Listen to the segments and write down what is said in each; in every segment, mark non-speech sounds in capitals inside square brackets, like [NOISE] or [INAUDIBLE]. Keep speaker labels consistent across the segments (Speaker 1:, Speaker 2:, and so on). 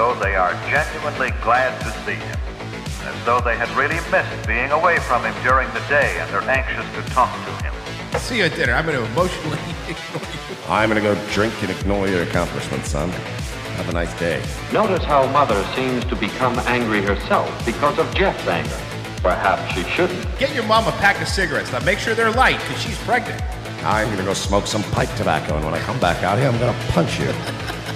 Speaker 1: though they are genuinely glad to see him, as though they had really missed being away from him during the day and they're anxious to talk to him.
Speaker 2: See you at dinner. I'm going to emotionally [LAUGHS] ignore you.
Speaker 3: I'm gonna go drink and ignore your accomplishments, son. Have a nice day.
Speaker 4: Notice how Mother seems to become angry herself because of Jeff's anger. Perhaps she shouldn't.
Speaker 2: Get your mom a pack of cigarettes. Now make sure they're light because she's pregnant.
Speaker 3: I'm gonna go smoke some pipe tobacco, and when I come back out here, I'm gonna punch you [LAUGHS]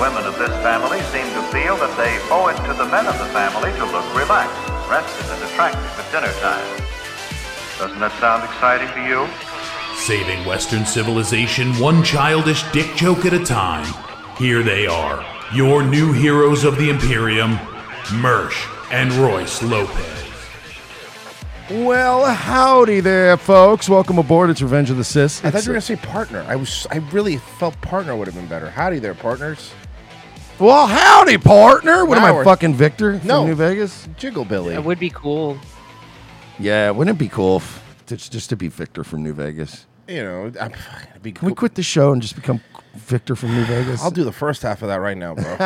Speaker 1: The women of this family seem to feel that they owe it to the men of the family to look relaxed, rested, and attractive at dinner time. Doesn't that sound exciting to you?
Speaker 5: Saving Western civilization one childish dick joke at a time. Here they are, your new heroes of the Imperium, Merch and Royce Lopez.
Speaker 3: Well, howdy there, folks. Welcome aboard. It's Revenge of the Cis.
Speaker 2: I thought you were going to say partner. I was. I really felt partner would have been better. Howdy there, partners.
Speaker 3: Well, howdy, partner. What am I,
Speaker 2: we're-
Speaker 3: fucking Victor from
Speaker 2: No.
Speaker 3: New Vegas?
Speaker 2: Jiggle Billy.
Speaker 6: It would be cool.
Speaker 3: Yeah, wouldn't it be cool if, just, just to be Victor from New Vegas?
Speaker 2: You know, I'm, it'd be cool.
Speaker 3: Can we
Speaker 2: cool.
Speaker 3: quit the show and just become Victor from New Vegas?
Speaker 2: I'll do the first half of that right now, bro.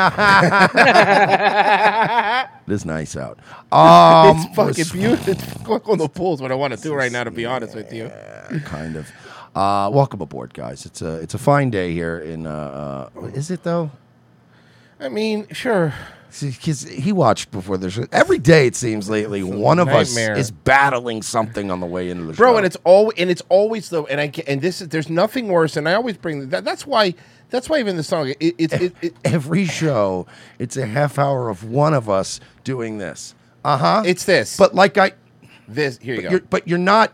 Speaker 2: [LAUGHS] [LAUGHS]
Speaker 3: It is nice out. Um,
Speaker 2: it's fucking
Speaker 3: was-
Speaker 2: beautiful. It's fuck on the pools. What I want to do right now, to be honest with you.
Speaker 3: kind of. Uh, welcome aboard, guys. It's a it's a fine day here in. Uh, uh, is it though?
Speaker 2: I mean, sure.
Speaker 3: Because he watched before the show. Every day it seems lately, one of
Speaker 2: nightmare.
Speaker 3: us is battling something on the way into the show.
Speaker 2: bro and it's all and it's always though and i and this is there's nothing worse and i always bring that that's why that's why even the song it, it's it, it, [LAUGHS]
Speaker 3: every show. It's a half hour of one of us doing this. Uh huh.
Speaker 2: it's this
Speaker 3: But like I,
Speaker 2: this here you
Speaker 3: but
Speaker 2: go
Speaker 3: you're, but you're not.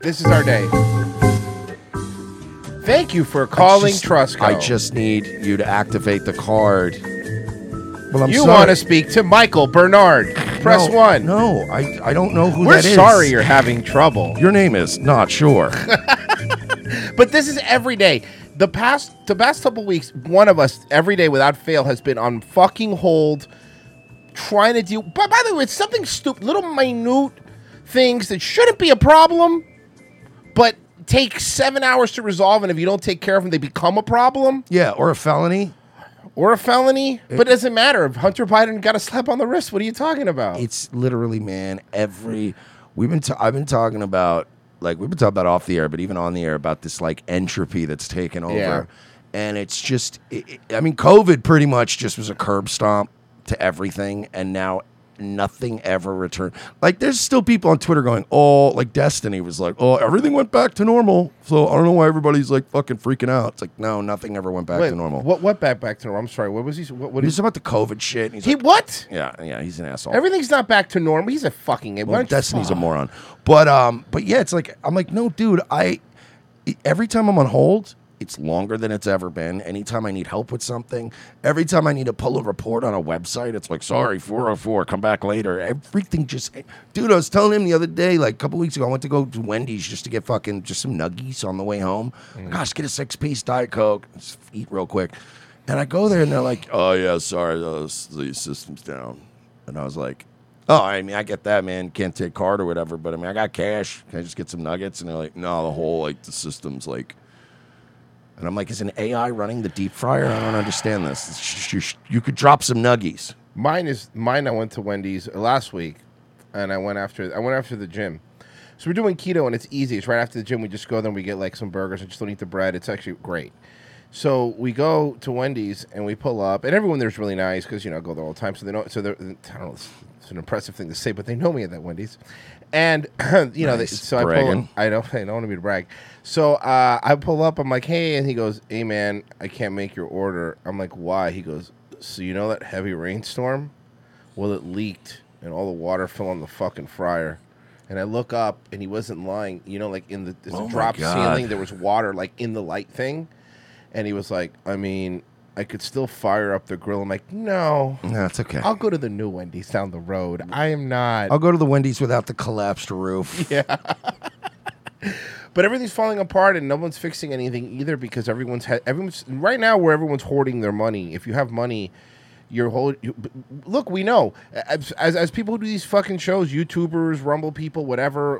Speaker 2: this is our day thank you for calling
Speaker 3: just- I just need you to activate the card. Well, I'm
Speaker 2: you
Speaker 3: sorry.
Speaker 2: want to speak to michael bernard press
Speaker 3: No,
Speaker 2: one
Speaker 3: No, I I don't know who that is.
Speaker 2: we're sorry you're having trouble
Speaker 3: Your name is not sure. [LAUGHS]
Speaker 2: but this is every day the past the past couple weeks one of us every day without fail has been on fucking hold trying to deal but by the way it's something stupid little minute things that shouldn't be a problem but take seven hours to resolve and if you don't take care of them they become a problem
Speaker 3: yeah, or a felony.
Speaker 2: Or a felony but it doesn't matter if hunter biden got a slap on the wrist what are you talking about
Speaker 3: It's literally, man. Every we've been. I've been talking about like we've been talking about off the air, but even on the air about this like entropy that's taken over,
Speaker 2: Yeah.
Speaker 3: and it's just. It, it- I mean, COVID pretty much just was a curb stomp to everything, and now nothing ever returned. Like, there's still people on Twitter going, "Oh, like Destiny was like, oh, everything went back to normal." So I don't know why everybody's like fucking freaking out. It's like, no, nothing ever went back
Speaker 2: Wait,
Speaker 3: to normal.
Speaker 2: what what back back to normal i'm sorry what was he what, what
Speaker 3: He's
Speaker 2: is
Speaker 3: about the COVID shit.
Speaker 2: he
Speaker 3: like,
Speaker 2: what
Speaker 3: yeah, yeah, he's an asshole.
Speaker 2: everything's not back to normal he's a fucking
Speaker 3: Well, Destiny's a moron. But um, but yeah, it's like I'm like, no, dude. I every time I'm on hold, it's longer than it's ever been. Anytime I need help with something, every time I need to pull a report on a website, it's like, sorry, 404, come back later. Everything just, dude. I was telling him the other day, like a couple weeks ago, I went to go to Wendy's just to get fucking just some nuggies on the way home. Mm. Gosh, get a six piece diet coke, just eat real quick. And I go there and they're like, oh yeah, sorry, the system's down. And I was like, Oh, I mean, I get that, man. Can't take card or whatever, but I mean, I got cash. Can I just get some nuggets? And they're like, no, the whole like the system's like. And I'm like, is an AI running the deep fryer? I don't understand this. You, you could drop some nuggies.
Speaker 2: Mine is mine. I went to Wendy's last week, and I went after I went after the gym. So we're doing keto, and it's easy. It's right after the gym. We just go there and we get like some burgers. I just don't eat the bread. It's actually great. So we go to Wendy's and we pull up, and everyone there's really nice because you know I go there all the time. So they know. So they're I don't know. It's, it's an impressive thing to say, but they know me at that Wendy's, and [CLEARS THROAT] you know. They,
Speaker 3: Nice.
Speaker 2: so I pull.
Speaker 3: Bragging.
Speaker 2: I don't. [LAUGHS] I don't want to be to brag. So uh, I pull up. I'm like, hey, and he goes, hey man, I can't make your order. I'm like, why? He goes, so you know that heavy rainstorm? Well, it leaked and all the water fell on the fucking fryer. And I look up and he wasn't lying. You know, like in the, there's
Speaker 3: Oh
Speaker 2: a drop ceiling, there was water like in the light thing. And he was like, I mean, I could still fire up the grill. I'm like, no,
Speaker 3: No, it's okay.
Speaker 2: I'll go to the new Wendy's down the road. I am not.
Speaker 3: I'll go to the Wendy's without the collapsed roof. [LAUGHS]
Speaker 2: Yeah. But everything's falling apart and no one's fixing anything either because everyone's ha- everyone's right now where everyone's hoarding their money. If you have money, you're hold. You, look, we know as, as as people who do these fucking shows, YouTubers, Rumble people, whatever,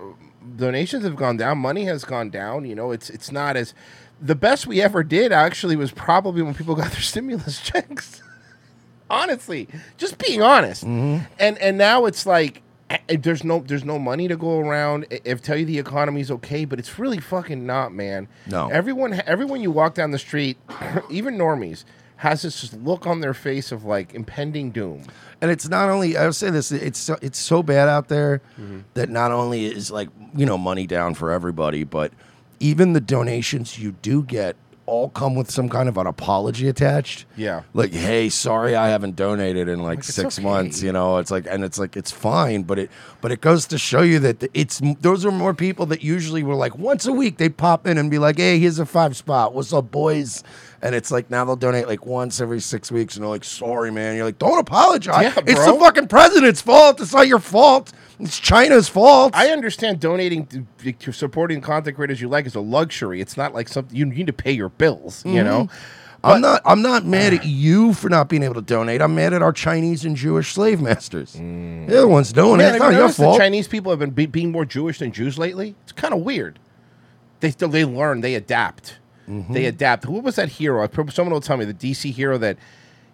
Speaker 2: donations have gone down. Money has gone down. You know, it's it's not as the best we ever did. Actually, was probably when people [LAUGHS] got their stimulus [LAUGHS] checks. Honestly, just being honest, mm-hmm. and and now it's like there's no there's no money to go around. If tell you the economy's okay, but it's really fucking not, man.
Speaker 3: No.
Speaker 2: everyone everyone you walk down the street, [CLEARS THROAT] even normies, has this look on their face of like impending doom.
Speaker 3: And it's not only I'll say this, it's so, it's so bad out there
Speaker 2: Mm-hmm.
Speaker 3: that not only is like you know money down for everybody, but even the donations you do get all come with some kind of an apology attached.
Speaker 2: Yeah.
Speaker 3: Like, hey, sorry I haven't donated in like,
Speaker 2: it's
Speaker 3: six
Speaker 2: okay.
Speaker 3: months. You know, it's like, and it's like it's fine, but it but it goes to show you that it's those are more people that usually were like once a week they pop in and be like, hey, here's a five spot. What's up, boys? And it's like now they'll donate like once every six weeks, and they're like, "Sorry, man." You're like, "Don't apologize.
Speaker 2: Yeah,
Speaker 3: it's the
Speaker 2: bro.
Speaker 3: fucking president's fault. It's not your fault. It's China's fault."
Speaker 2: I understand donating to, to supporting content creators you like is a luxury. It's not like something you need to pay your bills. You know.
Speaker 3: Mm-hmm. I'm not. I'm not mad at [SIGHS] you for not being able to donate. I'm mad at our Chinese and Jewish slave masters. They're the ones doing
Speaker 2: Man,
Speaker 3: it. It's not your fault.
Speaker 2: The Chinese people have been be- being more Jewish than Jews lately. It's kind of weird. They still they learn, they adapt,
Speaker 3: Mm-hmm.
Speaker 2: they adapt. What was that hero? Someone will tell me the DC hero that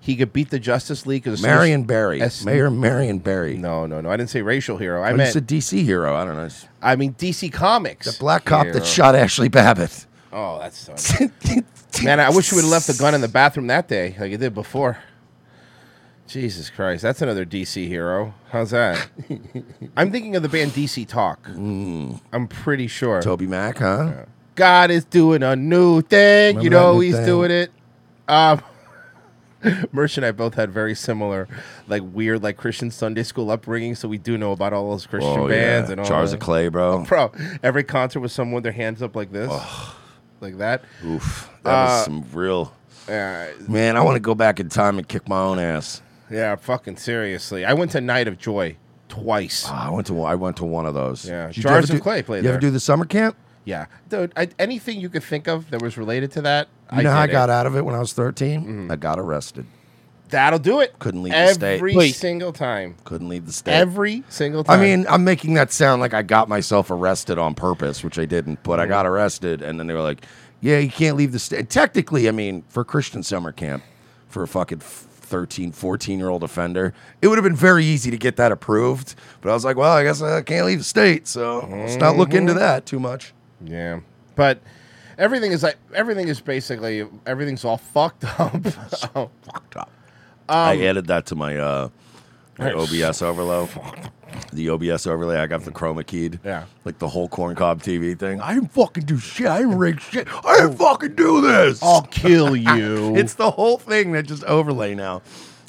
Speaker 2: he could beat the Justice League. as as-
Speaker 3: Marion Barry,
Speaker 2: as-
Speaker 3: Mayor Marion Barry.
Speaker 2: No, no, no. I didn't say racial hero. I
Speaker 3: I
Speaker 2: meant
Speaker 3: a DC hero. I don't know.
Speaker 2: I mean DC Comics.
Speaker 3: The black cop
Speaker 2: hero.
Speaker 3: that shot Ashley Babbitt.
Speaker 2: Oh, that's so. [LAUGHS] Man, I wish you would have left the gun in the bathroom that day, like you did before. Jesus Christ, that's another DC hero. How's that? [LAUGHS] I'm thinking of the band DC Talk. I'm pretty sure.
Speaker 3: Toby Mac, huh?
Speaker 2: God is doing a new thing. you
Speaker 3: Remember that
Speaker 2: know he's
Speaker 3: thing?
Speaker 2: doing it. Um, [LAUGHS] Merch and I both had very similar, like weird, like Christian Sunday school upbringing, so we do know about all those Christian
Speaker 3: Oh,
Speaker 2: bands
Speaker 3: yeah.
Speaker 2: and all.
Speaker 3: Jars of Clay, bro. [LAUGHS]
Speaker 2: Bro, every concert was someone with their hands up like this, like that.
Speaker 3: Oof, that
Speaker 2: Uh,
Speaker 3: was some real.
Speaker 2: Yeah,
Speaker 3: Man, I want to go back in time and kick my own ass.
Speaker 2: yeah, fucking seriously. I went to Night of Joy twice.
Speaker 3: Ah, I went to I went to one of those.
Speaker 2: Yeah,
Speaker 3: Did
Speaker 2: Jars of
Speaker 3: do-
Speaker 2: Clay played
Speaker 3: You ever do the summer camp?
Speaker 2: Yeah, dude. I, anything you could think of that was related to that,
Speaker 3: You know how I got
Speaker 2: it.
Speaker 3: out of it when I was 13?
Speaker 2: Mm-hmm.
Speaker 3: I got arrested.
Speaker 2: That'll do it.
Speaker 3: Couldn't leave the state.
Speaker 2: every
Speaker 3: Wait.
Speaker 2: single time.
Speaker 3: Couldn't leave the state.
Speaker 2: Every single time.
Speaker 3: I
Speaker 2: time.
Speaker 3: mean, I'm making that sound like I got myself arrested on purpose, which I didn't, but I got
Speaker 2: Mm-hmm.
Speaker 3: arrested. And then they were like, yeah, you can't leave the state. Technically, I mean, for Christian summer camp, for a fucking 13, 14 year old offender, it would have been very easy to get that approved. But I was like, well, I guess I can't leave the state. So let's not look
Speaker 2: Mm-hmm.
Speaker 3: into that too much.
Speaker 2: Yeah, but everything is like everything is basically everything's all fucked up. [LAUGHS] Oh,
Speaker 3: Fucked up.
Speaker 2: Um,
Speaker 3: I added that to my, uh, my OBS overlay. The OBS overlay, I got the chroma keyed.
Speaker 2: Yeah.
Speaker 3: Like the whole corncob TV thing. I didn't fucking do shit. I didn't rig shit. I didn't fucking do this.
Speaker 2: I'll kill [LAUGHS] you.
Speaker 3: it's the whole thing that just overlay now.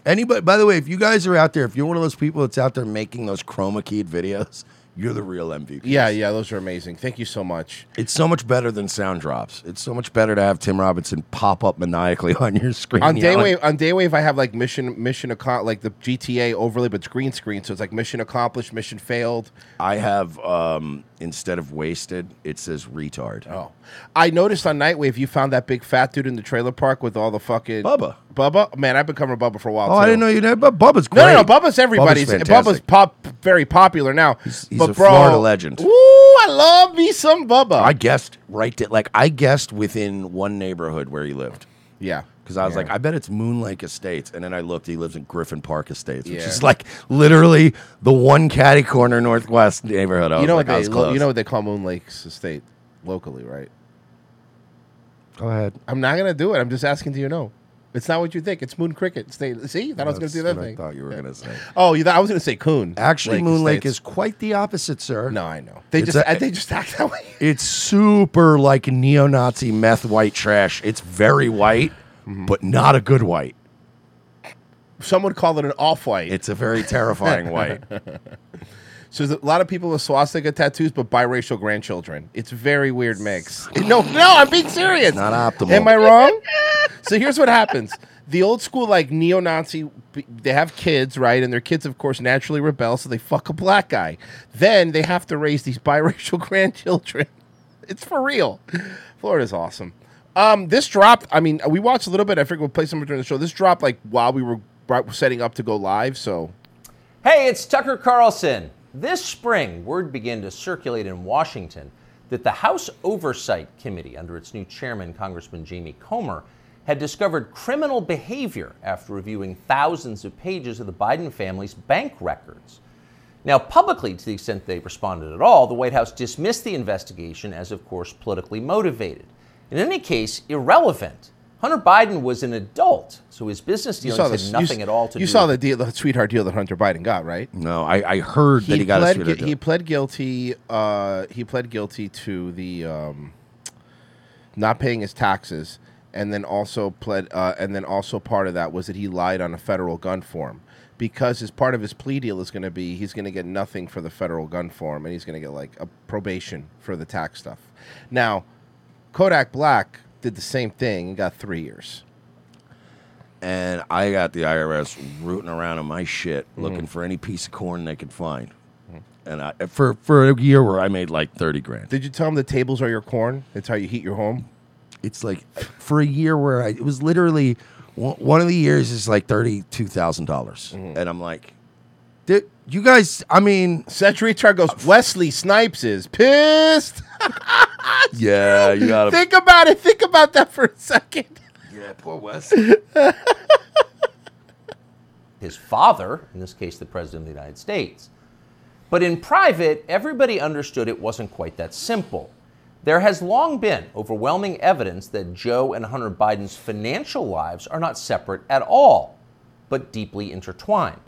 Speaker 3: Anybody, by the way, if you guys are out there, if you're one of those people that's out there making those chroma keyed videos, you're the real MVP.
Speaker 2: yeah, yeah, those are amazing. Thank you so much.
Speaker 3: It's so much better than sound drops. It's so much better to have Tim Robinson pop up maniacally [LAUGHS] on your screen.
Speaker 2: On
Speaker 3: yelling.
Speaker 2: Daywave, on Daywave, I have like mission, mission account, like the GTA overlay, but it's green screen, so it's like mission accomplished, mission failed.
Speaker 3: I have um, instead of wasted, it says retard.
Speaker 2: Oh, I noticed on Nightwave you found that big fat dude in the trailer park with all the fucking
Speaker 3: Bubba.
Speaker 2: Bubba, man, I've been covering Bubba for a while.
Speaker 3: Oh,
Speaker 2: too.
Speaker 3: I didn't know you did, but Bubba's great.
Speaker 2: No, no, no. Bubba's everybody's. Bubba's,
Speaker 3: fantastic.
Speaker 2: pop, very popular now.
Speaker 3: he's
Speaker 2: but
Speaker 3: a
Speaker 2: bro,
Speaker 3: Florida legend.
Speaker 2: Ooh, I love me some Bubba.
Speaker 3: I guessed right, to, like I guessed within one neighborhood where he lived.
Speaker 2: yeah,
Speaker 3: Because I was
Speaker 2: Yeah.
Speaker 3: like, I bet it's Moon Lake Estates. And then I looked, he lives in Griffin Park Estates, which
Speaker 2: Yeah.
Speaker 3: is like literally the one catty corner northwest neighborhood. I
Speaker 2: you know
Speaker 3: like,
Speaker 2: what
Speaker 3: I
Speaker 2: they,
Speaker 3: was
Speaker 2: lo-
Speaker 3: close.
Speaker 2: you know what they call Moon Lake's estate locally, right?
Speaker 3: Go ahead.
Speaker 2: I'm not gonna do it. I'm just asking. Do you know? It's not what you think. It's Moon Cricket State. See, thought I was gonna
Speaker 3: That's
Speaker 2: do that
Speaker 3: what
Speaker 2: thing.
Speaker 3: I thought you were
Speaker 2: Yeah.
Speaker 3: going to say.
Speaker 2: Oh, you thought I was gonna say Coon.
Speaker 3: Actually, Moon Lake
Speaker 2: Estates.
Speaker 3: is quite the opposite, sir.
Speaker 2: No, I know. They
Speaker 3: It's
Speaker 2: just
Speaker 3: a-
Speaker 2: they just act that way. [LAUGHS]
Speaker 3: It's super like neo-Nazi meth white trash. It's very white,
Speaker 2: Mm-hmm.
Speaker 3: but not a good white.
Speaker 2: Some would call it an off white.
Speaker 3: It's a very terrifying [LAUGHS] white.
Speaker 2: So there's a lot of people with swastika tattoos, but biracial grandchildren. It's a very weird mix. [LAUGHS] No, no, I'm being serious.
Speaker 3: Not optimal.
Speaker 2: Am I wrong? so here's what happens. the old school like neo-Nazi. They have kids, right? And their kids, of course, naturally rebel, so they fuck a black guy. Then they have to raise these [LAUGHS] biracial grandchildren. It's for real. Florida's awesome. Um, this dropped. I mean, we watched a little bit. I figured we'll play some during the show. This dropped like while we were setting up to go live. So
Speaker 6: Hey, it's Tucker Carlson. This spring, word began to circulate in Washington that the House Oversight Committee, under its new chairman, Congressman Jamie Comer, had discovered criminal behavior after reviewing thousands of pages of the Biden family's bank records. Now, publicly, to the extent they responded at all, the White House dismissed the investigation as, of course, politically motivated. In any case, irrelevant. Hunter Biden was an adult, so his business
Speaker 2: you
Speaker 6: dealings had
Speaker 2: this.
Speaker 6: nothing
Speaker 2: you,
Speaker 6: at all to
Speaker 2: you
Speaker 6: do
Speaker 2: saw
Speaker 6: with
Speaker 2: the deal, the sweetheart deal that Hunter Biden got, right?
Speaker 3: No, I, I heard that he got a
Speaker 2: pled,
Speaker 3: sweetheart
Speaker 2: gui-
Speaker 3: deal.
Speaker 2: He pled guilty. Uh, he pled guilty to the um, not paying his taxes, and then also pled. Uh, and then also part of that was that he lied on a federal gun form because as part of his plea deal is going to be he's going to get nothing for the federal gun form, and he's going to get like a probation for the tax stuff. Now, Kodak Black did the same thing and got three years.
Speaker 3: and I got the IRS rooting around in my shit,
Speaker 2: Mm-hmm.
Speaker 3: looking for any piece of corn they could find. And I, for for a year where I made like thirty grand.
Speaker 2: Did you tell them the tables are your corn? It's how you heat your home.
Speaker 3: It's like for a year where I it was literally one of the years is like thirty two thousand dollars,
Speaker 2: Mm-hmm.
Speaker 3: and I'm like, "Dude, you guys, I mean,
Speaker 2: Century Char goes. Wesley Snipes is pissed. [LAUGHS] [LAUGHS]
Speaker 3: yeah, you gotta
Speaker 2: Think about it. Think about that for a second.
Speaker 3: yeah, poor Wes. [LAUGHS]
Speaker 6: his father, in this case, the President of the United States. But in private, everybody understood it wasn't quite that simple. There has long been overwhelming evidence that Joe and Hunter Biden's financial lives are not separate at all, but deeply intertwined.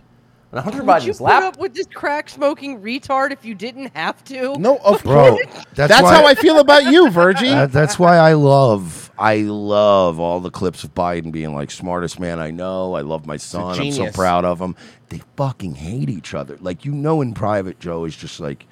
Speaker 6: And Hunter
Speaker 7: Would you
Speaker 6: Biden's
Speaker 7: put
Speaker 6: lap.
Speaker 7: up with this crack smoking retard if you didn't have to?
Speaker 2: No, of
Speaker 3: Bro,
Speaker 2: course.
Speaker 3: that's
Speaker 2: That's,
Speaker 3: why-
Speaker 2: how I feel about you, Virgie.
Speaker 3: That- that's why I love, I love all the clips of Biden being like smartest man I know. I love my son. I'm so
Speaker 2: genius.
Speaker 3: proud of him. They fucking hate each other. Like you know, in private, Joe is just like,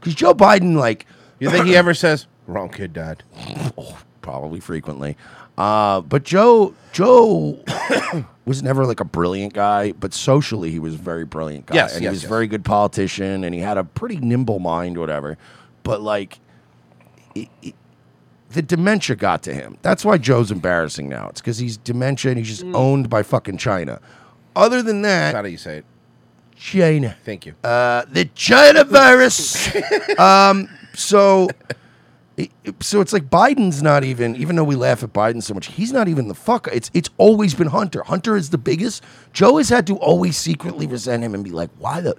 Speaker 3: because Joe Biden, like,
Speaker 2: you think he ever says, "Wrong kid, Dad"? [LAUGHS]
Speaker 3: oh, probably frequently. Uh, but Joe, Joe [COUGHS] was never like a brilliant guy, but socially he was a very brilliant guy,
Speaker 2: Yes,
Speaker 3: and
Speaker 2: yes,
Speaker 3: he was
Speaker 2: yes.
Speaker 3: a very good politician, and he had a pretty nimble mind, whatever. But like, it, it- the dementia got to him. That's why Joe's embarrassing now. It's because he's dementia and he's just owned by fucking China. Other than that,
Speaker 2: how do you say it.
Speaker 3: China.
Speaker 2: Thank you.
Speaker 3: Uh, the China virus. [LAUGHS] um, so, so it's like Biden's not even. Even though we laugh at Biden so much, he's not even the fucker. It's it's always been Hunter. Hunter is the biggest. Joe has had to always secretly resent him and be like, "Why the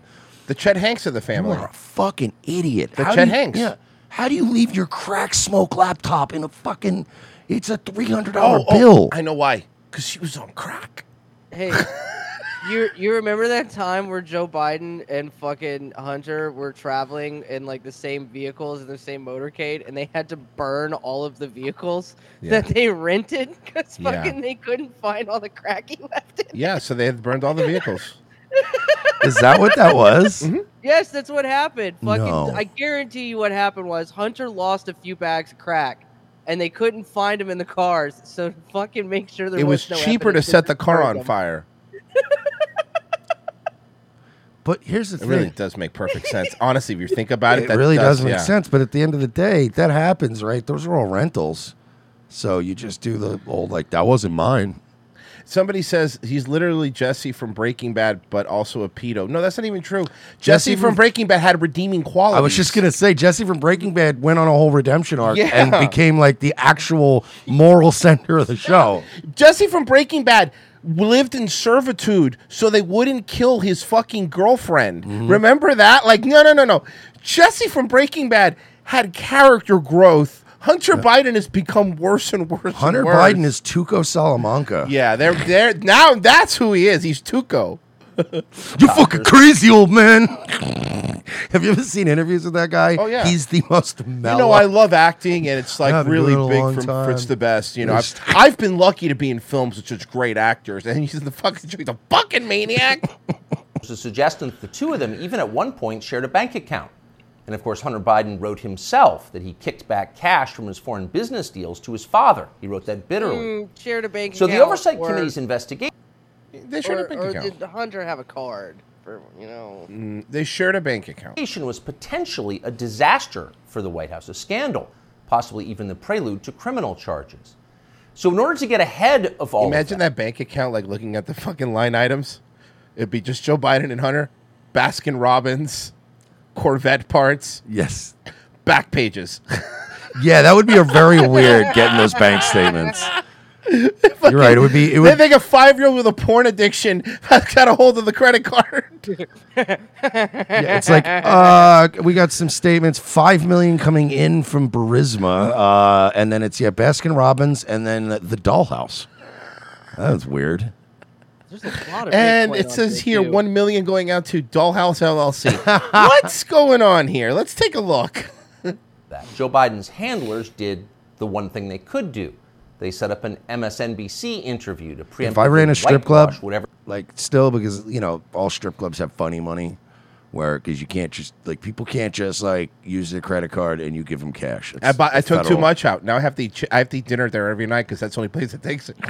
Speaker 2: The Chet Hanks of the
Speaker 3: you
Speaker 2: family.
Speaker 3: are a fucking idiot."
Speaker 2: The
Speaker 3: How
Speaker 2: Chet
Speaker 3: you-
Speaker 2: Hanks.
Speaker 3: Yeah. How do you leave your crack smoke laptop in a fucking? It's a three hundred dollar
Speaker 2: Oh, oh
Speaker 3: bill.
Speaker 2: I know why. Because she was on crack.
Speaker 7: Hey, you you remember that time where Joe Biden and fucking Hunter were traveling in like the same vehicles in the same motorcade, and they had to burn all of the vehicles
Speaker 2: Yeah.
Speaker 7: that they rented because
Speaker 2: Yeah.
Speaker 7: fucking they couldn't find all the crack he left in.
Speaker 2: Yeah, so they had burned all the vehicles. [LAUGHS]
Speaker 3: Is that what that was?
Speaker 2: Mm-hmm.
Speaker 7: Yes, that's what happened. Fucking,
Speaker 3: No.
Speaker 7: I guarantee you, what happened was Hunter lost a few bags of crack, and they couldn't find him in the cars. So fucking make sure there
Speaker 2: it was
Speaker 7: no
Speaker 2: cheaper to set the car
Speaker 7: burned
Speaker 2: on
Speaker 7: them.
Speaker 2: fire. [LAUGHS]
Speaker 3: But here's the
Speaker 2: It
Speaker 3: thing.
Speaker 2: It really does make perfect sense. Honestly, if you think about it,
Speaker 3: it
Speaker 2: that
Speaker 3: really does, make
Speaker 2: yeah.
Speaker 3: sense. But at the end of the day, that happens, right? Those are all rentals. So you just do the old like that wasn't mine.
Speaker 2: Somebody says he's literally Jesse from Breaking Bad, but also a pedo. No, that's not even true.
Speaker 3: Jesse
Speaker 2: Jesse, from
Speaker 3: from-
Speaker 2: Breaking Bad had redeeming qualities.
Speaker 3: I was just gonna say Jesse from Breaking Bad went on a whole redemption arc
Speaker 2: Yeah.
Speaker 3: and became like the actual moral [LAUGHS] center of the show.
Speaker 2: Jesse from Breaking Bad lived in servitude so they wouldn't kill his fucking girlfriend.
Speaker 3: Mm-hmm.
Speaker 2: Remember that? Like, no, no, no, no. Jesse from Breaking Bad had character growth. Hunter Biden has become worse and worse.
Speaker 3: Hunter
Speaker 2: and worse.
Speaker 3: Biden is Tuco Salamanca.
Speaker 2: Yeah, they're they're now that's who he is. He's Tuco.
Speaker 3: You fucking crazy old man. Have you ever seen interviews with that guy?
Speaker 2: Oh, yeah.
Speaker 3: He's the most mellow.
Speaker 2: You know, I love acting, and it's like really
Speaker 3: it
Speaker 2: big
Speaker 3: long
Speaker 2: from
Speaker 3: time.
Speaker 2: Fritz the Best. You know, I've, I've been lucky to be in films with such great actors, and he's the fucking he's a fucking maniac. [LAUGHS]
Speaker 6: There's a suggestion that the two of them, even at one point, shared a bank account. And of course, Hunter Biden wrote himself that he kicked back cash from his foreign business deals to his father. He wrote that bitterly.
Speaker 7: Mm, shared a bank
Speaker 6: so
Speaker 7: account.
Speaker 6: the Oversight
Speaker 7: or-
Speaker 6: Committee's investigation.
Speaker 2: They shared
Speaker 7: or,
Speaker 2: a bank
Speaker 7: or
Speaker 2: account.
Speaker 7: did Hunter have a card for you know?
Speaker 2: Mm, They shared a bank account.
Speaker 6: was potentially a disaster for the White House, a scandal, possibly even the prelude to criminal charges. So, in order to get ahead of all of
Speaker 2: Imagine that. bank account, like looking at the fucking line items. It'd be just Joe Biden and Hunter, Baskin Robbins, Corvette parts.
Speaker 3: Yes.
Speaker 2: Back pages. [LAUGHS]
Speaker 3: Yeah, that would be a very weird getting those bank statements. [LAUGHS] You're right. It would be. It
Speaker 2: they
Speaker 3: would.
Speaker 2: think a five year old with a porn addiction has got a hold of the credit card. [LAUGHS]
Speaker 3: Yeah, it's like uh, we got some statements. Five million coming in from Burisma, uh, and then it's yeah Baskin Robbins, and then the Dollhouse. That's weird.
Speaker 7: There's a lot of
Speaker 2: and it says
Speaker 7: here,
Speaker 2: here
Speaker 7: too.
Speaker 2: one million going out to Dollhouse LLC. [LAUGHS] What's going on here? Let's take a look. [LAUGHS]
Speaker 6: that. Joe Biden's handlers did the one thing they could do. They set up an MSNBC interview to preemptively
Speaker 3: If I ran a strip club,
Speaker 6: whatever.
Speaker 3: like still because you know all strip clubs have funny money, where because you can't just like people can't just like use their credit card and you give them cash.
Speaker 2: I, bought, I took too much out. Now I have to eat. Chi- I have to eat dinner there every night because that's the only place that takes it. [LAUGHS]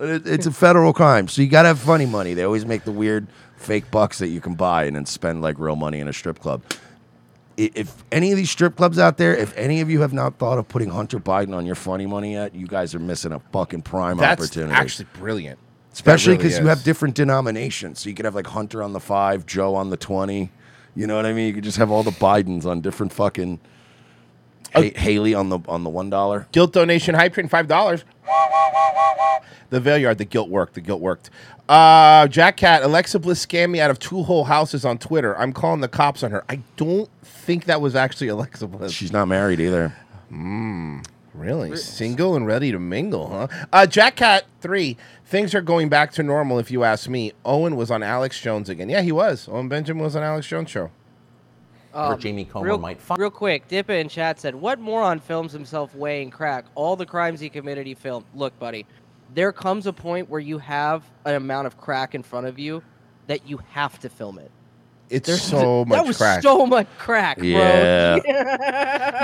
Speaker 3: It- It's a federal crime, so you gotta have funny money. They always make the weird fake bucks that you can buy and then spend like real money in a strip club. If any of these strip clubs out there, if any of you have not thought of putting Hunter Biden on your funny money yet, you guys are missing a fucking prime
Speaker 2: That's
Speaker 3: opportunity.
Speaker 2: actually brilliant.
Speaker 3: Especially
Speaker 2: That really
Speaker 3: because you have different denominations. So you could have like Hunter on the five, Joe on the 20. You know what I mean? You could just have all the Bidens on different fucking. Ha- Haley on the on the one dollar.
Speaker 2: Guilt donation hype train five dollars. The Veil Yard, the guilt worked. The guilt worked. Uh, Jack Cat, Alexa Bliss scammed me out of two whole houses on Twitter. I'm calling the cops on her. I don't think that was actually Alexa Bliss.
Speaker 3: She's not married either.
Speaker 2: Mm, really? Single and ready to mingle, huh? Uh, Jack Cat 3. Things are going back to normal, if you ask me. Owen was on Alex Jones again. Yeah, he was. Owen Benjamin was on Alex Jones' show.
Speaker 6: Um, where Jamie Comer
Speaker 7: real,
Speaker 6: might find.
Speaker 7: Real quick, Dippa in chat said, "What moron films himself weighing crack? All the crimes he committed, he filmed." Look, buddy, there comes a point where you have an amount of crack in front of you that you have to film it.
Speaker 2: It's
Speaker 7: There's
Speaker 2: so [LAUGHS] much
Speaker 7: that was
Speaker 2: crack.
Speaker 7: so much crack, bro.
Speaker 3: Yeah. [LAUGHS]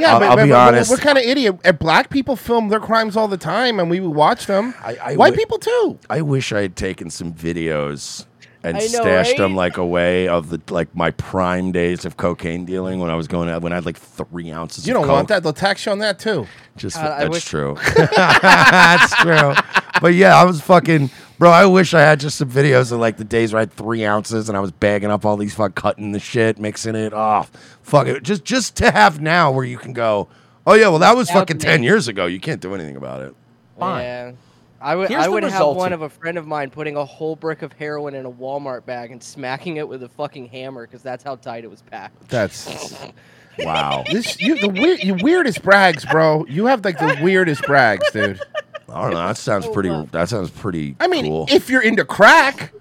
Speaker 2: Yeah,
Speaker 3: I'll-
Speaker 2: but,
Speaker 3: I'll
Speaker 2: but-
Speaker 3: be
Speaker 2: but
Speaker 3: honest.
Speaker 2: What kind of idiot? And black people film their crimes all the time, and we would watch them.
Speaker 3: I
Speaker 2: White
Speaker 3: wi-
Speaker 2: people too.
Speaker 3: I wish I had taken some videos and
Speaker 7: know,
Speaker 3: stashed them
Speaker 7: right?
Speaker 3: like [LAUGHS] away of the like my prime days of cocaine dealing when I was going out when I had like three ounces.
Speaker 2: You
Speaker 3: of
Speaker 2: don't want
Speaker 3: coke.
Speaker 2: that? They'll tax you on that too.
Speaker 3: Just
Speaker 7: God, I
Speaker 3: that's
Speaker 7: wish-
Speaker 3: true. [LAUGHS] that's true. But yeah, I was fucking bro. I wish I had just some videos of like the days where I had three ounces and I was bagging up all these fuck cutting the shit, mixing it. Oh, fuck it. Just just to have now where you can go. Oh yeah, well that was
Speaker 7: Without
Speaker 3: fucking ten years ago. You can't do anything about it.
Speaker 6: Fine.
Speaker 7: Yeah. I would
Speaker 6: Here's
Speaker 7: I
Speaker 6: the
Speaker 7: would have one
Speaker 6: of-
Speaker 7: of a friend of mine putting a whole brick of heroin in a Walmart bag and smacking it with a fucking hammer because that's how tight it was packed.
Speaker 2: That's [LAUGHS]
Speaker 3: Wow.
Speaker 2: this. You the weird, you weirdest brags, bro. You have like the weirdest brags, dude.
Speaker 3: I don't know. That sounds pretty. That sounds pretty.
Speaker 2: I mean,
Speaker 3: cool.
Speaker 2: if you're into crack,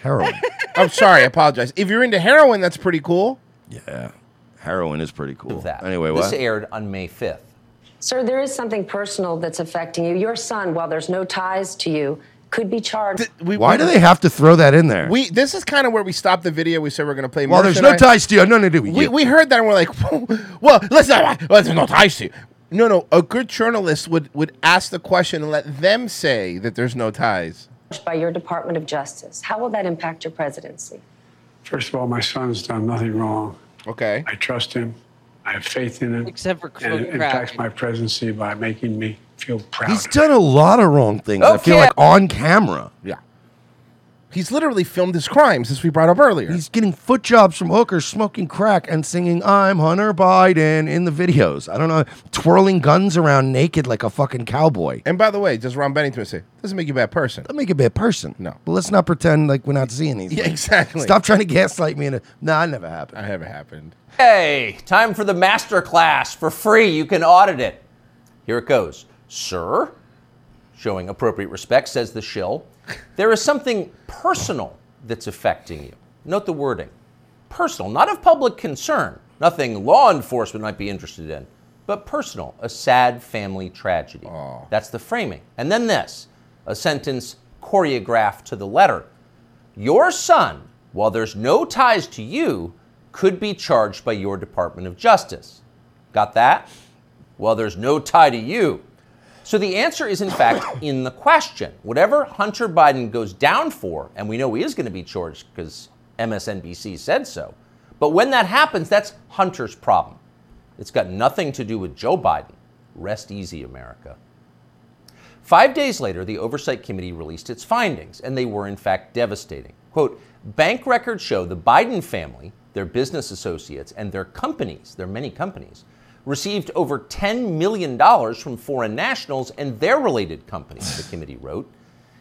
Speaker 3: heroin. [LAUGHS]
Speaker 2: I'm sorry, I apologize. If you're into heroin, that's pretty cool.
Speaker 3: Yeah, heroin is pretty cool.
Speaker 6: of that.
Speaker 3: Anyway,
Speaker 6: this
Speaker 3: what?
Speaker 6: aired on May 5th.
Speaker 8: Sir, there is something personal that's affecting you. Your son, while there's no ties to you, could be charged.
Speaker 2: We,
Speaker 3: Why
Speaker 2: we-
Speaker 3: do they have to throw that in there?
Speaker 2: We this is kind of where we stopped the video. We said we're going to play.
Speaker 3: well,
Speaker 2: Merch
Speaker 3: there's no
Speaker 2: I-
Speaker 3: ties to you. No, no, do
Speaker 2: We, we heard that and we're like, [LAUGHS] well, listen, well, there's no ties to you. No, no. A good journalist would would ask the question and let them say that there's no ties.
Speaker 8: by your Department of Justice. How will that impact your presidency?
Speaker 9: First of all, my son's done nothing wrong.
Speaker 2: Okay.
Speaker 9: I trust him. I have faith in him.
Speaker 7: Except for
Speaker 9: and it
Speaker 7: crack.
Speaker 9: impacts my presidency by making me feel proud.
Speaker 3: He's done a lot of wrong things. I feel like on camera.
Speaker 2: Yeah. He's literally filmed his crimes, as we brought up earlier.
Speaker 3: He's getting foot jobs from hookers, smoking crack, and singing "I'm Hunter Biden" in the videos. I don't know, twirling guns around naked like a fucking cowboy.
Speaker 2: and by the way, does Ron Bennington say doesn't make you a bad person?
Speaker 3: That make you a bad person.
Speaker 2: No.
Speaker 3: but let's not pretend like we're not seeing these. [LAUGHS]
Speaker 2: Yeah,
Speaker 3: things.
Speaker 2: exactly.
Speaker 3: Stop trying to gaslight me. In a, nah, it never happened.
Speaker 2: I haven't happened.
Speaker 6: Hey, time for the master class for free. You can audit it. Here it goes. Sir, showing appropriate respect, says the shill, there is something personal that's affecting you. Note the wording. Personal, not of public concern, nothing law enforcement might be interested in, but personal, a sad family tragedy. That's the framing. And then this, a sentence choreographed to the letter. Your son, while there's no ties to you, could be charged by your Department of Justice. Got that? Well, there's no tie to you. So the answer is, in fact, in the question. Whatever Hunter Biden goes down for, and we know he is going to be charged because MSNBC said so, but when that happens, that's Hunter's problem. It's got nothing to do with Joe Biden. Rest easy, America. Five days later, the Oversight Committee released its findings, and they were in fact devastating. Quote Bank records show the Biden family, their business associates, and their companies, their many companies, received over $10 million from foreign nationals and their related companies, the [SIGHS] committee wrote.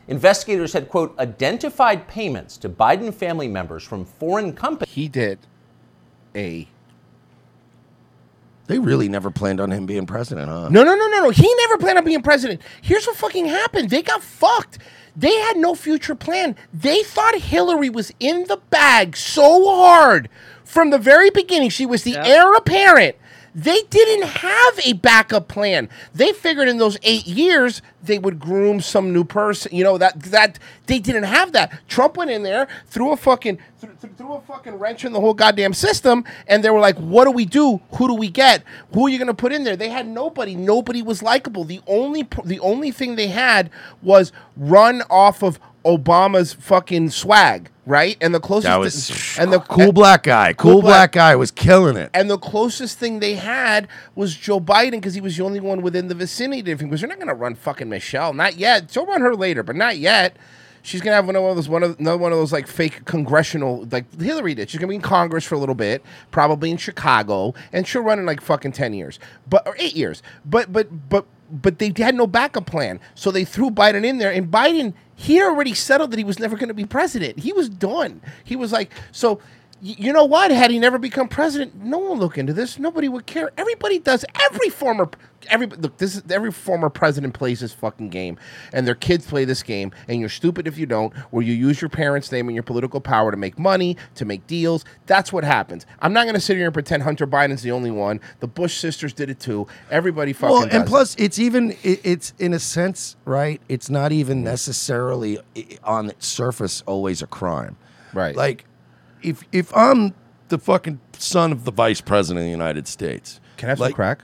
Speaker 6: Investigators had, quote, identified payments to Biden family members from foreign companies.
Speaker 2: He did a.
Speaker 3: They really never planned on him being president, huh?
Speaker 2: No, no, no, no, no. He never planned on being president. Here's what fucking happened. They got fucked. They had no future plan. They thought Hillary was in the bag so hard from the very beginning. She was the heir apparent. They didn't have a backup plan. They figured in those eight years they would groom some new person. You know that that they didn't have that. Trump went in there, threw a fucking threw, threw a fucking wrench in the whole goddamn system, and they were like, "What do we do? Who do we get? Who are you going to put in there?" They had nobody. Nobody was likable. The only the only thing they had was run off of Obama's fucking swag, right? And the closest
Speaker 3: That was
Speaker 2: and the
Speaker 3: cool black guy. Cool, black guy was killing it.
Speaker 2: and the closest thing they had was Joe Biden because he was the only one within the vicinity of him. Because they're not going to run fucking Michelle, not yet. They'll run her later, but not yet. She's gonna have one of those one of another one of those like fake congressional like Hillary did. She's gonna be in Congress for a little bit, probably in Chicago, and she'll run in like fucking ten years, but or eight years. But but but but they had no backup plan, so they threw Biden in there, and Biden he already settled that he was never going to be president. He was done. He was like so. You know what? Had he never become president, no one would look into this. Nobody would care. Everybody does. Every former, every look. This is every former president plays this fucking game, and their kids play this game. And you're stupid if you don't, where you use your parents' name and your political power to make money, to make deals. That's what happens. I'm not going to sit here and pretend Hunter Biden's the only one. The Bush sisters did it too. Everybody fucking.
Speaker 3: Well, and
Speaker 2: does it.
Speaker 3: plus, it's even it, it's in a sense, right? It's not even necessarily eh, on its surface always a crime,
Speaker 2: right?
Speaker 3: Like, if if I'm the fucking son of the vice president of the United States,
Speaker 2: Can I have
Speaker 3: like,
Speaker 2: some crack?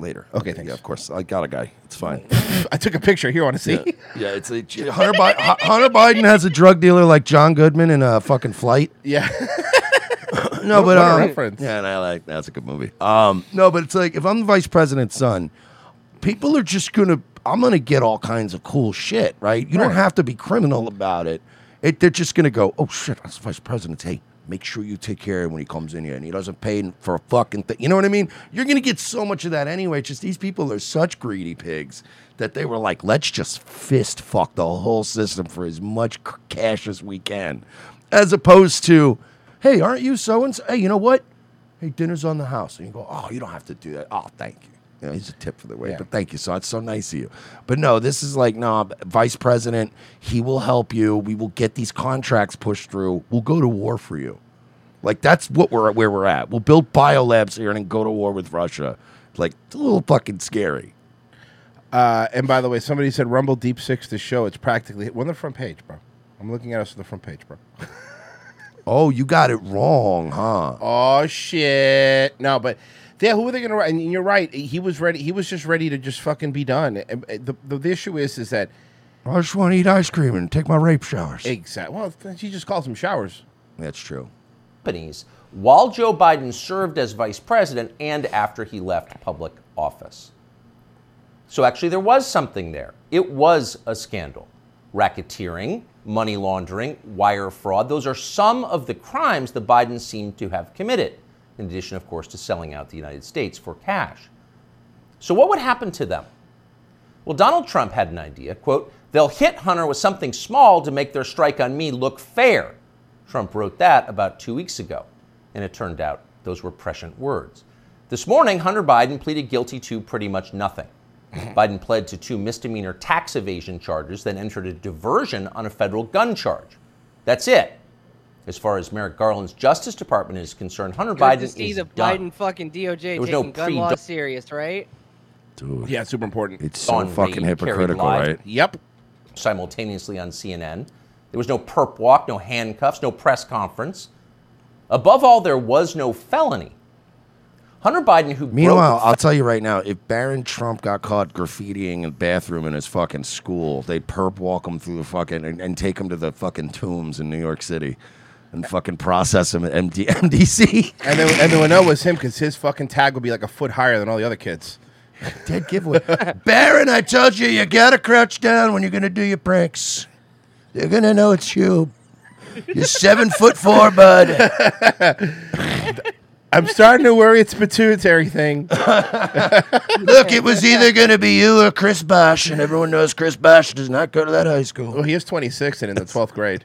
Speaker 3: Later?
Speaker 2: Okay,
Speaker 3: yeah, of course. I got a guy. It's fine. [LAUGHS]
Speaker 2: I took a picture. Here, want to see?
Speaker 3: Yeah, yeah, it's a [LAUGHS] Hunter, Bi- Hunter Biden has a drug dealer like John Goodman in a fucking flight.
Speaker 2: Yeah. [LAUGHS]
Speaker 3: no, but um,
Speaker 2: reference.
Speaker 3: Yeah, and I like that's a good movie. Um, no, but it's like if I'm the vice president's son, people are just gonna. I'm gonna get all kinds of cool shit, right? You don't
Speaker 2: Right.
Speaker 3: have to be criminal about it. It they're just gonna go, oh shit, that's the vice president. Hey, make sure you take care of him when he comes in here and he doesn't pay for a fucking thing. You know what I mean? You're gonna get so much of that anyway. It's just these people are such greedy pigs that they were like, let's just fist fuck the whole system for as much cash as we can, as opposed to, hey, aren't you so and so? Hey, you know what? Hey, dinner's on the house. And you go, oh, you don't have to do that. Oh, thank you. You know, he's a tip for the way, but thank you. So it's so nice of you. But no, this is like, no, vice president, he will help you. We will get these contracts pushed through. We'll go to war for you. Like that's what we're where we're at. We'll build biolabs here and then go to war with Russia. Like it's a little fucking scary.
Speaker 2: Uh, and by the way, somebody said Rumble Deep Six to show it's practically we're on the front page, bro. I'm looking at us on the front page, bro.
Speaker 3: Oh, you got it wrong, huh?
Speaker 2: Oh shit! No, but yeah, who are they gonna? write? And you're right. He was ready. He was just ready to just fucking be done. And, The, the, the issue is, is that
Speaker 3: I just want to eat ice cream and take my rape showers.
Speaker 2: exactly. Well, she just calls them showers.
Speaker 3: That's true.
Speaker 6: companies while Joe Biden served as vice president and after he left public office. So actually, there was something there. It was a scandal. Racketeering, money laundering, wire fraud, those are some of the crimes the Bidens seem to have committed, in addition, of course, to selling out the United States for cash. So, what would happen to them? Well, Donald Trump had an idea. Quote, they'll hit Hunter with something small to make their strike on me look fair. Trump wrote that about two weeks ago, and it turned out those were prescient words. This morning, Hunter Biden pleaded guilty to pretty much nothing. [LAUGHS] Biden pled to two misdemeanor tax evasion charges, then entered a diversion on a federal gun charge. That's it. As far as Merrick Garland's Justice Department is concerned, Hunter
Speaker 7: Good
Speaker 6: Biden
Speaker 7: to see
Speaker 6: is
Speaker 7: the
Speaker 6: done.
Speaker 7: Biden fucking DOJ
Speaker 6: There was
Speaker 7: taking
Speaker 6: no
Speaker 7: gun
Speaker 6: pre-
Speaker 7: law serious, right?
Speaker 3: Dude.
Speaker 2: Yeah, super important.
Speaker 3: It's so
Speaker 6: on
Speaker 3: fucking
Speaker 6: raid, carried
Speaker 3: hypocritical,
Speaker 6: live.
Speaker 3: right?
Speaker 2: Yep.
Speaker 6: Simultaneously on CNN. There was no perp walk, no handcuffs, no press conference. Above all, there was no felony. Hunter Biden, who
Speaker 3: Meanwhile,
Speaker 6: broke
Speaker 3: I'll tell you right now, if Barron Trump got caught graffitiing a bathroom in his fucking school, they'd perp walk him through the fucking and, and take him to the fucking tombs in New York City and fucking process him at MD, [LAUGHS] MDC.
Speaker 2: And then, and they would know it was him because his fucking tag would be like a foot higher than all the other kids.
Speaker 3: Dead giveaway. [LAUGHS] Barron, I told you, you gotta crouch down when you're gonna do your pranks. They're gonna know it's you. You're seven [LAUGHS] foot four, bud.
Speaker 2: I'm starting to worry it's a pituitary thing.
Speaker 3: Look, it was either gonna be you or Chris Bosh, and everyone knows Chris Bosh does not go to that high school.
Speaker 2: Well, he is 26 and in the 12th grade.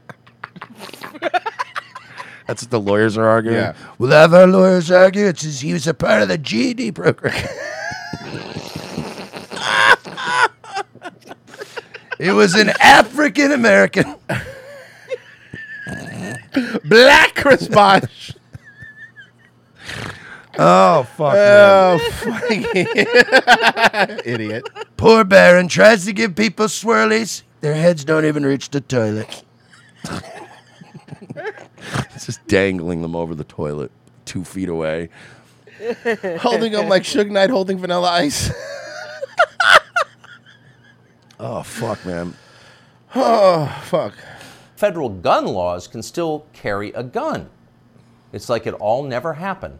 Speaker 3: That's what the lawyers are arguing.
Speaker 2: Yeah.
Speaker 3: We'll have our lawyers argue. It's he was a part of the GED program. it was an African American.
Speaker 2: Black response.
Speaker 3: Oh fuck!
Speaker 2: Oh, fucking [LAUGHS] idiot.
Speaker 3: Poor Barron tries to give people swirlies. Their heads don't even reach the toilet. [LAUGHS] It's just dangling them over the toilet, two feet away.
Speaker 2: holding them like Suge Knight holding Vanilla Ice. [LAUGHS]
Speaker 3: Oh fuck, man.
Speaker 2: oh, fuck.
Speaker 6: federal gun laws can still carry a gun. It's like it all never happened.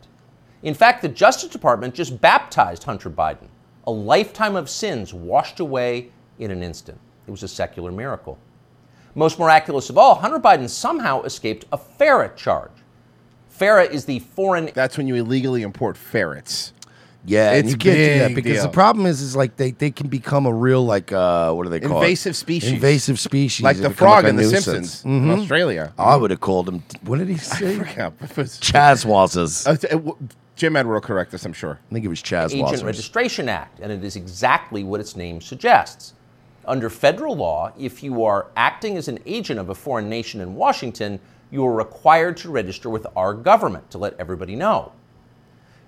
Speaker 6: In fact, the Justice Department just baptized Hunter Biden. A lifetime of sins washed away in an instant. It was a secular miracle. Most miraculous of all, Hunter Biden somehow escaped a FARA charge. FARA is the foreign.
Speaker 2: That's when you illegally import ferrets.
Speaker 3: Yeah,
Speaker 2: It's
Speaker 3: you can't do that
Speaker 2: big
Speaker 3: because the problem is, is like they, they can become a real like uh what do they call
Speaker 2: Invasive
Speaker 3: it?
Speaker 2: species.
Speaker 3: Invasive species,
Speaker 2: Like the frog
Speaker 3: a
Speaker 2: in The
Speaker 3: nuisance.
Speaker 2: Simpsons in
Speaker 3: Mhm.
Speaker 2: Australia.
Speaker 3: I would have called him. What did he say?
Speaker 2: forgot. Was-
Speaker 3: Chazwazzes.
Speaker 2: Uh, t- uh, w- Jim Ed will correct us, I'm sure.
Speaker 3: I think it was
Speaker 6: Agent
Speaker 3: Chazwazzers.
Speaker 6: Registration Act, and it is exactly what its name suggests. Under federal law, if you are acting as an agent of a foreign nation in Washington, you are required to register with our government to let everybody know.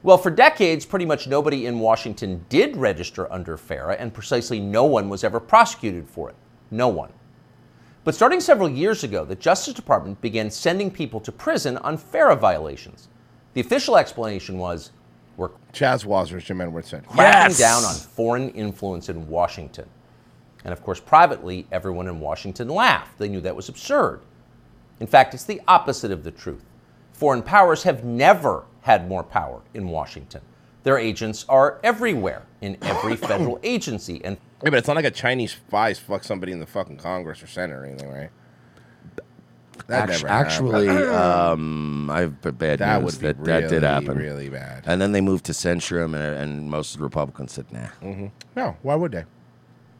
Speaker 6: Well, for decades, pretty much nobody in Washington did register under FARA, and precisely no one was ever prosecuted for it. No one. But starting several years ago, the Justice Department began sending people to prison on FARA violations. The official explanation was we're Chaz
Speaker 2: Chazwazzers, Jim Edwards said.
Speaker 6: cracking down on foreign influence in Washington. And of course, privately, everyone in Washington laughed. They knew that was absurd. In fact, it's the opposite of the truth. Foreign powers have never had more power in Washington. Their agents are everywhere in every [COUGHS] federal agency. And
Speaker 2: Yeah, but it's not like a Chinese spies fuck somebody in the fucking Congress or Senate or anything, right? That
Speaker 3: Actu-
Speaker 2: never
Speaker 3: actually,
Speaker 2: happened. [COUGHS]
Speaker 3: um, I've b- bad
Speaker 2: That
Speaker 3: news
Speaker 2: would be
Speaker 3: that that did happen.
Speaker 2: really bad.
Speaker 3: And then they moved to censure him, and, and most of the Republicans said, "Nah."
Speaker 2: hmm No, why would they?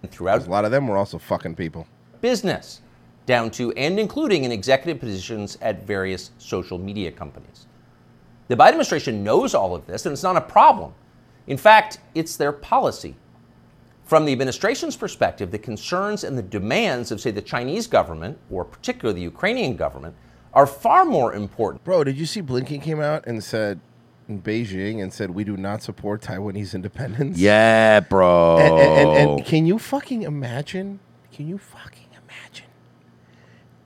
Speaker 6: Throughout
Speaker 2: a lot of them were also fucking people.
Speaker 6: business, down to and including in executive positions at various social media companies. The Biden administration knows all of this, and it's not a problem. In fact, it's their policy. From the administration's perspective, the concerns and the demands of, say, the Chinese government, or particularly the Ukrainian government, are far more important.
Speaker 2: Bro, did you see Blinken came out and said in Beijing and said we do not support Taiwanese independence?
Speaker 3: Yeah, bro.
Speaker 2: And, and, and, and can you fucking imagine? Can you fucking imagine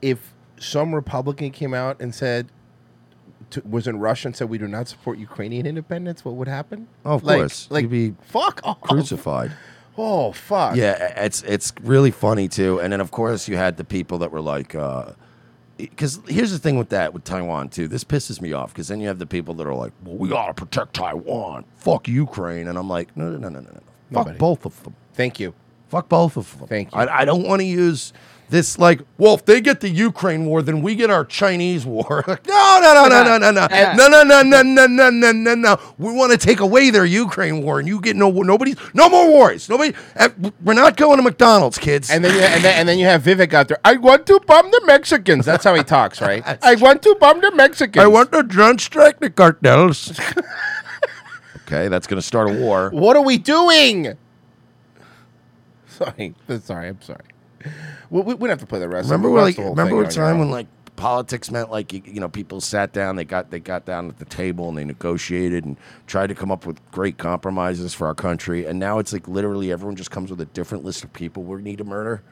Speaker 2: if some Republican came out and said to, was in Russia and said we do not support Ukrainian independence? What would happen?
Speaker 3: Oh, of
Speaker 2: Like-
Speaker 3: course,
Speaker 2: like
Speaker 3: you'd be
Speaker 2: fuck off.
Speaker 3: crucified.
Speaker 2: Oh fuck.
Speaker 3: Yeah, it's it's really funny too. And then of course you had the people that were like, uh, because here's the thing with that with Taiwan too. This pisses me off because then you have the people that are like, well, we gotta protect Taiwan. Fuck Ukraine, and I'm like, no, no, no, no, no, no. Fuck
Speaker 2: Nobody.
Speaker 3: both of them.
Speaker 2: Thank you.
Speaker 3: Fuck both of them.
Speaker 2: Thank you.
Speaker 3: I, I don't want to use this like, well, if they get the Ukraine war, then we get our Chinese war. no, no, no, no, no, no, no, no, no, no, no, no, no, no, no, no. We want to take away their Ukraine war, and you get no nobody, no more wars. Nobody. eh, We're not going to McDonald's, kids.
Speaker 2: And then, you, and then and then you have Vivek out there. I want to bomb the Mexicans. That's how he talks, right? I want to bomb the Mexicans.
Speaker 3: I want to drone strike the cartels. okay, that's going to start a war.
Speaker 2: What are we doing? Sorry, sorry, I'm sorry. We, we, we don't have to play the rest.
Speaker 3: Remember,
Speaker 2: of it.
Speaker 3: when,
Speaker 2: Watch
Speaker 3: like, remember a time when like politics meant like you, you know people sat down, they got they got down at the table and they negotiated and tried to come up with great compromises for our country, and now it's like literally everyone just comes with a different list of people we need to murder.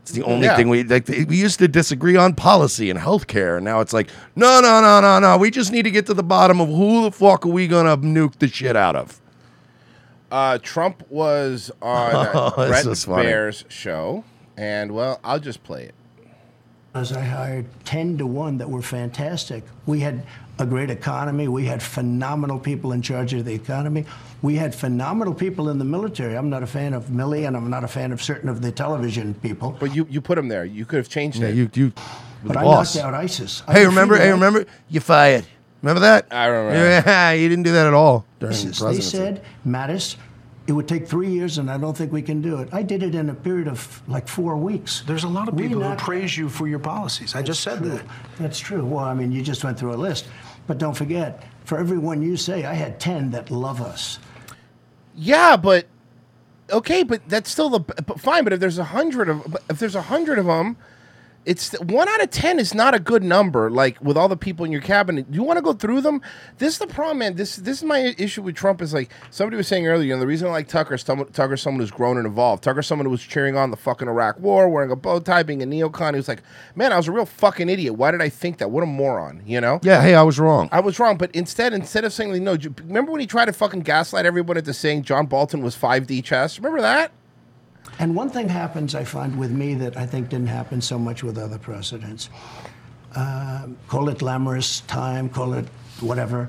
Speaker 3: It's the only
Speaker 2: Yeah.
Speaker 3: thing we like. We used to disagree on policy and healthcare, and now it's like, no, no, no, no, no. We just need to get to the bottom of who the fuck are we gonna nuke the shit out of.
Speaker 2: Uh, Trump was on [LAUGHS]
Speaker 3: Oh, Bret.
Speaker 2: Baier's show, and well, I'll just play it.
Speaker 10: As I hired 10 to 1 that were fantastic. We had a great economy. We had phenomenal people in charge of the economy. We had phenomenal people in the military. I'm not a fan of Milley, and I'm not a fan of certain of the television people.
Speaker 2: But you, you put them there. You could have changed
Speaker 3: Yeah,
Speaker 2: it.
Speaker 3: you you.
Speaker 10: But I
Speaker 3: boss.
Speaker 10: knocked out ISIS. I
Speaker 3: Hey, remember? Hey, remember? You fired. Remember that?
Speaker 2: I remember.
Speaker 3: Yeah, [LAUGHS] you didn't do that at all during
Speaker 10: ISIS.
Speaker 3: the
Speaker 10: They said, Mattis, it would take three years, and I don't think we can do it. I did it in a period of like four weeks.
Speaker 11: There's a lot of
Speaker 10: We
Speaker 11: people who praise you for your policies. I just said
Speaker 10: true.
Speaker 11: that.
Speaker 10: That's true. Well, I mean, you just went through a list. But don't forget, for every one you say, I had 10 that love us.
Speaker 2: Yeah, but okay, but that's still the but fine. But if there's a hundred of if there's a hundred of them, it's one out of ten is not a good number. Like with all the people in your cabinet, do you want to go through them? This is the problem, man. This this is my issue with Trump. Is like somebody was saying earlier. You know, the reason I like Tucker, is someone, Tucker's someone who's grown and evolved. Tucker's someone who was cheering on the fucking Iraq War, wearing a bow tie, being a neocon. He was like, man, I was a real fucking idiot. Why did I think that? What a moron. You know?
Speaker 3: Yeah, hey, I was wrong.
Speaker 2: I was wrong, but instead, instead of saying, no, remember when he tried to fucking gaslight everyone into saying John Bolton was 5D chess? Remember that?
Speaker 10: And one thing happens, I find, with me that I think didn't happen so much with other presidents. Um call it glamorous time, call it whatever.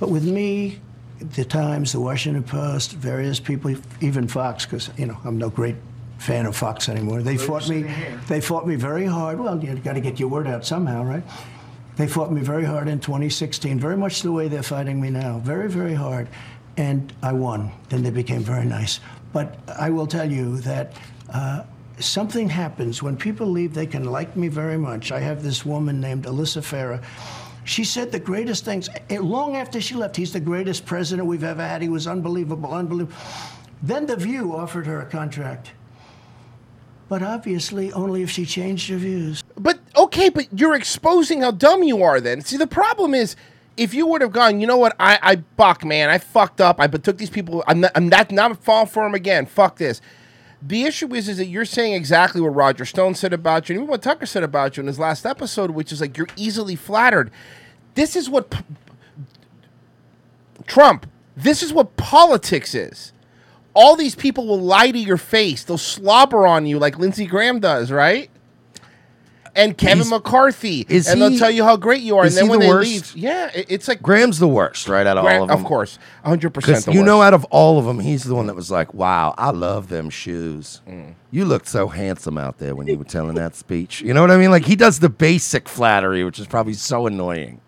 Speaker 10: But with me, the Times, the Washington Post, various people, even Fox, because you know I'm no great fan of Fox anymore. They fought me. They fought me very hard. Well, you've got to get your word out somehow, right? They fought me very hard in 2016, very much the way they're fighting me now, very, very hard. And I won. Then they became very nice. But I will tell you that uh, something happens when people leave, they can like me very much. I have this woman named Alyssa Farah. She said the greatest things. eh, Long after she left, he's the greatest president we've ever had. He was unbelievable, unbelievable. Then The View offered her a contract. But obviously, only if she changed her views.
Speaker 2: But okay, but you're exposing how dumb you are. Then see, the problem is. If you would have gone, you know what? I, I buck, man. I fucked up. I took these people. I'm not, I'm not, not fall for them again. Fuck this. The issue is, is that you're saying exactly what Roger Stone said about you, and even what Tucker said about you in his last episode, which is like you're easily flattered. This is what p- Trump. This is what politics is. All these people will lie to your face. They'll slobber on you like Lindsey Graham does, right? And Kevin
Speaker 3: He's-
Speaker 2: McCarthy,
Speaker 3: is
Speaker 2: and they'll tell you how great you are, and
Speaker 3: is
Speaker 2: then
Speaker 3: he
Speaker 2: when
Speaker 3: the
Speaker 2: they
Speaker 3: worst?
Speaker 2: leave, yeah, it- it's like
Speaker 3: Graham's the worst, right? Out of
Speaker 2: Graham-
Speaker 3: all of them,
Speaker 2: of course, 100%
Speaker 3: Because
Speaker 2: the
Speaker 3: you know, out of all of them, he's the one that was like, "Wow, I love them shoes.
Speaker 2: Mm.
Speaker 3: You looked so handsome out there when you were telling that speech." You know what I mean? Like he does the basic flattery, which is probably so annoying.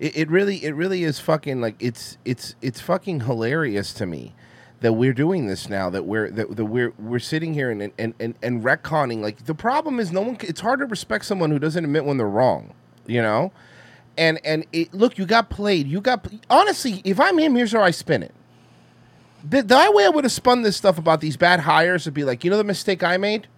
Speaker 2: It, it really, it really is fucking like it's it's it's fucking hilarious to me that we're doing this now. That we're that, that we're we're sitting here and and and and retconning. Like the problem is, no one. It's hard to respect someone who doesn't admit when they're wrong. You know, and and it, look, you got played. You got honestly. If I'm him, here's how I spin it. The, the way I would have spun this stuff about these bad hires would be like, you know, the mistake I made.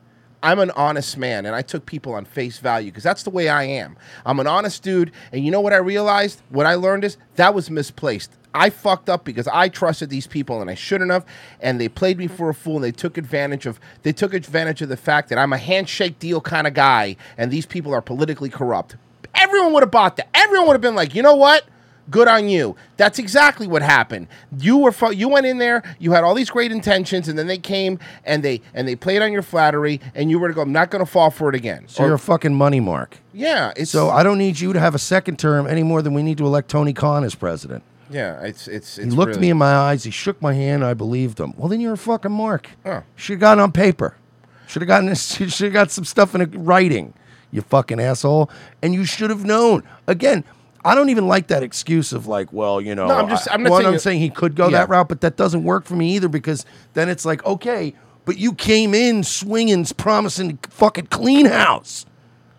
Speaker 2: I'm an honest man and I took people on face value because that's the way I am. I'm an honest dude. And you know what I realized? What I learned is that was misplaced. I fucked up because I trusted these people and I shouldn't have. And they played me mm-hmm. for a fool and they took advantage of they took advantage of the fact that I'm a handshake deal kind of guy and these people are politically corrupt. Everyone would have bought that. Everyone would have been like, you know what? Good on you. That's exactly what happened. You were fu- you went in there. You had all these great intentions, and then they came and they and they played on your flattery, and you were to go. I'm not going to fall for it again.
Speaker 3: So
Speaker 2: Or-
Speaker 3: you're a fucking money mark.
Speaker 2: yeah. It's
Speaker 3: So I don't need you to have a second term any more than we need to elect Tony Khan as president.
Speaker 2: Yeah. It's it's. it's
Speaker 3: he looked
Speaker 2: really-
Speaker 3: me in my eyes. He shook my hand. I believed him. Well, then you're a fucking mark.
Speaker 2: Oh.
Speaker 3: Should have gotten on paper. Should have gotten this. [LAUGHS] Should have got some stuff in a writing. You fucking asshole. And you should have known. Again, I don't even like that excuse of like, well, you know.
Speaker 2: No, I'm just-
Speaker 3: I-
Speaker 2: I'm not
Speaker 3: one,
Speaker 2: saying
Speaker 3: I'm saying he could go
Speaker 2: Yeah.
Speaker 3: that route, but that doesn't work for me either because then it's like, okay, but you came in swinging, promising fucking clean house,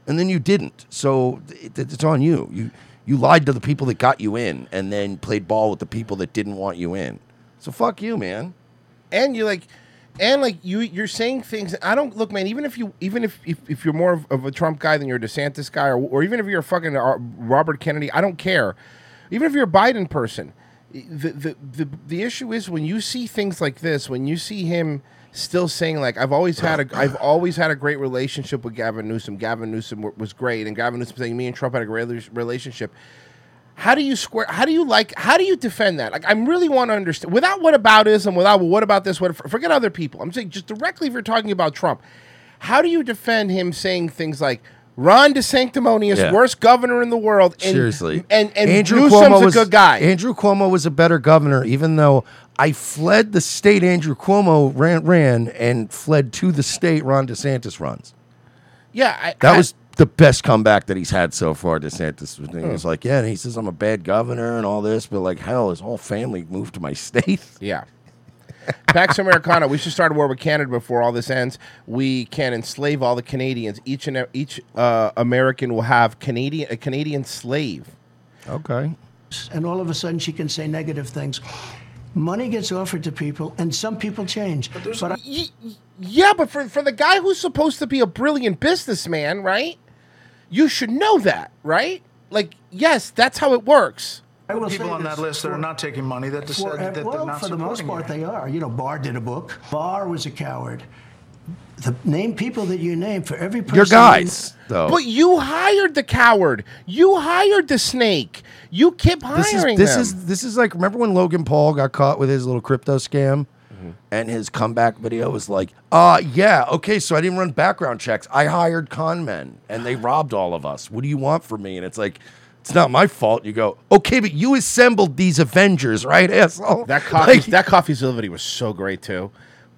Speaker 3: and then you didn't. So it, it's on you. You you lied to the people that got you in, and then played ball with the people that didn't want you in. So fuck you, man.
Speaker 2: and you're like and like you you're saying things i don't look man even if you even if if, if you're more of, of a trump guy than you're a desantis guy or, or even if you're a fucking uh, robert kennedy i don't care even if you're a biden person the, the the the issue is when you see things like this, when you see him still saying like I've always had a I've always had a great relationship with Gavin Newsom. Gavin Newsom wa- was great, and Gavin Newsom saying me and Trump had a great relationship. How do you square? How do you like? How do you defend that? Like, I really want to understand without what aboutism, without well, what about this? What forget other people. I'm saying just directly if you're talking about Trump, how do you defend him saying things like Ron DeSanctimonious,
Speaker 3: Yeah.
Speaker 2: worst governor in the world? And,
Speaker 3: Seriously,
Speaker 2: and and
Speaker 3: Andrew
Speaker 2: Newsom's
Speaker 3: Cuomo
Speaker 2: a good guy.
Speaker 3: Andrew Cuomo was a better governor, even though I fled the state Andrew Cuomo ran, ran and fled to the state Ron DeSantis runs.
Speaker 2: yeah, I,
Speaker 3: That
Speaker 2: I-
Speaker 3: was the best comeback that he's had so far. DeSantis was, he
Speaker 2: Hmm.
Speaker 3: was like, yeah, and he says I'm a bad governor and all this, but like hell, his whole family moved to my [LAUGHS] state.
Speaker 2: Yeah. Pax Americana. We should start a war with Canada before all this ends. We can enslave all the Canadians. Each and e- each uh, American will have Canadian a Canadian slave.
Speaker 3: Okay.
Speaker 10: And all of a sudden, she can say negative things. Money gets offered to people, and some people change. But, I,
Speaker 2: Yeah, but for for the guy who's supposed to be a brilliant businessman, right? You should know that, right? Like, yes, that's how it works.
Speaker 11: People on that list that are not taking money that,
Speaker 10: for,
Speaker 11: said that they're
Speaker 10: well,
Speaker 11: not
Speaker 10: for the most part,
Speaker 11: you.
Speaker 10: they are. You know, Barr did a book. Barr was a coward. The name people that you name for every person.
Speaker 3: Your
Speaker 10: you-
Speaker 3: guys, though.
Speaker 2: But you hired the coward. You hired the snake. You keep hiring
Speaker 3: this is this
Speaker 2: them.
Speaker 3: is this is like remember when Logan Paul got caught with his little crypto scam
Speaker 2: Mm-hmm.
Speaker 3: and his comeback video was like uh yeah okay so I didn't run background checks I hired con men and they robbed all of us what do you want from me and it's like it's not my fault you go okay but you assembled these Avengers right asshole
Speaker 2: That coffee,
Speaker 3: Like,
Speaker 2: that coffee's delivery was so great too.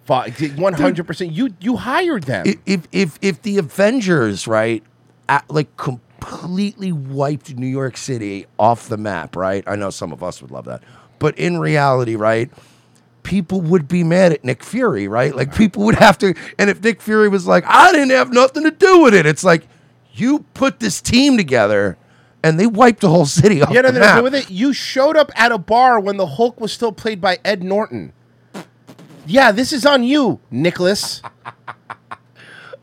Speaker 2: One hundred percent. You you hired them.
Speaker 3: if if if the Avengers right at, like completely wiped New York City off the map right I know some of us would love that but in reality right people would be mad at Nick Fury right like people would have to and if Nick Fury was like I didn't have nothing to do with it it's like you put this team together and they wiped the whole city off
Speaker 2: You had
Speaker 3: the
Speaker 2: nothing to
Speaker 3: map
Speaker 2: do with it. You showed up at a bar when the Hulk was still played by Ed Norton. Yeah, this is on you, Nicholas.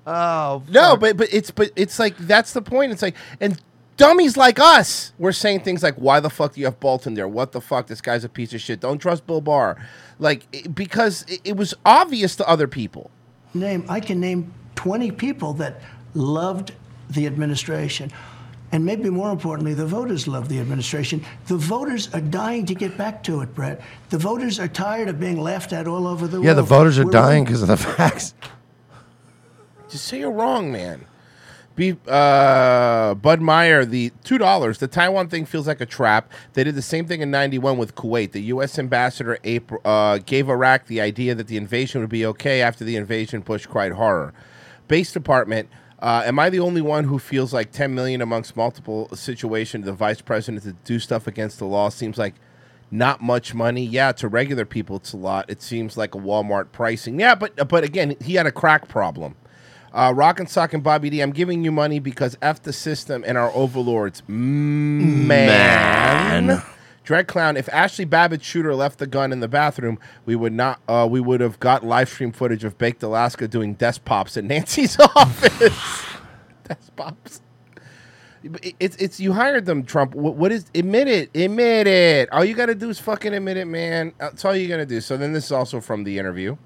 Speaker 3: Oh
Speaker 2: no, but but it's but it's like that's the point. It's like and dummies like us we're saying things like, "Why the fuck do you have Bolton there? What the fuck? This guy's a piece of shit. Don't trust Bill Barr." Like it- because it, it was obvious to other people.
Speaker 10: name I can name 20 people that loved the administration. And maybe more importantly, the voters love the administration. The voters are dying to get back to it, Bret. The voters are tired of being laughed at all over the world.
Speaker 3: yeah the voters are
Speaker 10: We're
Speaker 3: dying because of the [LAUGHS] facts
Speaker 2: Just say you're wrong, man. Be, uh, Bud Meyer, the two dollars. The Taiwan thing feels like a trap. They did the same thing in '91 with Kuwait. The U.S. ambassador April, uh, gave Iraq the idea that the invasion would be okay after the invasion. Bush cried horror. Base Department. Uh, am I the only one who feels like 10 million amongst multiple situations? The vice president to do stuff against the law seems like not much money. Yeah, to regular people, it's a lot. It seems like a Walmart pricing. Yeah, but but again, he had a crack problem. Uh, Rock and Sock and Bobby D, I'm giving you money because F the system and our overlords. Man.
Speaker 3: Man.
Speaker 2: Dread Clown, if Ashli Babbitt shooter left the gun in the bathroom, we would not uh, we would have got live stream footage of Baked Alaska doing desk pops in [LAUGHS] Nancy's [LAUGHS] office. desk pops. It's it's you hired them, Trump. What, what is admit it? Admit it. All you got to do is fucking admit it, man. That's all you got to do. So then this is also from the interview.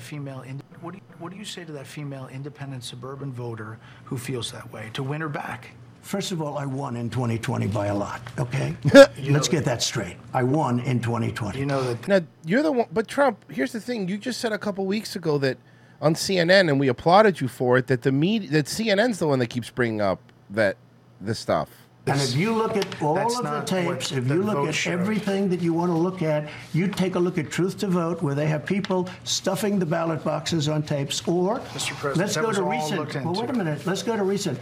Speaker 11: Female, ind- what do, you, what do you say to that female independent suburban voter who feels that way? To win her back?
Speaker 10: First of all, I won in 2020 by a lot, okay? [LAUGHS] Let's get that straight. I won in 2020.
Speaker 11: You know that
Speaker 2: Now you're the one, but Trump. Here's the thing: you just said a couple weeks ago that on CNN, and we applauded you for it. That the media, that CNN's the one that keeps bringing up that this stuff.
Speaker 10: And if you look at all
Speaker 11: That's
Speaker 10: of the tapes, if you look at
Speaker 11: showed.
Speaker 10: everything that you want to look at, you take a look at True the Vote, where they have people stuffing the ballot boxes on tapes, or
Speaker 11: Mr. President,
Speaker 10: let's go to recent. Well, wait a minute. Let's go to recent.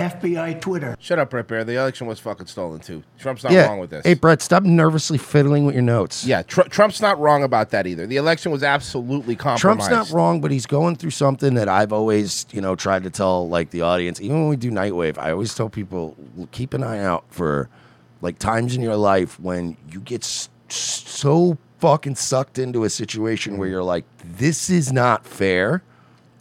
Speaker 10: FBI Twitter.
Speaker 2: Shut up, Bret Baier. The election was fucking stolen too. Trump's not
Speaker 3: yeah
Speaker 2: wrong with this.
Speaker 3: hey Bret stop nervously fiddling with your notes
Speaker 2: yeah, Tr- Trump's not wrong about that either. The election was absolutely compromised.
Speaker 3: Trump's not wrong, but he's going through something that I've always, you know, tried to tell like the audience. Even when we do Nightwave, I always tell people keep an eye out for like times in your life when you get s- so fucking sucked into a situation where you're like, this is not fair.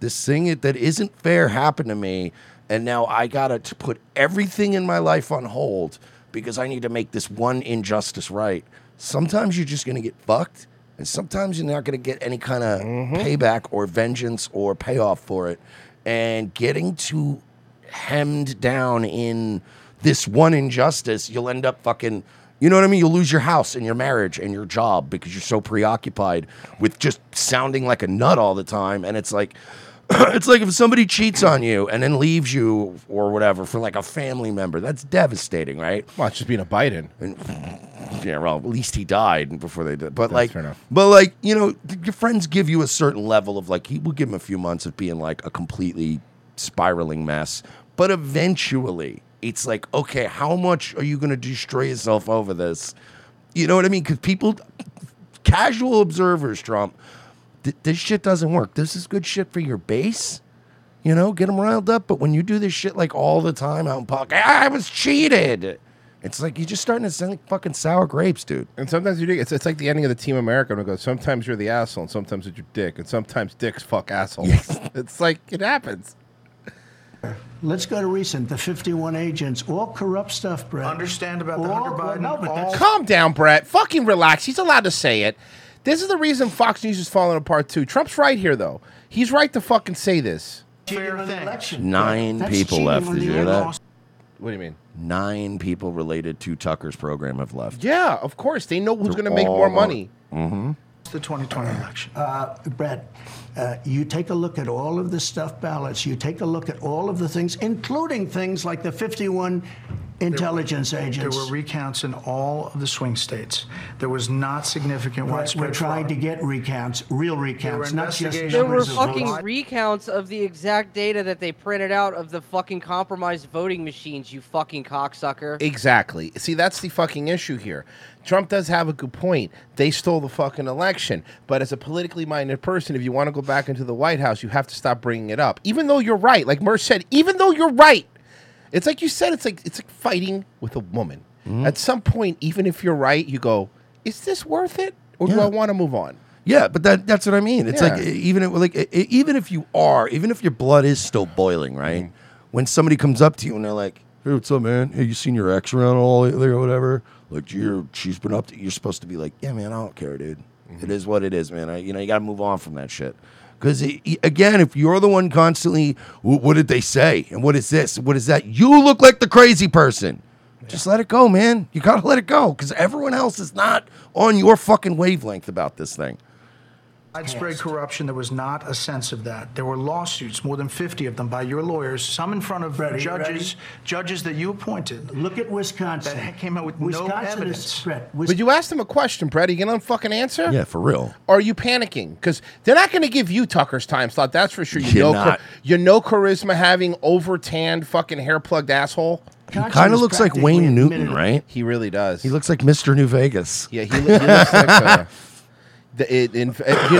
Speaker 3: This thing that isn't fair happened to me, and now I gotta t- put everything in my life on hold because I need to make this one injustice right. sometimes you're just gonna get fucked, and sometimes you're not gonna get any kind of mm-hmm. payback or vengeance or payoff for it. And getting too hemmed down in this one injustice, you'll end up fucking. You know what I mean? You'll lose your house and your marriage and your job because you're so preoccupied with just sounding like a nut all the time. And it's like, [CLEARS THROAT] it's like if somebody cheats on you and then leaves you or whatever for like a family member. That's devastating, right?
Speaker 2: Well, it's just being a Biden.
Speaker 3: And, yeah, well, at least he died before they did. But
Speaker 2: That's
Speaker 3: like,
Speaker 2: fair enough.
Speaker 3: but like, you know, th- your friends give you a certain level of like, he will give him a few months of being like a completely spiraling mess. But eventually, it's like, okay, how much are you going to destroy yourself over this? You know what I mean? Because people, casual observers, Trump, th- this shit doesn't work. This is good shit for your base. You know, get them riled up. But when you do this shit like all the time out in public, "Ah, I was cheated. It's like you're just starting to sound like fucking sour grapes, dude.
Speaker 2: And sometimes you do. It's, it's like the ending of the Team America. And it goes, sometimes you're the asshole, and sometimes it's your dick, and sometimes dicks fuck assholes. Yes. [LAUGHS] it's like it happens.
Speaker 10: Let's go to recent. The 51 agents, all corrupt stuff, Bret.
Speaker 11: Understand about the
Speaker 10: All-
Speaker 11: Hunter Biden.
Speaker 10: No, but
Speaker 11: all-
Speaker 10: that's
Speaker 2: Calm down, Bret. Fucking relax. He's allowed to say it. This is the reason Fox News is falling apart too. Trump's right here, though. He's right to fucking say this.
Speaker 11: fair thing.
Speaker 3: Nine
Speaker 10: That's
Speaker 3: people left.
Speaker 10: on
Speaker 3: Did you hear that?
Speaker 2: What do you mean?
Speaker 3: Nine people related to Tucker's program have left.
Speaker 2: Yeah, of course. They know who's going to make more money.
Speaker 3: Mm-hmm.
Speaker 11: It's the 2020 election.
Speaker 10: Uh, Bret, uh, you take a look at all of the stuff ballots. You take a look at all of the things, including things like the 51 intelligence
Speaker 11: There
Speaker 10: agents.
Speaker 11: There were recounts in all of the swing states. There was not significant
Speaker 10: We're,
Speaker 11: widespread
Speaker 10: we're trying
Speaker 11: fraud.
Speaker 10: to get recounts, real recounts, not just.
Speaker 7: There were fucking
Speaker 10: votes.
Speaker 7: recounts of the exact data that they printed out of the fucking compromised voting machines, you fucking cocksucker.
Speaker 2: Exactly. See, that's the fucking issue here. Trump does have a good point. They stole the fucking election. But as a politically minded person, if you want to go back into the White House, you have to stop bringing it up. Even though you're right, like Merch said, even though you're right, it's like you said, it's like it's like fighting with a woman. At some point, even if you're right, you go, "Is this worth it, or do I want to move on?"
Speaker 3: Yeah, but that that's what I mean. It's like
Speaker 2: Yeah.
Speaker 3: e- even if, like even if you are, even if your blood is still boiling, right?
Speaker 2: Mm-hmm.
Speaker 3: When somebody comes up to you and they're like, "Hey, what's up, man? Hey, you seen your ex around all lately or whatever?" Like you're she's been up to. You're supposed to be like, "Yeah, man, I don't care, dude.
Speaker 2: Mm-hmm.
Speaker 3: It is what it is, man. I, you know, you got to move on from that shit." Because again, if you're the one constantly, "Wh- what did they say? And what is this? What is that? You look like the crazy person. Just let it go, man. You gotta let it go because everyone else is not on your fucking wavelength about this thing.
Speaker 11: Widespread corruption, there was not a sense of that. There were lawsuits, more than 50 of them, by your lawyers, some in front of
Speaker 10: Freddie,
Speaker 11: judges, judges that you appointed.
Speaker 10: Look at Wisconsin.
Speaker 11: That came out with
Speaker 10: Wisconsin
Speaker 11: no
Speaker 10: is-
Speaker 11: evidence.
Speaker 10: Bret,
Speaker 2: But you asked him a question, Bret. Are you going to fucking answer?
Speaker 3: Yeah, for real.
Speaker 2: Or are you panicking? Because they're not going to give you Tucker's time slot. That's for sure. You
Speaker 3: You're
Speaker 2: know,
Speaker 3: not.
Speaker 2: you know, charisma having over tanned fucking hair plugged asshole.
Speaker 3: He kind of looks like Wayne Newton, right?
Speaker 2: He really does.
Speaker 3: He looks like Mr. New Vegas.
Speaker 2: Yeah, he, li- he looks like uh, the, [LAUGHS] in, in,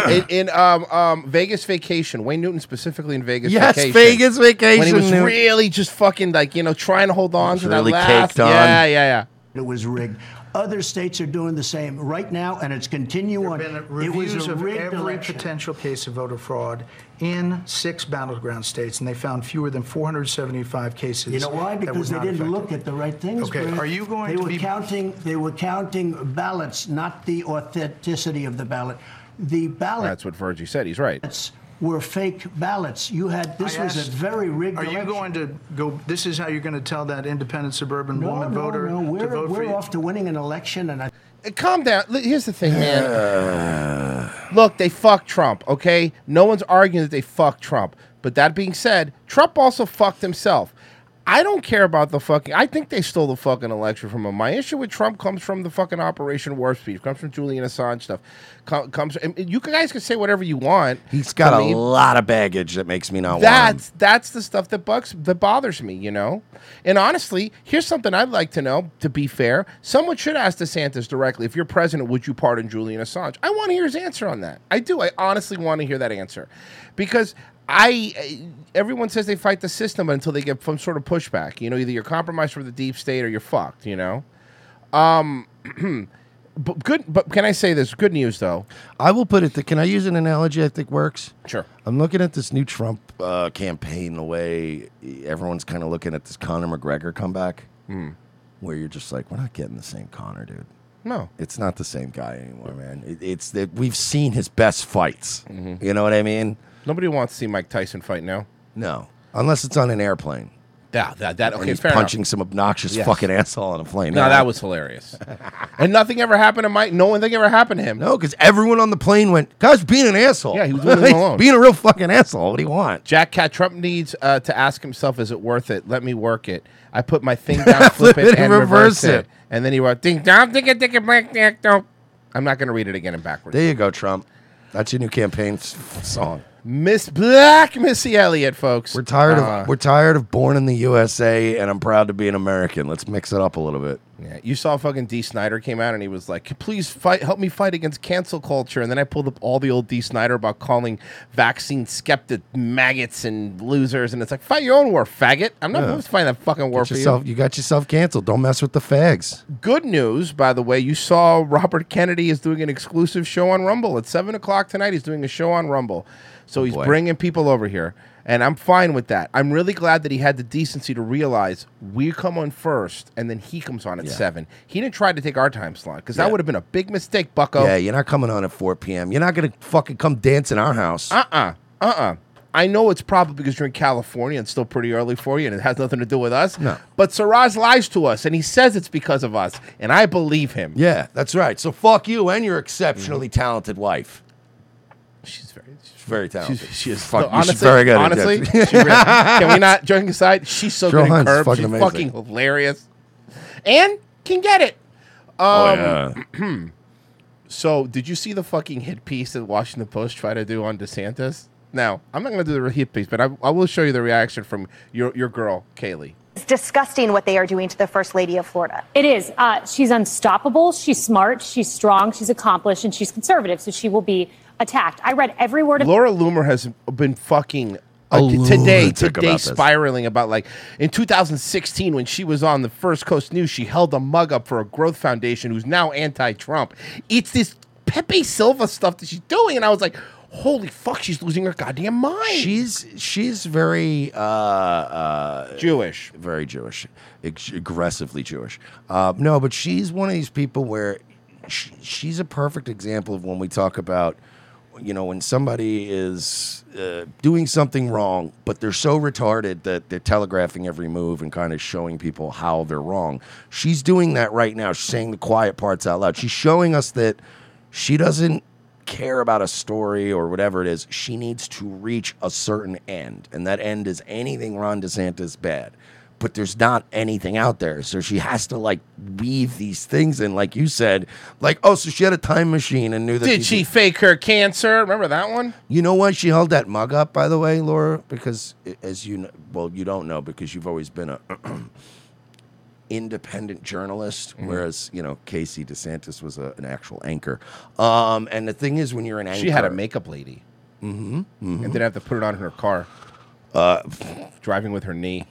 Speaker 2: in, in um, um, Vegas Vacation. Wayne Newton specifically in Vegas
Speaker 3: Yes,
Speaker 2: Vacation.
Speaker 3: Vegas Vacation,
Speaker 2: When he was
Speaker 3: Newton.
Speaker 2: really just fucking like you know trying to hold on to
Speaker 3: really
Speaker 2: that laugh.
Speaker 3: caked on.
Speaker 2: Yeah, yeah, yeah.
Speaker 10: It was rigged. Other states are doing the same right now, and it's continuing.
Speaker 11: Been
Speaker 10: It was
Speaker 11: reviews
Speaker 10: a
Speaker 11: of every
Speaker 10: election.
Speaker 11: potential case of voter fraud in six battleground states, and they found fewer than 475 cases.
Speaker 10: You know why? Because they didn't
Speaker 11: affected.
Speaker 10: look at the right things.
Speaker 11: Okay,
Speaker 10: Bret.
Speaker 11: are you going
Speaker 10: they
Speaker 11: to
Speaker 10: were
Speaker 11: be-
Speaker 10: counting? They were counting ballots, not the authenticity of the ballot. The ballots
Speaker 2: That's what Virgie said. He's right.
Speaker 10: Were fake ballots. You had this
Speaker 11: I
Speaker 10: was
Speaker 11: asked,
Speaker 10: a very rigged.
Speaker 11: Are you
Speaker 10: election.
Speaker 11: going to go? This is how you're going to tell that independent suburban
Speaker 10: No,
Speaker 11: woman
Speaker 10: no,
Speaker 11: voter
Speaker 10: no.
Speaker 11: to
Speaker 10: We're,
Speaker 11: vote for
Speaker 10: we're
Speaker 11: you?
Speaker 10: off to winning an election, and I.
Speaker 2: Uh, Calm down. Here's the thing, man. [SIGHS] Look, they fucked Trump, okay? No one's arguing that they fucked Trump. But that being said, Trump also fucked himself. I don't care about the fucking. I think they stole the fucking election from him. My issue with Trump comes from the fucking Operation Warp Speed. Comes from Julian Assange stuff. Com- comes. You guys can say whatever you want.
Speaker 3: He's got a lot of baggage that makes me not.
Speaker 2: That's that's the stuff that bugs that bothers me, you know. And honestly, here's something I'd like to know. To be fair, someone should ask DeSantis directly: If you're president, would you pardon Julian Assange? I want to hear his answer on that. I do. I honestly want to hear that answer because I. Everyone says they fight the system until they get some sort of pushback. You know, either you're compromised for the deep state or you're fucked. You know. Um. [CLEARS THROAT] But good, but can I say this? Good news, though.
Speaker 3: I will put it. That, can I use an analogy I think works?
Speaker 2: Sure.
Speaker 3: I'm looking at this new Trump uh, campaign. The way everyone's kind of looking at this Conor McGregor comeback,
Speaker 2: Hmm.
Speaker 3: where you're just like, we're not getting the same Conor, dude.
Speaker 2: No.
Speaker 3: It's not the same guy anymore, man. It, it's that we've seen his best fights.
Speaker 2: Mm-hmm.
Speaker 3: You know what I mean?
Speaker 2: Nobody wants to see Mike Tyson fight now.
Speaker 3: No, unless it's on an airplane.
Speaker 2: Yeah, that, that okay,
Speaker 3: he's
Speaker 2: fair
Speaker 3: punching
Speaker 2: enough.
Speaker 3: some obnoxious
Speaker 2: Yes.
Speaker 3: fucking asshole on a plane.
Speaker 2: No, that was hilarious. [LAUGHS] and nothing ever happened to Mike. No one thing ever happened to him.
Speaker 3: No, because everyone on the plane went, "Guy's being an asshole."
Speaker 2: Yeah, he was [LAUGHS] alone.
Speaker 3: being a real fucking asshole. What do you want?
Speaker 2: Jack Cat Trump needs uh, to ask himself, "Is it worth it? Let me work it." I put my thing down, [LAUGHS] flip, it, and reverse it. And then he wrote, "Ding dong, ding ding ding ding ding dong." I'm not going to read it again in backwards.
Speaker 3: There you go, Trump. That's your new campaign song.
Speaker 2: Miss Black Missy Elliott, folks.
Speaker 3: We're tired
Speaker 2: Uh,
Speaker 3: of we're tired of born in the USA, and I'm proud to be an American. Let's mix it up a little bit.
Speaker 2: Yeah, you saw fucking Dee Snider came out and he was like, "Please fight, help me fight against cancel culture." And then I pulled up all the old Dee Snider about calling vaccine skeptic maggots and losers, and it's like, fight your own war, faggot. I'm not
Speaker 3: Yeah.
Speaker 2: going to fight that fucking war
Speaker 3: Get
Speaker 2: for
Speaker 3: yourself,
Speaker 2: you.
Speaker 3: you got yourself canceled. Don't mess with the fags.
Speaker 2: Good news, by the way, you saw Robert Kennedy is doing an exclusive show on Rumble at seven o'clock tonight. He's doing a show on Rumble, so he's
Speaker 3: boy.
Speaker 2: bringing people over here, and I'm fine with that. I'm really glad that he had the decency to realize we come on first, and then he comes on at
Speaker 3: Yeah.
Speaker 2: seven. He didn't try to take our time slot because
Speaker 3: Yeah.
Speaker 2: that would have been a big mistake, Bucko.
Speaker 3: Yeah, you're not coming on at 4 p.m. You're not gonna fucking come dance in our house.
Speaker 2: Uh uh-uh, uh. Uh I know it's probably because you're in California and it's still pretty early for you and it has nothing to do with us.
Speaker 3: No.
Speaker 2: But Saraz lies to us and he says it's because of us. And I believe him.
Speaker 3: Yeah, that's right. So fuck you and your exceptionally talented wife.
Speaker 2: She's very,
Speaker 3: very talented.
Speaker 2: She's, she is
Speaker 3: Fuck,
Speaker 2: no, honestly,
Speaker 3: she's very good.
Speaker 2: Honestly, she really- [LAUGHS] can we not joking aside? She's so
Speaker 3: Joe
Speaker 2: good in
Speaker 3: Hunt's
Speaker 2: curb.
Speaker 3: fucking
Speaker 2: She's
Speaker 3: amazing.
Speaker 2: fucking hilarious, and can get it.
Speaker 3: Oh,
Speaker 2: Um, [CLEARS THROAT] so, did you see the fucking hit piece that Washington Post tried to do on DeSantis? Now, I'm not going to do the hit piece, but I, I will show you the reaction from your your girl Kaylee.
Speaker 12: It's disgusting what they are doing to the First Lady of Florida.
Speaker 13: It is. Uh, she's unstoppable. She's smart. She's strong. She's accomplished, and she's conservative. So she will be attacked. I read every word of.
Speaker 2: Laura Loomer has been fucking uh, today today
Speaker 3: about this.
Speaker 2: spiraling about like in 2016 when she was on the First Coast News, she held a mug up for a growth foundation who's now anti-Trump. It's this Pepe Silvia stuff that she's doing, and I was like, holy fuck, she's losing her goddamn mind.
Speaker 3: She's she's very uh, uh,
Speaker 2: Jewish,
Speaker 3: very Jewish, ex- aggressively Jewish. Uh, no, but she's one of these people where sh she's a perfect example of when we talk about, you know, when somebody is uh, doing something wrong, but they're so retarded that they're telegraphing every move and kind of showing people how they're wrong. She's doing that right now. She's saying the quiet parts out loud. She's showing us that she doesn't care about a story or whatever it is. She needs to reach a certain end, and that end is anything Ron DeSantis bad. But there's not anything out there, so she has to like weave these things in, like you said, like oh, so she had a time machine and knew that.
Speaker 2: Did she fake her cancer? Remember that one?
Speaker 3: You know why she held that mug up, by the way, Laura? Because as you know, well, you don't know because you've always been a [CLEARS THROAT] independent journalist,
Speaker 2: Mm-hmm.
Speaker 3: whereas you know Casey DeSantis was a, an actual anchor. Um, and the thing is, when you're an anchor,
Speaker 2: She had a makeup lady,
Speaker 3: mm-hmm,
Speaker 2: and didn't have to put it on in her car.
Speaker 3: Uh,
Speaker 2: driving with her knee.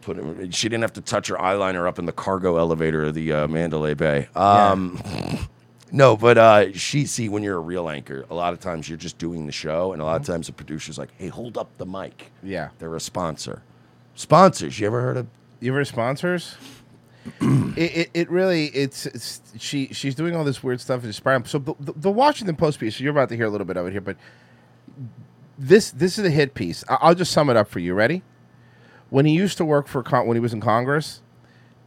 Speaker 3: Put it, she didn't have to touch her eyeliner up in the cargo elevator of the uh, Mandalay Bay. Um, [LAUGHS] No, but uh, she see when you're a real anchor, a lot of times you're just doing the show, and a lot of times the producer's like, "Hey, hold up the mic."
Speaker 2: Yeah,
Speaker 3: they're a sponsor. Sponsors. You ever heard of?
Speaker 2: You ever sponsors? [CLEARS THROAT] it, it, it really it's, it's she she's doing all this weird stuff and inspiring. So the, the, the Washington Post piece. So You're about to hear a little bit of it here, but this this is a hit piece. I'll just sum it up for you. Ready? When he used to work for con- when he was in Congress,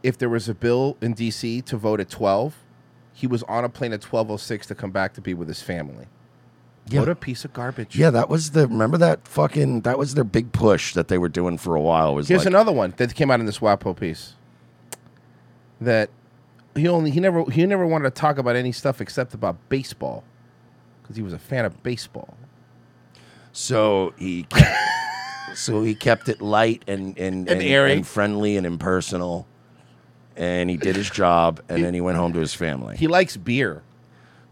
Speaker 2: if there was a bill in D.C. to vote at twelve, he was on a plane at twelve oh six to come back to be with his family.
Speaker 3: Yeah.
Speaker 2: What a piece of garbage.
Speaker 3: Yeah, that was the remember that fucking that was their big push that they were doing for a while. Was
Speaker 2: Here's
Speaker 3: like,
Speaker 2: another one that came out in this WAPO piece. That he only he never he never wanted to talk about any stuff except about baseball because he was a fan of baseball.
Speaker 3: So he kept, so he kept it light and and,
Speaker 2: And airy.
Speaker 3: and friendly and impersonal, and he did his job, and then he went home to his family.
Speaker 2: He likes beer,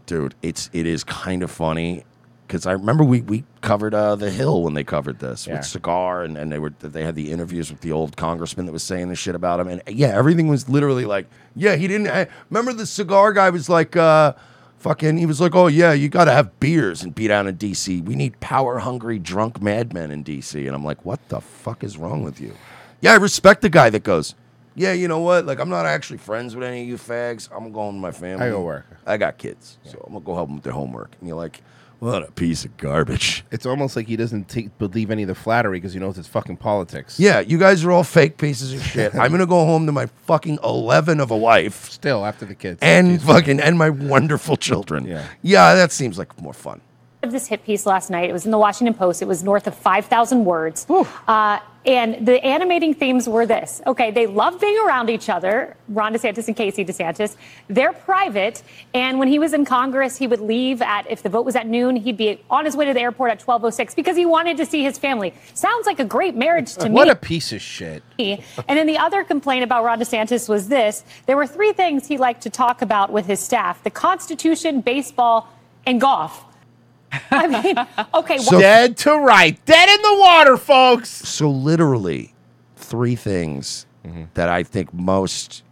Speaker 3: dude. It's it is kind of funny because I remember we we covered uh, the Hill when they covered this
Speaker 2: Yeah.
Speaker 3: with Cigar, and, and they were they had the interviews with the old congressman that was saying the shit about him, and yeah, everything was literally like, yeah, he didn't. I, remember the cigar guy was like. uh Fucking, he was like, "Oh yeah, you got to have beers and be down in D.C. We need power hungry drunk madmen in D.C." And I'm like, "What the fuck is wrong with you?" Yeah, I respect the guy that goes, yeah, you know what? Like, I'm not actually friends with any of you fags. I'm going with my family.
Speaker 2: I go work.
Speaker 3: I got kids, so I'm gonna go help them with their homework. And you're like, what a piece of garbage.
Speaker 2: It's almost like he doesn't take, believe any of the flattery because he knows it's fucking politics.
Speaker 3: Yeah, you guys are all fake pieces of shit. I'm gonna go home to my fucking eleven of a wife.
Speaker 2: Still after the kids.
Speaker 3: And fucking and my wonderful children. Yeah. Yeah, that seems like more fun.
Speaker 13: Of this hit piece last night. It was in the Washington Post. It was north of 5,000 words. Uh, and the animating themes were this. Okay, they love being around each other, Ron DeSantis and Casey DeSantis. They're private. And when he was in Congress, he would leave at, if the vote was at noon, he'd be on his way to the airport at 1206 because he wanted to see his family. Sounds like a great marriage to [LAUGHS] me.
Speaker 2: What a piece of shit. [LAUGHS]
Speaker 13: And then the other complaint about Ron DeSantis was this there were three things he liked to talk about with his staff the Constitution, baseball, and golf. I mean, okay,
Speaker 3: So-
Speaker 2: Dead to right. Dead in the water, folks.
Speaker 3: So literally, three things mm-hmm. that I think most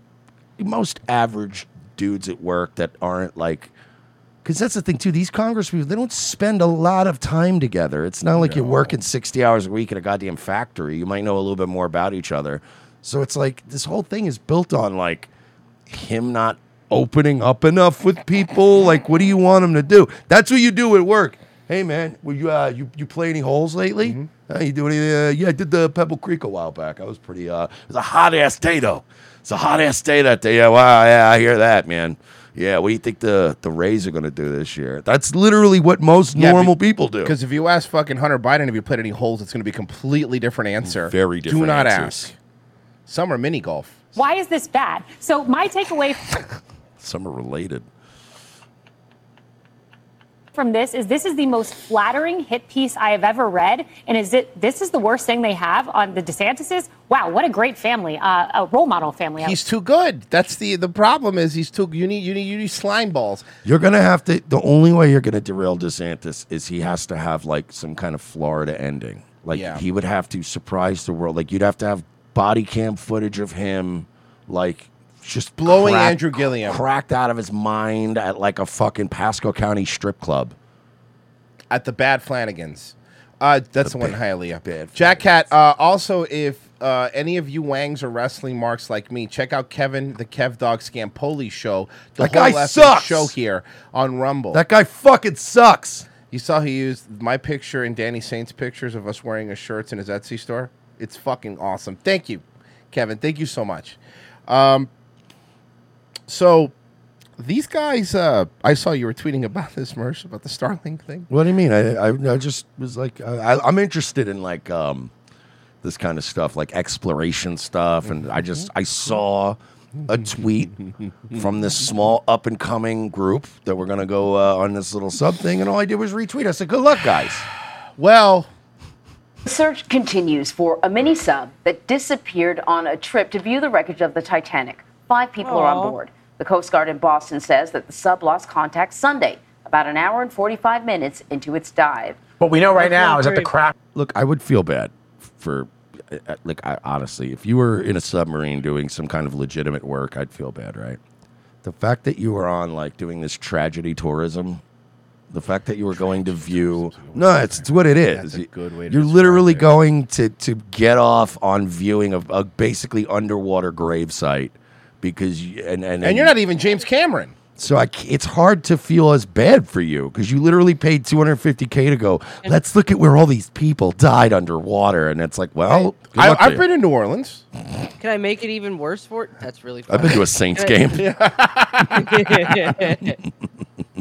Speaker 3: most average dudes at work that aren't like because that's the thing too. These Congress people they don't spend a lot of time together. It's not like you're working sixty hours a week in a goddamn factory. You might know a little bit more about each other. So it's like this whole thing is built on like him not opening up enough with people. Like, what do you want him to do? That's what you do at work. Hey man, will you uh, you you play any holes lately? Uh, you do any? Uh, yeah, I did the Pebble Creek a while back. I was pretty. Uh, it was a hot ass day though. It's a hot ass day that day. Yeah, wow, yeah, I hear that, man. Yeah, what do you think the the Rays are going to do this year? That's literally what most normal people do.
Speaker 2: Because if you ask fucking Hunter Biden if you played any holes, it's going to be a completely different answer.
Speaker 3: Very different.
Speaker 2: Do not
Speaker 3: answers.
Speaker 2: ask. Some are mini golf.
Speaker 13: why is this bad? So, my takeaway [LAUGHS]
Speaker 3: Some are related.
Speaker 13: from this is this is the most flattering hit piece I have ever read. And is it this is the worst thing they have on the DeSantis's? Wow, what a great family, uh, a role model family.
Speaker 2: He's too good. That's the the problem. Is he's too. You need you need you need slime balls.
Speaker 3: You're gonna have to. The only way you're gonna derail DeSantis is he has to have like some kind of Florida ending. Like
Speaker 2: Yeah.
Speaker 3: he would have to surprise the world. Like you'd have to have body cam footage of him, like just
Speaker 2: Blowing
Speaker 3: crack-
Speaker 2: Andrew Gillum.
Speaker 3: cracked out of his mind at like a fucking Pasco County strip club.
Speaker 2: at the Bad Flanagans. Uh, that's the, one in Hialeah. Jack Cat. Uh, also, if uh, any of you wangs are wrestling marks like me, check out Kevin the Kev Dog Scampoli show. The
Speaker 3: That
Speaker 2: whole
Speaker 3: guy sucks.
Speaker 2: show here on Rumble.
Speaker 3: That guy fucking sucks.
Speaker 2: You saw he used my picture and Danny Saint's pictures of us wearing his shirts in his Etsy store. It's fucking awesome. Thank you, Kevin. Thank you so much. Um, so these guys, uh, I saw you were tweeting about this, Merch, about the Starlink thing.
Speaker 3: What do you mean? I I, I just was like I, I'm interested in like um this kind of stuff, like exploration stuff, and I just I saw a tweet from this small up and coming group that we're gonna go uh, on this little sub thing, and all I did was retweet. I said, "Good luck, guys."
Speaker 2: Well,
Speaker 14: The search continues for a mini sub that disappeared on a trip to view the wreckage of the Titanic. Five people are on board. The Coast Guard in Boston says that the sub lost contact Sunday, about an hour and 45 minutes into its dive.
Speaker 3: What we know right now is that the craft. Look, I would feel bad for, uh, like, I, honestly, if you were in a submarine doing some kind of legitimate work, I'd feel bad, right? The fact that you were on, like, doing this tragedy tourism, the fact that you were going to view. No, it's, it's what it is.
Speaker 2: That's a good way to
Speaker 3: You're literally going to, to get off on viewing of a basically underwater grave site because you, and, and,
Speaker 2: And you're not even James Cameron.
Speaker 3: so I c it's hard to feel as bad for you because you literally paid 250k to go. Let's look at where all these people died underwater, and it's like, well, good
Speaker 2: I,
Speaker 3: luck to
Speaker 2: I've
Speaker 3: you.
Speaker 2: been in New Orleans.
Speaker 7: Can I make it even worse for it? That's really. Funny?
Speaker 3: I've been to a Saints game.
Speaker 7: I- [LAUGHS]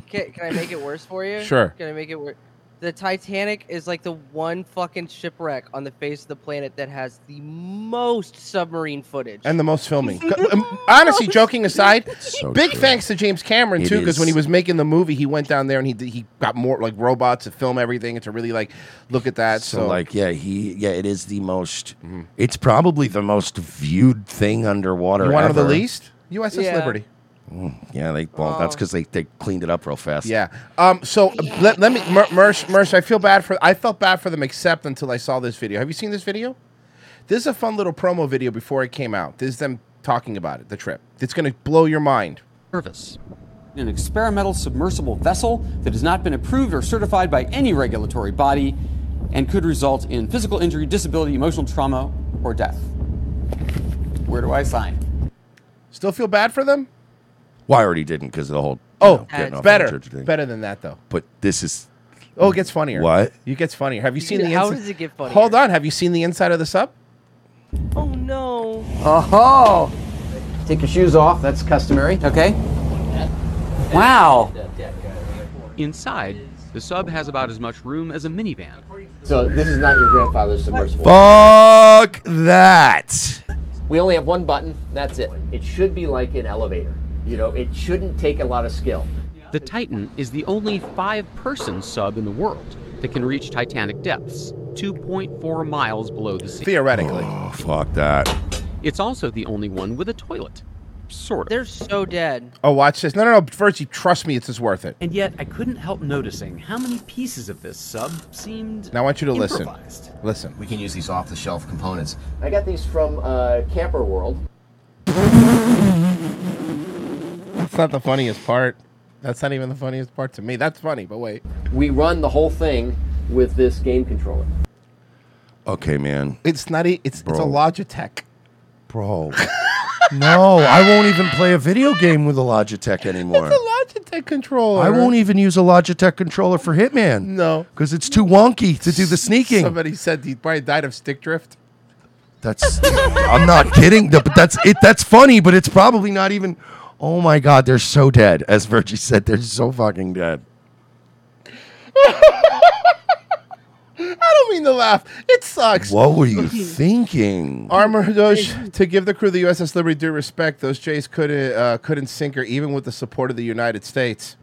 Speaker 7: [LAUGHS] can, can I make it worse for you?
Speaker 2: Sure.
Speaker 7: Can I make it worse? The Titanic is like the one fucking shipwreck on the face of the planet that has the most submarine footage.
Speaker 2: and the most filming. [LAUGHS] Um, Honestly, joking aside, [LAUGHS]
Speaker 3: So
Speaker 2: big
Speaker 3: true.
Speaker 2: thanks to James Cameron
Speaker 3: It
Speaker 2: too, because when he
Speaker 3: is.
Speaker 2: was making the movie, he went down there and he did, he got more like robots to film everything and to really like look at that.
Speaker 3: So,
Speaker 2: So,
Speaker 3: like, yeah, he, yeah, it is the most. It's probably the most viewed thing underwater.
Speaker 2: one want to the
Speaker 3: ever.
Speaker 2: least? USS
Speaker 7: Yeah.
Speaker 2: Liberty.
Speaker 3: Mm, yeah, they well, that's
Speaker 7: Oh.
Speaker 3: because they, they cleaned it up real fast.
Speaker 2: Yeah. Um. So uh, let, let me, Mer- Merch, Merch. I feel bad for. I felt bad for them, except until I saw this video. Have you seen this video? This is a fun little promo video before it came out. This is them talking about it. The trip. It's gonna blow your mind.
Speaker 15: Service. An experimental submersible vessel that has not been approved or certified by any regulatory body and could result in physical injury, disability, emotional trauma, or death.
Speaker 16: Where do I sign?
Speaker 2: Still feel bad for them?
Speaker 3: Well, I already didn't because of the whole.
Speaker 2: Oh,
Speaker 3: know, getting off the
Speaker 2: better,
Speaker 3: church thing.
Speaker 2: better than that though.
Speaker 3: But this is.
Speaker 2: Oh, it gets funnier.
Speaker 3: What?
Speaker 2: It gets funnier. Have you seen the?
Speaker 7: How
Speaker 2: insi-
Speaker 7: does it get funnier?
Speaker 2: Hold on. Have you seen the inside of the sub?
Speaker 7: Oh no.
Speaker 16: Oh, take your shoes off. That's customary. Okay. Wow.
Speaker 15: Inside, the sub has about as much room as a minivan.
Speaker 16: So this is not your grandfather's submersible.
Speaker 3: Fuck that.
Speaker 16: We only have one button. That's it. It should be like an elevator. You know, it shouldn't take a lot of skill.
Speaker 15: The Titan is the only five person sub in the world that can reach Titanic depths, 2.4 miles below the sea.
Speaker 2: Theoretically.
Speaker 3: Oh, fuck that.
Speaker 15: It's also the only one with a toilet. Sort of.
Speaker 7: They're so dead.
Speaker 2: Oh, watch this. No, no, no. First, you trust me. It's just worth it.
Speaker 15: And yet, I couldn't help noticing how many pieces of this sub seemed.
Speaker 2: Now I want you to listen. Listen.
Speaker 16: We can use these off-the-shelf components. I got these from uh, Camping World.
Speaker 2: That's not the funniest part. That's not even the funniest part to me. That's funny, but wait.
Speaker 16: We run the whole thing with this game controller.
Speaker 3: Okay, man.
Speaker 2: It's not. E- it's it's a Logitech.
Speaker 3: Bro. [LAUGHS] no, I won't even play a video game with a Logitech anymore.
Speaker 2: It's a Logitech controller.
Speaker 3: I won't even use a Logitech controller for Hitman.
Speaker 2: No.
Speaker 3: Because it's too wonky to do the sneaking.
Speaker 2: Somebody said he probably died of stick drift.
Speaker 3: That's I'm not kidding. But that's it. That's funny, but it's probably not even. Oh my god, they're so dead. As Virgie said, they're so fucking dead. [LAUGHS]
Speaker 2: I don't mean to laugh. It sucks.
Speaker 3: What were you thinking?
Speaker 2: Armor those to give the crew of the USS Liberty due respect. Those Jays couldn't uh, couldn't sink her even with the support of the United States.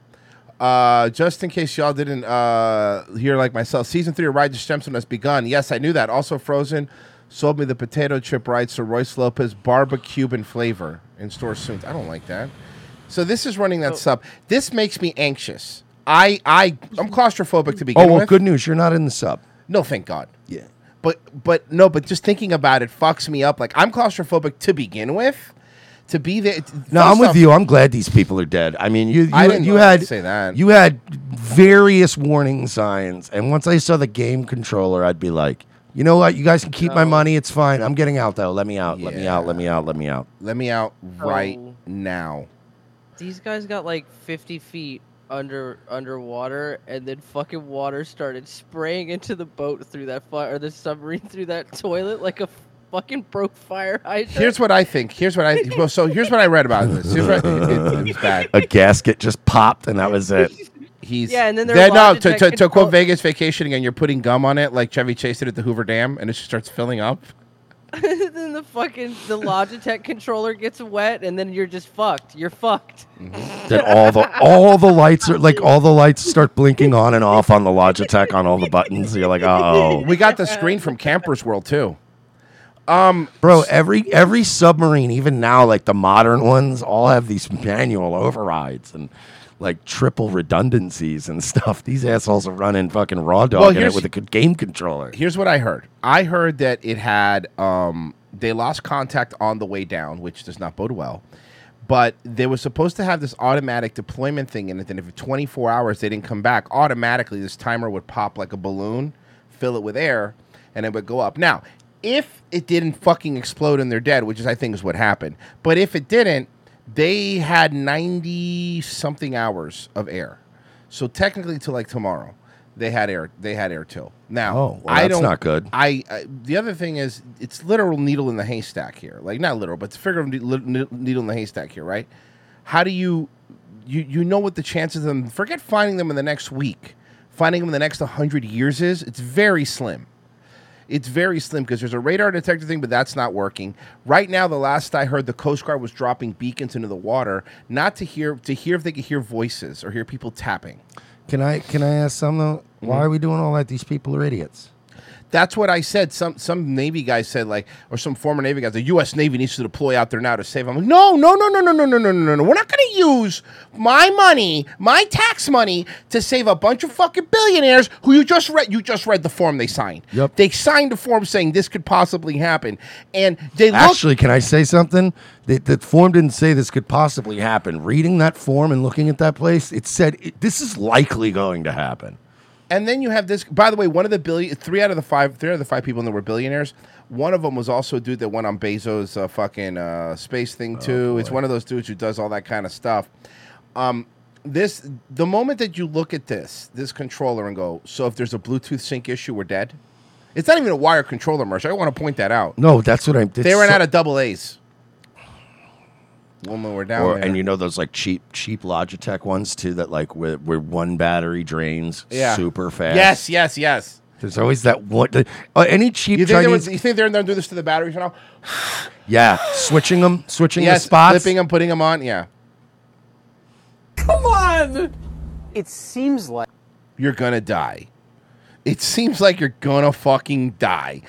Speaker 2: Uh, just in case y'all didn't uh, hear like myself, season three of Ride the Stemstone has begun. Yes, I knew that. Also, Frozen sold me the potato chip rights to Royce Lopez barbecue and flavor in store soon. I don't like that. So this is running that sub. This makes me anxious. I I I'm claustrophobic to begin
Speaker 3: Oh well,
Speaker 2: with.
Speaker 3: good news. You're not in the sub.
Speaker 2: No, thank God.
Speaker 3: Yeah.
Speaker 2: But but no, but just thinking about it fucks me up. Like I'm claustrophobic to begin with. To be there.
Speaker 3: No, I'm with you. I'm glad these people are dead. I mean, you you,
Speaker 2: I didn't
Speaker 3: you
Speaker 2: know
Speaker 3: had
Speaker 2: you'd say that.
Speaker 3: you had various warning signs, and once I saw the game controller, I'd be like, you know what? You guys can keep my money. It's fine. I'm getting out though. Let me out. Let me out. Let me out. Let me out.
Speaker 2: Let me out right
Speaker 7: Oh.
Speaker 2: now.
Speaker 7: These guys got like 50 feet under underwater, and then fucking water started spraying into the boat through that fire, or the submarine through that toilet like a fucking broke fire hydrant.
Speaker 2: Here's what I think. Here's what I. Well, so here's what I read about this. Here's what, it, it was bad. [LAUGHS]
Speaker 3: A gasket just popped, and that was it.
Speaker 2: He's
Speaker 7: Yeah, and then they're
Speaker 2: There- no to, to, to quote Vegas Vacation again. You're putting gum on it like Chevy Chase did at the Hoover Dam, and it just starts filling up. [LAUGHS]
Speaker 7: then the fucking the Logitech controller gets wet, and then you're just fucked. You're fucked. [LAUGHS]
Speaker 3: Then all the all the lights are like all the lights start blinking on and off on the Logitech on all the buttons. You're like, oh, [LAUGHS]
Speaker 2: We got the screen from Campers World too. Um,
Speaker 3: bro. Every every submarine, even now, like the modern ones, all have these manual overrides and like triple redundancies and stuff. [LAUGHS] These assholes are running fucking raw dog
Speaker 2: Well,
Speaker 3: in it with a good game controller.
Speaker 2: Here's what I heard. I heard that it had um they lost contact on the way down, which does not bode well. But they were supposed to have this automatic deployment thing in it, and if in 24 hours they didn't come back, automatically this timer would pop like a balloon, fill it with air, and it would go up. Now, if it didn't fucking explode and they're dead, which is I think is what happened, but if it didn't, they had 90 something hours of air. So technically, to like tomorrow, they had air. They had air till now.
Speaker 3: Oh, well,
Speaker 2: I
Speaker 3: that's
Speaker 2: don't,
Speaker 3: not good.
Speaker 2: I, I the other thing is it's literal needle in the haystack here. Like not literal, but it's figurative ne- needle in the haystack here, right? How do you you you know what the chances of them forget finding them in the next week, finding them in the next 100 years is? It's very slim. It's very slim because there's a radar detector thing, but that's not working. Right now, the last I heard, the Coast Guard was dropping beacons into the water, not to hear to hear if they could hear voices or hear people tapping.
Speaker 3: Can I can I ask something? though? Why
Speaker 2: Mhm.
Speaker 3: are we doing all that? These people are idiots.
Speaker 2: That's what I said. Some some Navy guy said like, or some former Navy guys, the U.S. Navy needs to deploy out there now to save. I'm like, no, no, no, no, no, no, no, no, no, no. We're not going to use my money, my tax money, to save a bunch of fucking billionaires who you just read. You just read the form they signed.
Speaker 3: Yep.
Speaker 2: They signed a form saying this could possibly happen, and they.
Speaker 3: Actually, can I say something? The, the form didn't say this could possibly happen. Reading that form and looking at that place, it said it, this is likely going to happen.
Speaker 2: And then you have this. By the way, one of the billion, three out of the five, three out of the five people that were billionaires. One of them was also a dude that went on Bezos' uh, fucking uh, space thing too. it's one of those dudes who does all that kind of stuff. Um, this the moment that you look at this this controller and go, so if there's a Bluetooth sync issue, we're dead. It's not even a wire controller, Merch. I want to point that out.
Speaker 3: No, that's what I'm.
Speaker 2: They ran out of double A's. Woman, we're down
Speaker 3: Or,
Speaker 2: there.
Speaker 3: and you know those like cheap cheap Logitech ones too that like where, where one battery drains
Speaker 2: Yeah.
Speaker 3: super fast.
Speaker 2: Yes, yes, yes.
Speaker 3: There's always that one. the- uh, any cheap
Speaker 2: You think, they
Speaker 3: Chinese.
Speaker 2: would, you think they're going to do this to the batteries right now? [SIGHS]
Speaker 3: yeah, switching them, switching
Speaker 2: yes,
Speaker 3: the spots.
Speaker 2: flipping them, putting them on. Yeah,
Speaker 17: Come on! It seems like.
Speaker 2: you're gonna die. It seems like you're gonna fucking die.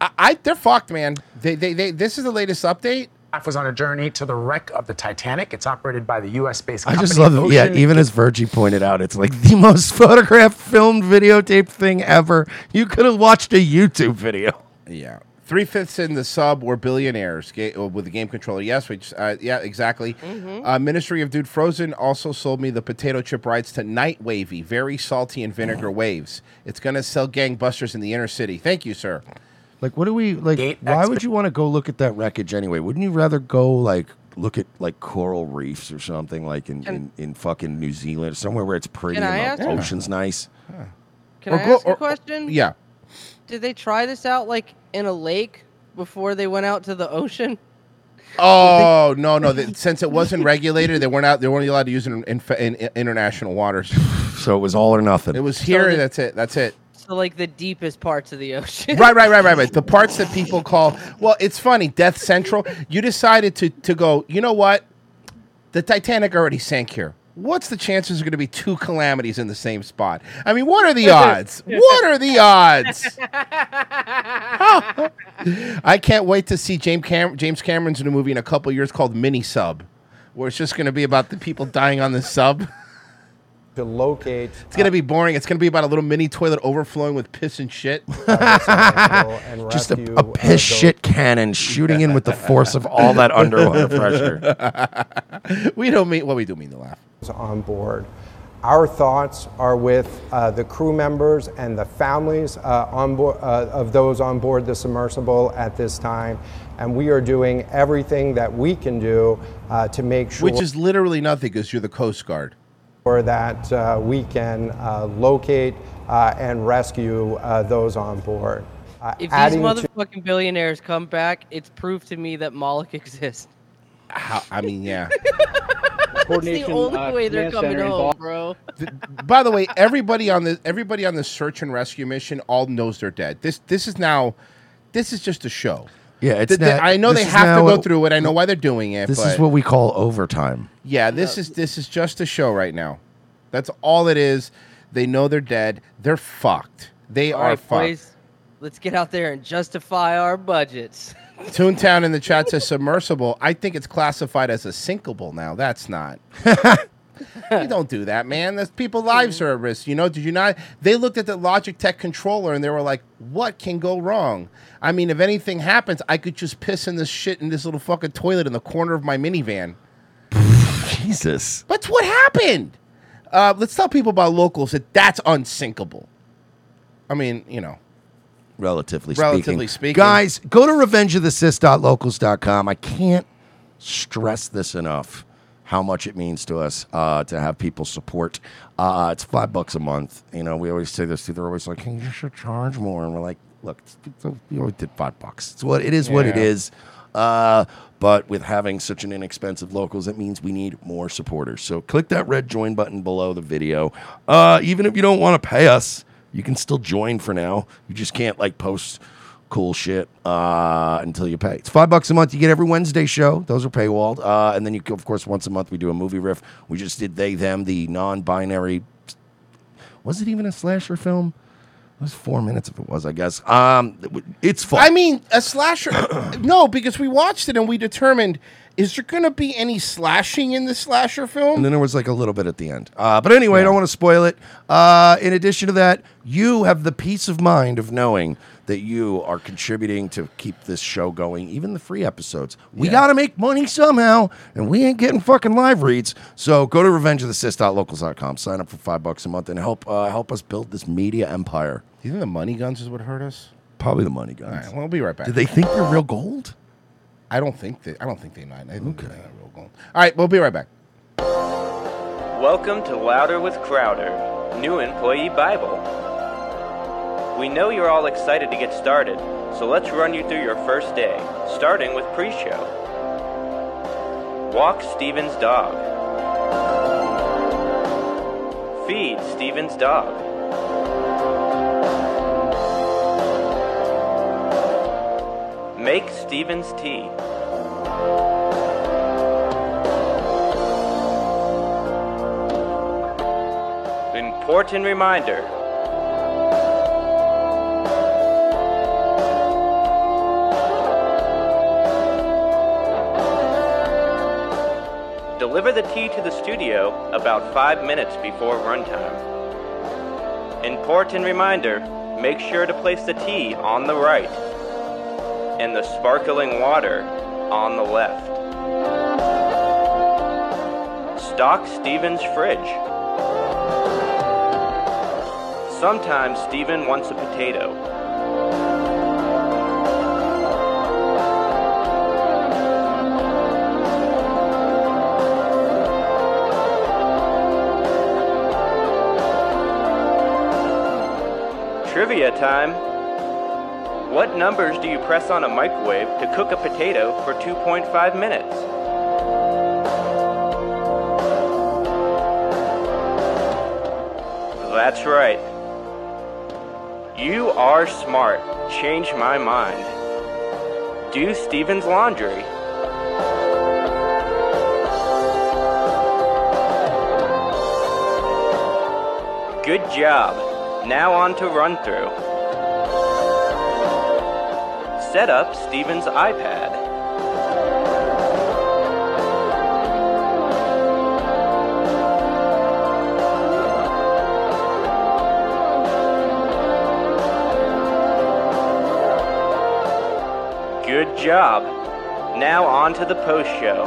Speaker 2: I, I they're fucked, man. They, they, they. This is the latest update.
Speaker 18: Was on a journey to the wreck of the Titanic. It's operated by the U.S. based
Speaker 3: I
Speaker 18: company.
Speaker 3: just love it. Yeah, even as Virgie pointed out, it's like the most [LAUGHS] photographed, filmed, videotaped thing ever. You could have watched a YouTube video.
Speaker 2: Yeah. Three fifths in the sub were billionaires ga- uh, with the game controller. Yes, which uh, yeah, exactly.
Speaker 7: Mm-hmm.
Speaker 2: Uh, Ministry of Dude Frozen also sold me the potato chip rights to Night Wavy, very salty and vinegar waves. It's gonna sell gangbusters in the inner city. Thank you, sir.
Speaker 3: Like, what do we like? why would you want to go look at that wreckage anyway? Wouldn't you rather go like look at like coral reefs or something like in, in, in fucking New Zealand, or somewhere where it's pretty
Speaker 7: Can I
Speaker 3: and the
Speaker 7: ask-
Speaker 3: ocean's nice?
Speaker 7: Can
Speaker 2: Or
Speaker 7: I
Speaker 2: go-
Speaker 7: ask a
Speaker 2: or-
Speaker 7: question?
Speaker 2: Yeah.
Speaker 7: Did they try this out like in a lake before they went out to the ocean? [LAUGHS]
Speaker 2: Oh no, no! That, since it wasn't regulated, they weren't out. They weren't allowed to use it in, in, in, in international waters.
Speaker 3: So it was all or nothing.
Speaker 2: It was here.
Speaker 7: the-
Speaker 2: that's it. That's it.
Speaker 7: So like the deepest parts of the ocean.
Speaker 2: right, right, right, right, right. The parts that people call well, it's funny. Death Central. You decided to to go. You know what? The Titanic already sank here. What's the chances are going to be two calamities in the same spot? I mean, what are the odds? what are the odds? [LAUGHS] [LAUGHS] I can't wait to see James Cam- James Cameron's new movie in a couple years called Mini Sub, where it's just going to be about the people dying on the sub. [LAUGHS]
Speaker 17: To locate.
Speaker 2: It's going to be boring. It's going to be about a little mini toilet overflowing with piss and shit. [LAUGHS]
Speaker 17: and [LAUGHS]
Speaker 3: Just a, a
Speaker 17: uh,
Speaker 3: piss shit cannon shooting in with the force of all that [LAUGHS] underwater pressure.
Speaker 2: we don't mean well, we do mean to laugh.
Speaker 17: on board. Our thoughts are with uh, the crew members and the families uh, on board, uh, of those on board the submersible at this time, and we are doing everything that we can do uh, to make sure
Speaker 2: Which is literally nothing because you're the Coast Guard.
Speaker 17: That uh, we can uh, locate uh, and rescue uh, those on board. Uh,
Speaker 7: If these
Speaker 17: adding to-
Speaker 7: motherfucking billionaires come back, it's proof to me that Moloch [LAUGHS] exists.
Speaker 2: How, I mean, yeah. [LAUGHS]
Speaker 7: That's the only
Speaker 19: uh,
Speaker 7: way they're coming home,
Speaker 19: involved.
Speaker 7: bro.
Speaker 2: By the way, everybody on the everybody on the search and rescue mission all knows they're dead. This this is now, this is just a show.
Speaker 3: Yeah, it's
Speaker 2: Th- th-
Speaker 3: not-
Speaker 2: I know
Speaker 3: this
Speaker 2: they
Speaker 3: is
Speaker 2: have to
Speaker 3: now-
Speaker 2: go through it. I know why they're doing it.
Speaker 3: This
Speaker 2: but
Speaker 3: is what we call overtime.
Speaker 2: Yeah, this is this is just a show right now. That's all it is. They know they're dead. They're fucked. They
Speaker 7: All
Speaker 2: are
Speaker 7: right,
Speaker 2: fucked.
Speaker 7: boys, let's get out there and justify our budgets. [LAUGHS]
Speaker 2: Toontown in the chat says submersible. I think it's classified as a sinkable now. That's not. [LAUGHS] [LAUGHS] you don't do that, man. There's people lives are at risk. You know, did you not? They looked at the Logitech controller and they were like, "What can go wrong?" I mean, if anything happens, I could just piss in this shit in this little fucking toilet in the corner of my minivan. [LAUGHS]
Speaker 3: Jesus.
Speaker 2: That's what happened. Uh, let's tell people about locals that that's unsinkable. I mean, you know,
Speaker 3: relatively speaking.
Speaker 2: Relatively speaking.
Speaker 3: Guys, go to revengeofthecis.locals.com. I can't stress this enough how much it means to us uh, to have people support. Uh, it's five bucks a month. You know, we always say this. To they're always like, hey, you should charge more. And we're like, look, it's, it's, we always did five bucks. It's what it is. What it
Speaker 2: Yeah.
Speaker 3: is. Uh, but with having such an inexpensive locals, it means we need more supporters. So click that red join button below the video. Uh, even if you don't want to pay us, you can still join for now. You just can't like post cool shit uh, until you pay. It's five bucks a month. You get every Wednesday show. Those are paywalled. Uh, and then you, of course, once a month we do a movie riff. We just did they them the non-binary. Was it even a slasher film? It was four minutes if it was, I guess. Um, it's fun.
Speaker 2: I mean, a slasher. [COUGHS] no, because we watched it and we determined is there going to be any slashing in the slasher film?
Speaker 3: And then there was like a little bit at the end. Uh, but anyway, I don't want to spoil it. Uh, in addition to that, you have the peace of mind of knowing that you are contributing to keep this show going, even the free episodes. We got to make money somehow, and we ain't getting fucking live reads. So go to revengeofthecis.locals.com, sign up for five bucks a month, and help uh, help us build this media empire.
Speaker 2: Do you think the money guns is what hurt us?
Speaker 3: Probably the money guns.
Speaker 2: All right, well, we'll be right back.
Speaker 3: Do they think they're real gold?
Speaker 2: I don't think they. I don't think they might. I think they're not real gold. All right, we'll be right back.
Speaker 19: Welcome to Louder with Crowder, new employee Bible. We know you're all excited to get started, so let's run you through your first day, starting with pre show. Walk Steven's dog. Feed Steven's dog. Make Steven's tea. Important reminder. Deliver the tea to the studio about five minutes before runtime. Important reminder make sure to place the tea on the right and the sparkling water on the left. Stock Steven's fridge. Sometimes Steven wants a potato. Trivia time. What numbers do you press on a microwave to cook a potato for 2.5 minutes? That's right. You are smart. Change my mind. Do Steven's laundry. Good job. Now on to run through. Set up Steven's iPad. Good job. Now on to the post show.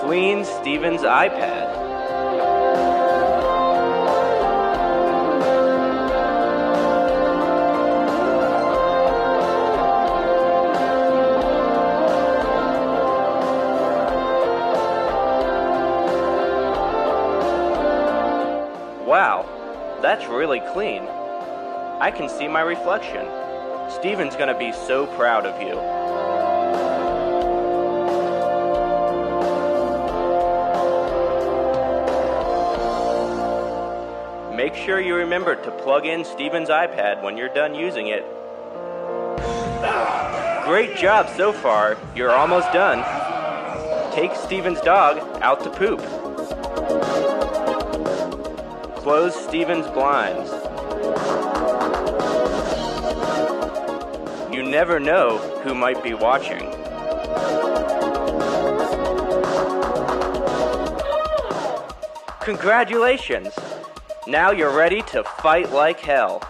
Speaker 19: Clean Steven's iPad. That's really clean. I can see my reflection. Steven's gonna be so proud of you. Make sure you remember to plug in Steven's iPad when you're done using it. Great job so far. You're almost done. Take Steven's dog out to poop. Close Steven's blinds. You never know who might be watching. Congratulations! Now you're ready to fight like hell.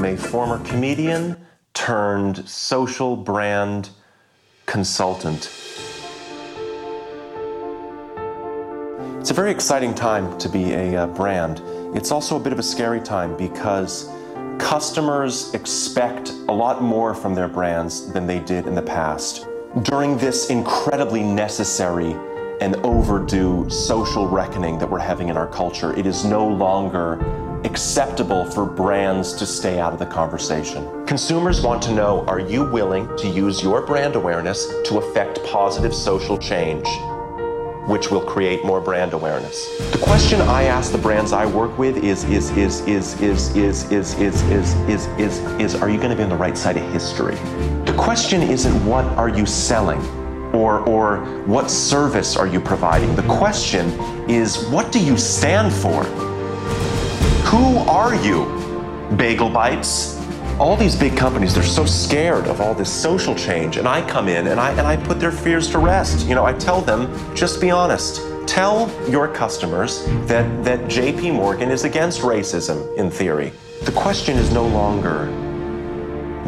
Speaker 20: A former comedian turned social brand consultant. It's a very exciting time to be a uh, brand. It's also a bit of a scary time because customers expect a lot more from their brands than they did in the past. During this incredibly necessary and overdue social reckoning that we're having in our culture, it is no longer acceptable for brands to stay out of the conversation. Consumers want to know are you willing to use your brand awareness to affect positive social change? which will create more brand awareness. The question I ask the brands I work with is is is is is is is is is is is is are you going to be on the right side of history? The question isn't what are you selling or or what service are you providing? The question is what do you stand for? Who are you? Bagel Bites. All these big companies, they're so scared of all this social change. And I come in and I and I put their fears to rest. You know, I tell them, just be honest. Tell your customers that, that JP Morgan is against racism in theory. The question is no longer,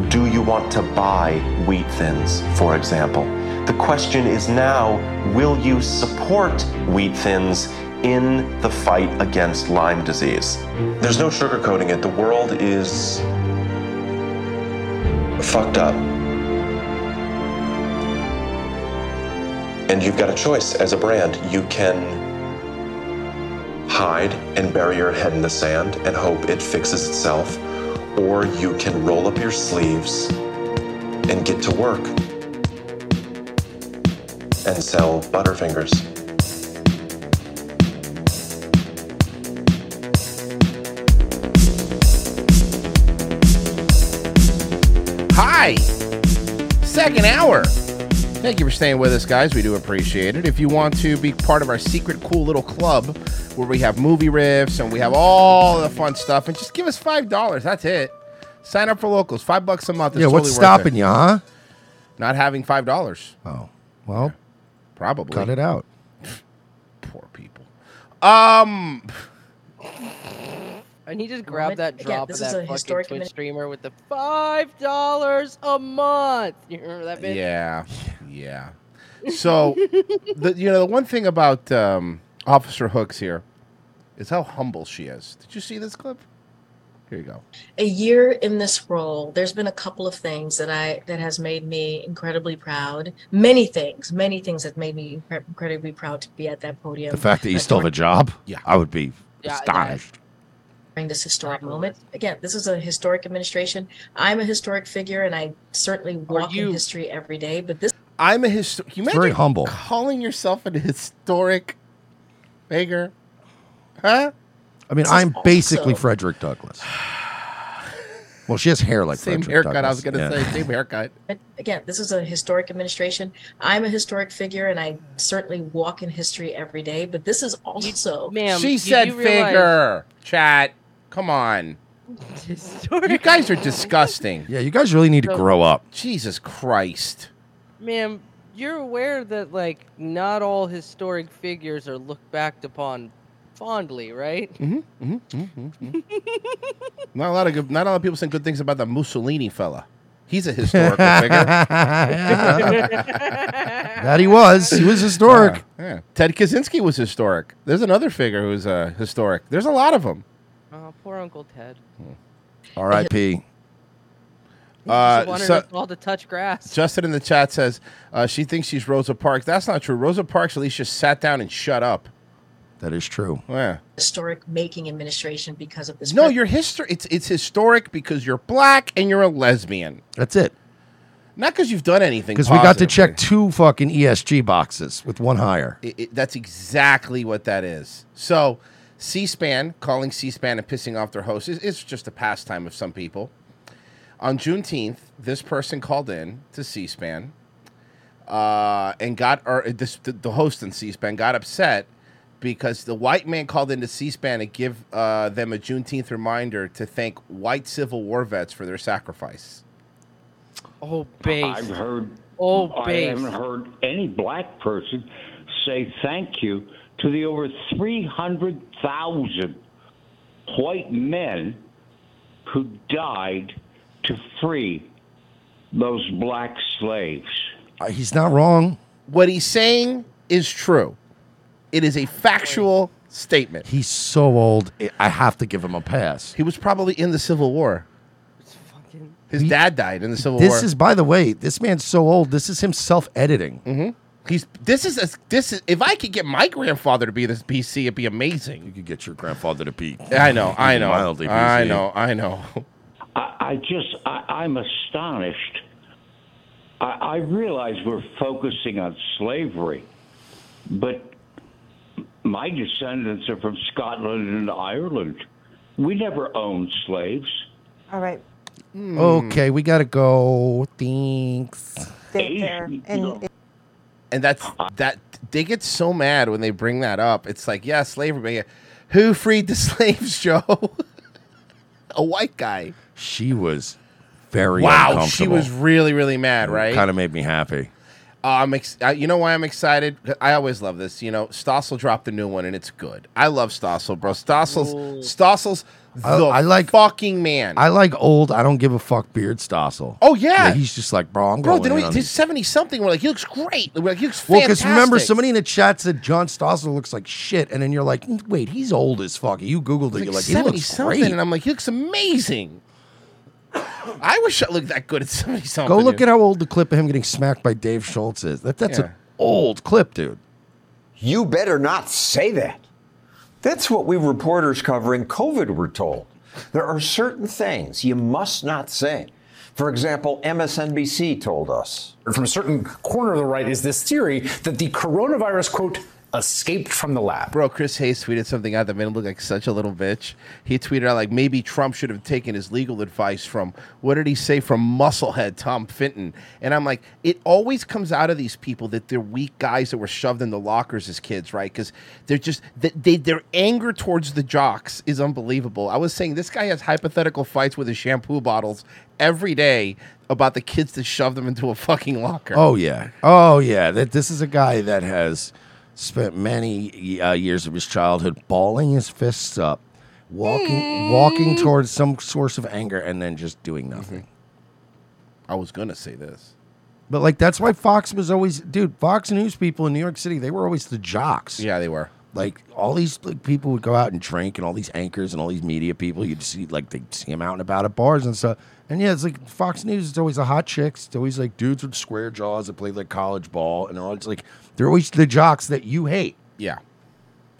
Speaker 20: do you want to buy wheat thins, for example? The question is now, will you support wheat thins in the fight against Lyme disease? There's no sugarcoating it. The world is fucked up. And you've got a choice as a brand. You can hide and bury your head in the sand and hope it fixes itself, or you can roll up your sleeves and get to work and sell Butterfingers.
Speaker 2: Second hour. Thank you for staying with us, guys. We do appreciate it. If you want to be part of our secret, cool little club where we have movie riffs and we have all the fun stuff, and just give us $5. That's it. Sign up for locals. Five bucks a month. is
Speaker 3: Yeah, what's
Speaker 2: totally worth
Speaker 3: stopping
Speaker 2: it.
Speaker 3: you, huh?
Speaker 2: Not having $5.
Speaker 3: Oh, well,
Speaker 2: probably.
Speaker 3: cut it out.
Speaker 2: Poor people. Um.
Speaker 7: And he just grabbed that drop
Speaker 8: this
Speaker 7: of that
Speaker 8: a
Speaker 7: fucking Twitch
Speaker 8: min-
Speaker 7: streamer with the five dollars a month. You remember that bit?
Speaker 2: Yeah, yeah. So, [LAUGHS] the you know the one thing about um, Officer Hooks here is how humble she is. Did you see this clip? Here you go.
Speaker 21: a year in this role there's been a couple of things that i that has made me incredibly proud many things many things that made me incredibly proud to be at that podium
Speaker 3: The fact that you still have a job,
Speaker 2: yeah,
Speaker 3: I would be
Speaker 21: Yeah, yeah.
Speaker 3: Astonished.
Speaker 21: during this historic moment again this is a historic administration i'm a historic figure and i certainly walk in history every day but this
Speaker 2: I'm a historic. You
Speaker 3: It's very humble.
Speaker 2: Calling yourself an historic figure, huh?
Speaker 3: I mean,
Speaker 21: This
Speaker 3: I'm basically
Speaker 21: also-
Speaker 3: Frederick Douglass. Well, she has hair like
Speaker 2: Same
Speaker 3: Frederick
Speaker 2: haircut. I was gonna
Speaker 3: Yeah.
Speaker 2: say same haircut.
Speaker 21: But again, this is a historic administration. I'm a historic figure, and I certainly walk in history every day. But this is also,
Speaker 7: ma'am,
Speaker 2: she said figure. Chat. Come on. You guys are disgusting.
Speaker 3: Yeah, you guys really need to
Speaker 7: So-
Speaker 3: grow up.
Speaker 2: Jesus Christ.
Speaker 7: Ma'am, you're aware that like not all historic figures are looked back upon fondly, right?
Speaker 2: Mm-hmm, mm-hmm, mm-hmm, Not a lot of good. Not a lot of people saying good things about the Mussolini fella. He's a historical figure. [LAUGHS]
Speaker 3: That he was. He was historic.
Speaker 2: Yeah, yeah. Ted Kaczynski was historic. There's another figure who's uh, historic. There's a lot of them.
Speaker 7: Poor Uncle Ted.
Speaker 3: R.I.P.
Speaker 2: Uh,
Speaker 7: Just wanted
Speaker 2: so-
Speaker 7: us all to touch grass.
Speaker 2: Justin in the chat says uh, she thinks she's Rosa Parks. That's not true. Rosa Parks at least just sat down and shut up.
Speaker 3: That is true.
Speaker 2: Yeah.
Speaker 21: historic making administration because of this.
Speaker 2: No, you're history. It's it's historic because you're black and you're a lesbian.
Speaker 3: That's it.
Speaker 2: Not because you've done anything.
Speaker 3: Because we got to check two fucking ESG boxes with one hire.
Speaker 2: It- it- that's exactly what that is. So, C-SPAN calling C-SPAN and pissing off their hosts is it's just a pastime of some people. On Juneteenth, this person called in to C-SPAN uh, and got or this, the, the host in C-SPAN got upset because the white man called into C-SPAN to give uh, them a Juneteenth reminder to thank white Civil War vets for their sacrifice.
Speaker 7: Oh, base.
Speaker 22: I've heard.
Speaker 7: Oh,
Speaker 22: I haven't heard any black person say thank you to the over 300,000 white men who died to free those black slaves.
Speaker 3: Uh, he's not wrong.
Speaker 2: What he's saying is true. It is a factual statement.
Speaker 3: He's so old. I- I have to give him a pass.
Speaker 2: He was probably in the Civil War. His dad died in the Civil War.
Speaker 3: This is, by the way, this man's so old. This is him self-editing.
Speaker 2: Mm-hmm. He's this is a, this is if I could get my grandfather to be this PC, it'd be amazing. You
Speaker 3: could get your grandfather to be.
Speaker 2: I know, I know,
Speaker 3: Mildly
Speaker 2: I know, I know.
Speaker 22: I, I just, I, I'm astonished. I, I realize we're focusing on slavery, but my descendants are from Scotland and Ireland. We never owned slaves.
Speaker 23: All right.
Speaker 2: Hmm.
Speaker 3: Okay, we gotta go. Thanks.
Speaker 23: Stay there. And
Speaker 2: And that's that they get so mad when they bring that up. It's like, yeah, slavery. but yeah, Who freed the [LAUGHS] slaves, Joe? [LAUGHS] a white guy.
Speaker 3: She was very
Speaker 2: wow. She was really, really mad, right?
Speaker 3: Kind of made me happy.
Speaker 2: Uh, I'm ex- uh, you know why I'm excited? I always love this. You know, Stossel dropped a new one and it's good. I love Stossel, bro. Stossel's Stossel's
Speaker 3: I-
Speaker 2: the
Speaker 3: I like-
Speaker 2: fucking man.
Speaker 3: I like old. I don't give a fuck. Beard Stossel.
Speaker 2: Oh, yeah.
Speaker 3: he's just like, bro. I'm
Speaker 2: bro,
Speaker 3: going
Speaker 2: didn't
Speaker 3: in
Speaker 2: we,
Speaker 3: on
Speaker 2: he's
Speaker 3: these-
Speaker 2: 70 something. We're like, he looks great. We're like, he looks
Speaker 3: Well,
Speaker 2: fantastic.
Speaker 3: because remember, somebody in the chat said John Stossel looks like shit, and then you're like, wait, he's old as fuck. You googled it,
Speaker 2: He's
Speaker 3: you're
Speaker 2: like
Speaker 3: like, he
Speaker 2: 70
Speaker 3: looks
Speaker 2: something.
Speaker 3: great.
Speaker 2: And I'm like, he looks amazing. [COUGHS] I wish I looked that good at 70 something.
Speaker 3: Go look at how old the clip of him getting smacked by Dave Schultz is. That that's
Speaker 2: Yeah.
Speaker 3: an old clip, dude.
Speaker 24: You better not say that. That's what we reporters covering COVID were told. There are certain things you must not say. For example, MSNBC told us.
Speaker 18: From a certain corner of the right is this theory that the coronavirus, quote, escaped from the lab.
Speaker 2: Bro, Chris Hayes tweeted something out that made him look like such a little bitch. He tweeted out like maybe Trump should have taken his legal advice from what did he say from musclehead Tom Fitton. And I'm like, it always comes out of these people that they're weak guys that were shoved in the lockers as kids, right? Because they're just they, they their anger towards the jocks is unbelievable. I was saying this guy has hypothetical fights with his shampoo bottles every day about the kids that shoved them into a fucking locker.
Speaker 3: Oh yeah, oh yeah. That this is a guy that has spent many uh, years of his childhood balling his fists up, walking walking towards some source of anger, and then just doing nothing.
Speaker 2: I was gonna say this.
Speaker 3: But like that's why Fox was always, dude. Fox News people in New York City, they were always the jocks.
Speaker 2: Yeah, they were.
Speaker 3: Like all these like, people would go out and drink, and all these anchors and all these media people, you'd see like they'd see them out and about at bars and stuff. And yeah, it's like Fox News. It's always the hot chicks. It's always like dudes with square jaws that play like college ball, and all. It's like they're always the jocks that you hate.
Speaker 2: Yeah.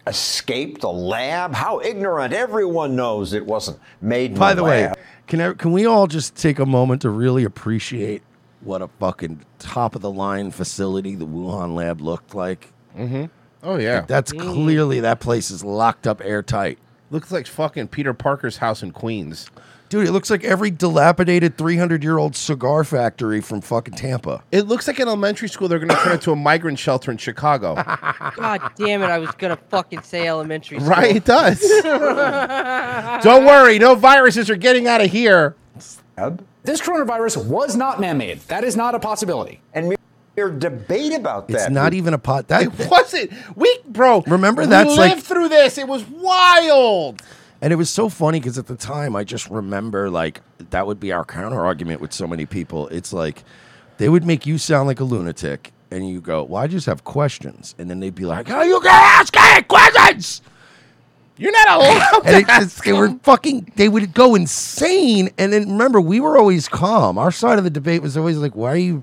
Speaker 24: Escaped the lab? How ignorant. Everyone knows it wasn't made
Speaker 3: By
Speaker 24: the
Speaker 3: the way, can I, can we all just take a moment to really appreciate what a fucking top of the line facility the Wuhan lab looked like?
Speaker 2: Mm-hmm. Oh yeah.
Speaker 3: Like, that's mm. clearly that place is locked up airtight.
Speaker 2: Looks like fucking Peter Parker's house in Queens.
Speaker 3: Dude, it looks like every dilapidated 300 year old cigar factory from fucking Tampa.
Speaker 2: It looks like an elementary school they're going to turn into a migrant shelter in Chicago. [LAUGHS]
Speaker 7: God damn it! I was gonna fucking say elementary. School.
Speaker 2: Right, it does. [LAUGHS] Don't worry, no viruses are getting out of here.
Speaker 18: This coronavirus was not man made. That is not a possibility.
Speaker 24: And mere debate about that.
Speaker 3: It's not even a pot. That
Speaker 2: It [LAUGHS] wasn't. We, bro.
Speaker 3: Remember
Speaker 2: we
Speaker 3: that's
Speaker 2: lived
Speaker 3: like-
Speaker 2: through this. It was wild.
Speaker 3: And it was so funny because at the time, I just remember like that would be our counter argument with so many people. It's like they would make you sound like a lunatic, and you go, "Well, I just have questions," and then they'd be like, "Oh, you can ask any questions."
Speaker 2: You're not [LAUGHS] allowed
Speaker 3: and it just, they were fucking. They would go insane. And then remember, we were always calm. Our side of the debate was always like, "Why are you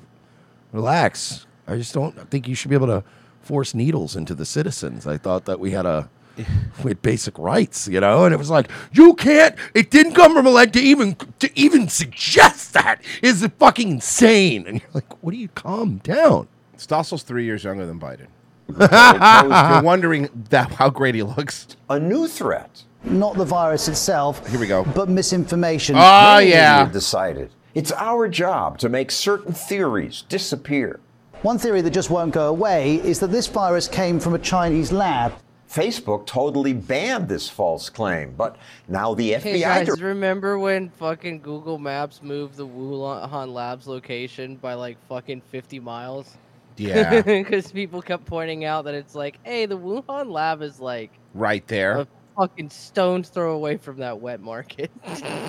Speaker 3: relax?" I just don't think you should be able to force needles into the citizens. I thought that we had a [LAUGHS] we had basic rights, you know, and it was like you can't. It didn't come from a leg to even to even suggest that is fucking insane. And you're like, what do you calm down?
Speaker 2: Stossel's three years younger than Biden. [LAUGHS] [LAUGHS] You're wondering that how great he looks.
Speaker 24: A new threat.
Speaker 25: Not the virus itself.
Speaker 2: Here we go.
Speaker 25: But misinformation.
Speaker 2: Ah, oh
Speaker 24: Many
Speaker 2: yeah.
Speaker 24: have decided it's our job to make certain theories disappear.
Speaker 25: One theory that just won't go away is that this virus came from a Chinese lab.
Speaker 24: Facebook totally banned this false claim, but now the
Speaker 7: Hey
Speaker 24: FBI.
Speaker 7: guys, remember when fucking Google Maps moved the Wuhan Labs location by like fucking 50 miles?
Speaker 2: Yeah. [LAUGHS]
Speaker 7: Because people kept pointing out that it's like, hey, the Wuhan Lab is like
Speaker 2: Right there.
Speaker 7: a fucking stone's throw away from that wet market.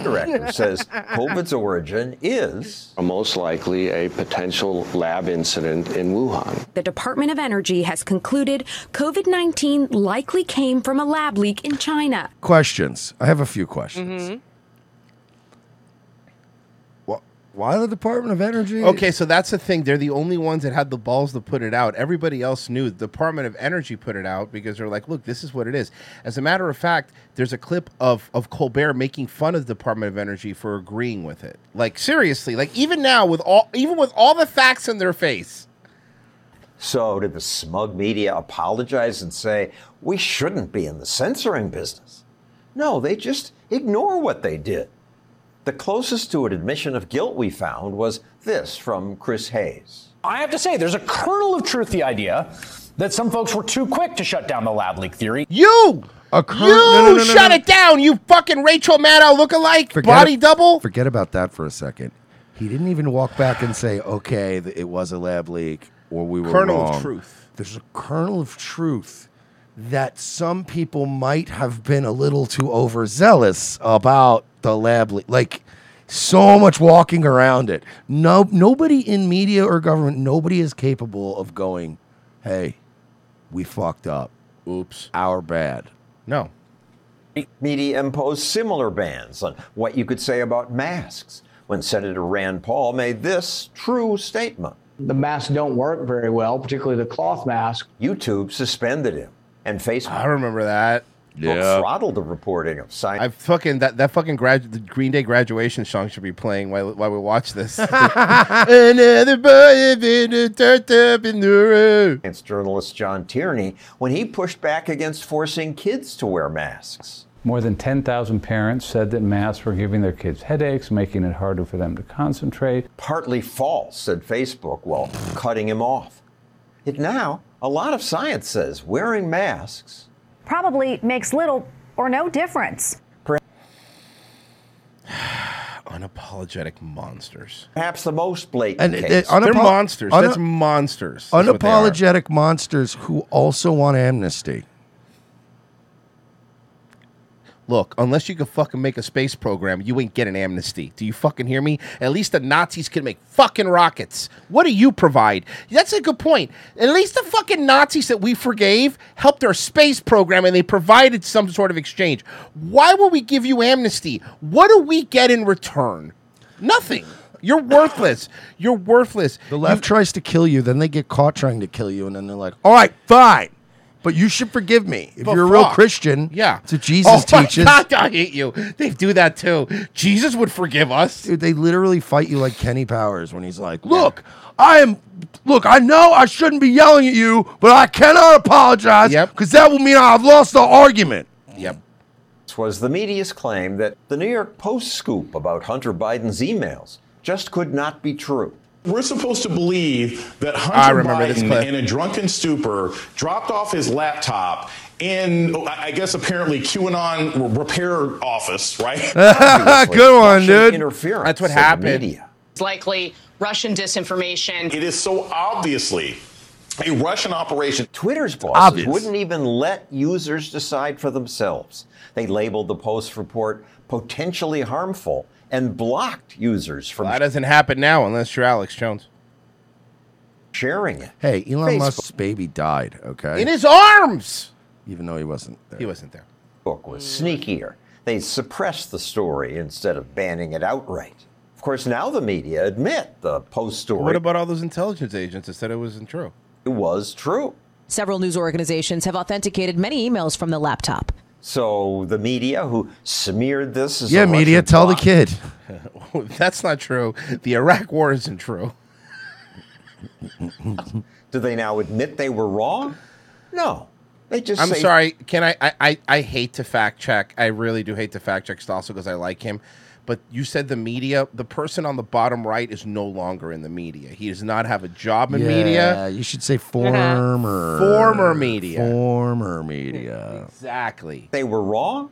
Speaker 24: Director [LAUGHS] says COVID's origin is
Speaker 26: most likely a potential lab incident in Wuhan.
Speaker 27: The Department of Energy has concluded COVID 19 likely came from a lab leak in China.
Speaker 3: Questions. I have a few questions.
Speaker 7: Mm-hmm.
Speaker 3: Why the Department of Energy?
Speaker 2: Okay, so that's the thing. They're the only ones that had the balls to put it out. Everybody else knew. The Department of Energy put it out because they're like, look, this is what it is. As a matter of fact, there's a clip of, of Colbert making fun of the Department of Energy for agreeing with it. Like seriously, like even now with all even with all the facts in their face.
Speaker 24: So, did the smug media apologize and say, we shouldn't be in the censoring business? No, they just ignore what they did. The closest to an admission of guilt we found was this from Chris Hayes.
Speaker 18: I have to say, there's a kernel of truth the idea that some folks were too quick to shut down the lab leak theory.
Speaker 2: You!
Speaker 3: A cur-
Speaker 2: you
Speaker 3: no, no, no, no,
Speaker 2: shut
Speaker 3: no.
Speaker 2: it down, you fucking Rachel Maddow lookalike,
Speaker 3: Forget
Speaker 2: body
Speaker 3: it-
Speaker 2: double.
Speaker 3: Forget about that for a second. He didn't even walk back and say, "Okay, th- it was a lab leak, or we were
Speaker 2: Kernel of truth.
Speaker 3: There's a kernel of truth that some people might have been a little too overzealous about the lab leak. Like so much walking around it. No, nobody in media or government, nobody is capable of going, "Hey, we fucked up.
Speaker 2: Oops,
Speaker 3: our bad."
Speaker 2: No.
Speaker 24: Media imposed similar bans on what you could say about masks when Senator Rand Paul made this true statement.
Speaker 28: The masks don't work very well, particularly the cloth mask.
Speaker 24: YouTube suspended him, and Facebook
Speaker 2: I remember that.
Speaker 24: Throttled the reporting of science.
Speaker 2: I fucking that that fucking grad the Green Day graduation song should be playing while while we watch this. [LAUGHS] Another boy has been turned up in the room.
Speaker 24: It's journalist John Tierney when he pushed back against forcing kids to wear masks.
Speaker 29: More than 10,000 parents said that masks were giving their kids headaches, making it harder for them to concentrate.
Speaker 24: Partly false, said Facebook, while cutting him off. Yet now, a lot of science says wearing masks
Speaker 12: Probably makes little or no difference.
Speaker 2: Unapologetic monsters.
Speaker 24: perhaps the most blatant
Speaker 3: And uh,
Speaker 24: case.
Speaker 3: it- unapo-
Speaker 2: They're monsters.
Speaker 3: una-
Speaker 2: That's monsters. That's what they are.
Speaker 3: Unapologetic monsters who also want amnesty.
Speaker 2: Look, unless you can fucking make a space program, you ain't getting amnesty. Do you fucking hear me? At least the Nazis can make fucking rockets. What do you provide? That's a good point. At least the fucking Nazis that we forgave helped our space program and they provided some sort of exchange. Why will we give you amnesty? What do we get in return? Nothing. You're worthless. You're worthless.
Speaker 3: The left tries to kill you, then they get caught trying to kill you, and then they're like, "All right, fine, but you should forgive me if
Speaker 2: But
Speaker 3: you're a real
Speaker 2: fuck.
Speaker 3: Christian."
Speaker 2: Yeah.
Speaker 3: that's what Jesus
Speaker 2: oh my
Speaker 3: teaches.
Speaker 2: God, I hate you. They do that too. Jesus would forgive us.
Speaker 3: Dude, they literally fight you like Kenny Powers when he's like, "Look, I am. Look, I know I shouldn't be yelling at you, but I cannot apologize because that will mean I've lost the argument."
Speaker 2: Yep.
Speaker 24: This was the media's claim that the New York Post scoop about Hunter Biden's emails just could not be true.
Speaker 30: We're supposed to believe that Hunter Biden, in a drunken stupor, dropped off his laptop in, oh, I guess, apparently QAnon repair office, right? [LAUGHS]
Speaker 3: Good one, dude.
Speaker 24: Interference.
Speaker 2: That's what happened.
Speaker 30: media.
Speaker 31: It's likely Russian disinformation.
Speaker 30: It is so obviously a Russian operation.
Speaker 24: Twitter's bosses
Speaker 30: Obvious.
Speaker 24: wouldn't even let users decide for themselves. They labeled the Post report potentially harmful and blocked users from
Speaker 2: That doesn't happen now unless you're Alex Jones.
Speaker 24: sharing it.
Speaker 3: Hey, Elon
Speaker 24: Facebook.
Speaker 3: Musk's baby died. Okay,
Speaker 2: In his arms.
Speaker 3: even though he wasn't there.
Speaker 2: He wasn't there.
Speaker 24: book was sneakier. They suppressed the story instead of banning it outright. Of course, now the media admit the Post story
Speaker 2: What about all those intelligence agents that said it wasn't true?
Speaker 24: It was true.
Speaker 32: Several news organizations have authenticated many emails from the laptop.
Speaker 24: So the media who smeared this as
Speaker 3: Yeah,
Speaker 24: a
Speaker 3: media,
Speaker 24: Russian
Speaker 3: tell the kid. [LAUGHS] [LAUGHS]
Speaker 2: That's not true. The Iraq War isn't true.
Speaker 24: Do they now admit they were wrong? No, they just.
Speaker 2: I'm
Speaker 24: say-
Speaker 2: sorry. Can I, I? I I hate to fact check. I really do hate to fact check Stossel because I like him. But you said the media. The person on the bottom right is no longer in the media. He does not have a job in
Speaker 3: yeah,
Speaker 2: media.
Speaker 3: you should say former,
Speaker 2: Former media.
Speaker 3: former media.
Speaker 2: Exactly.
Speaker 24: They were wrong?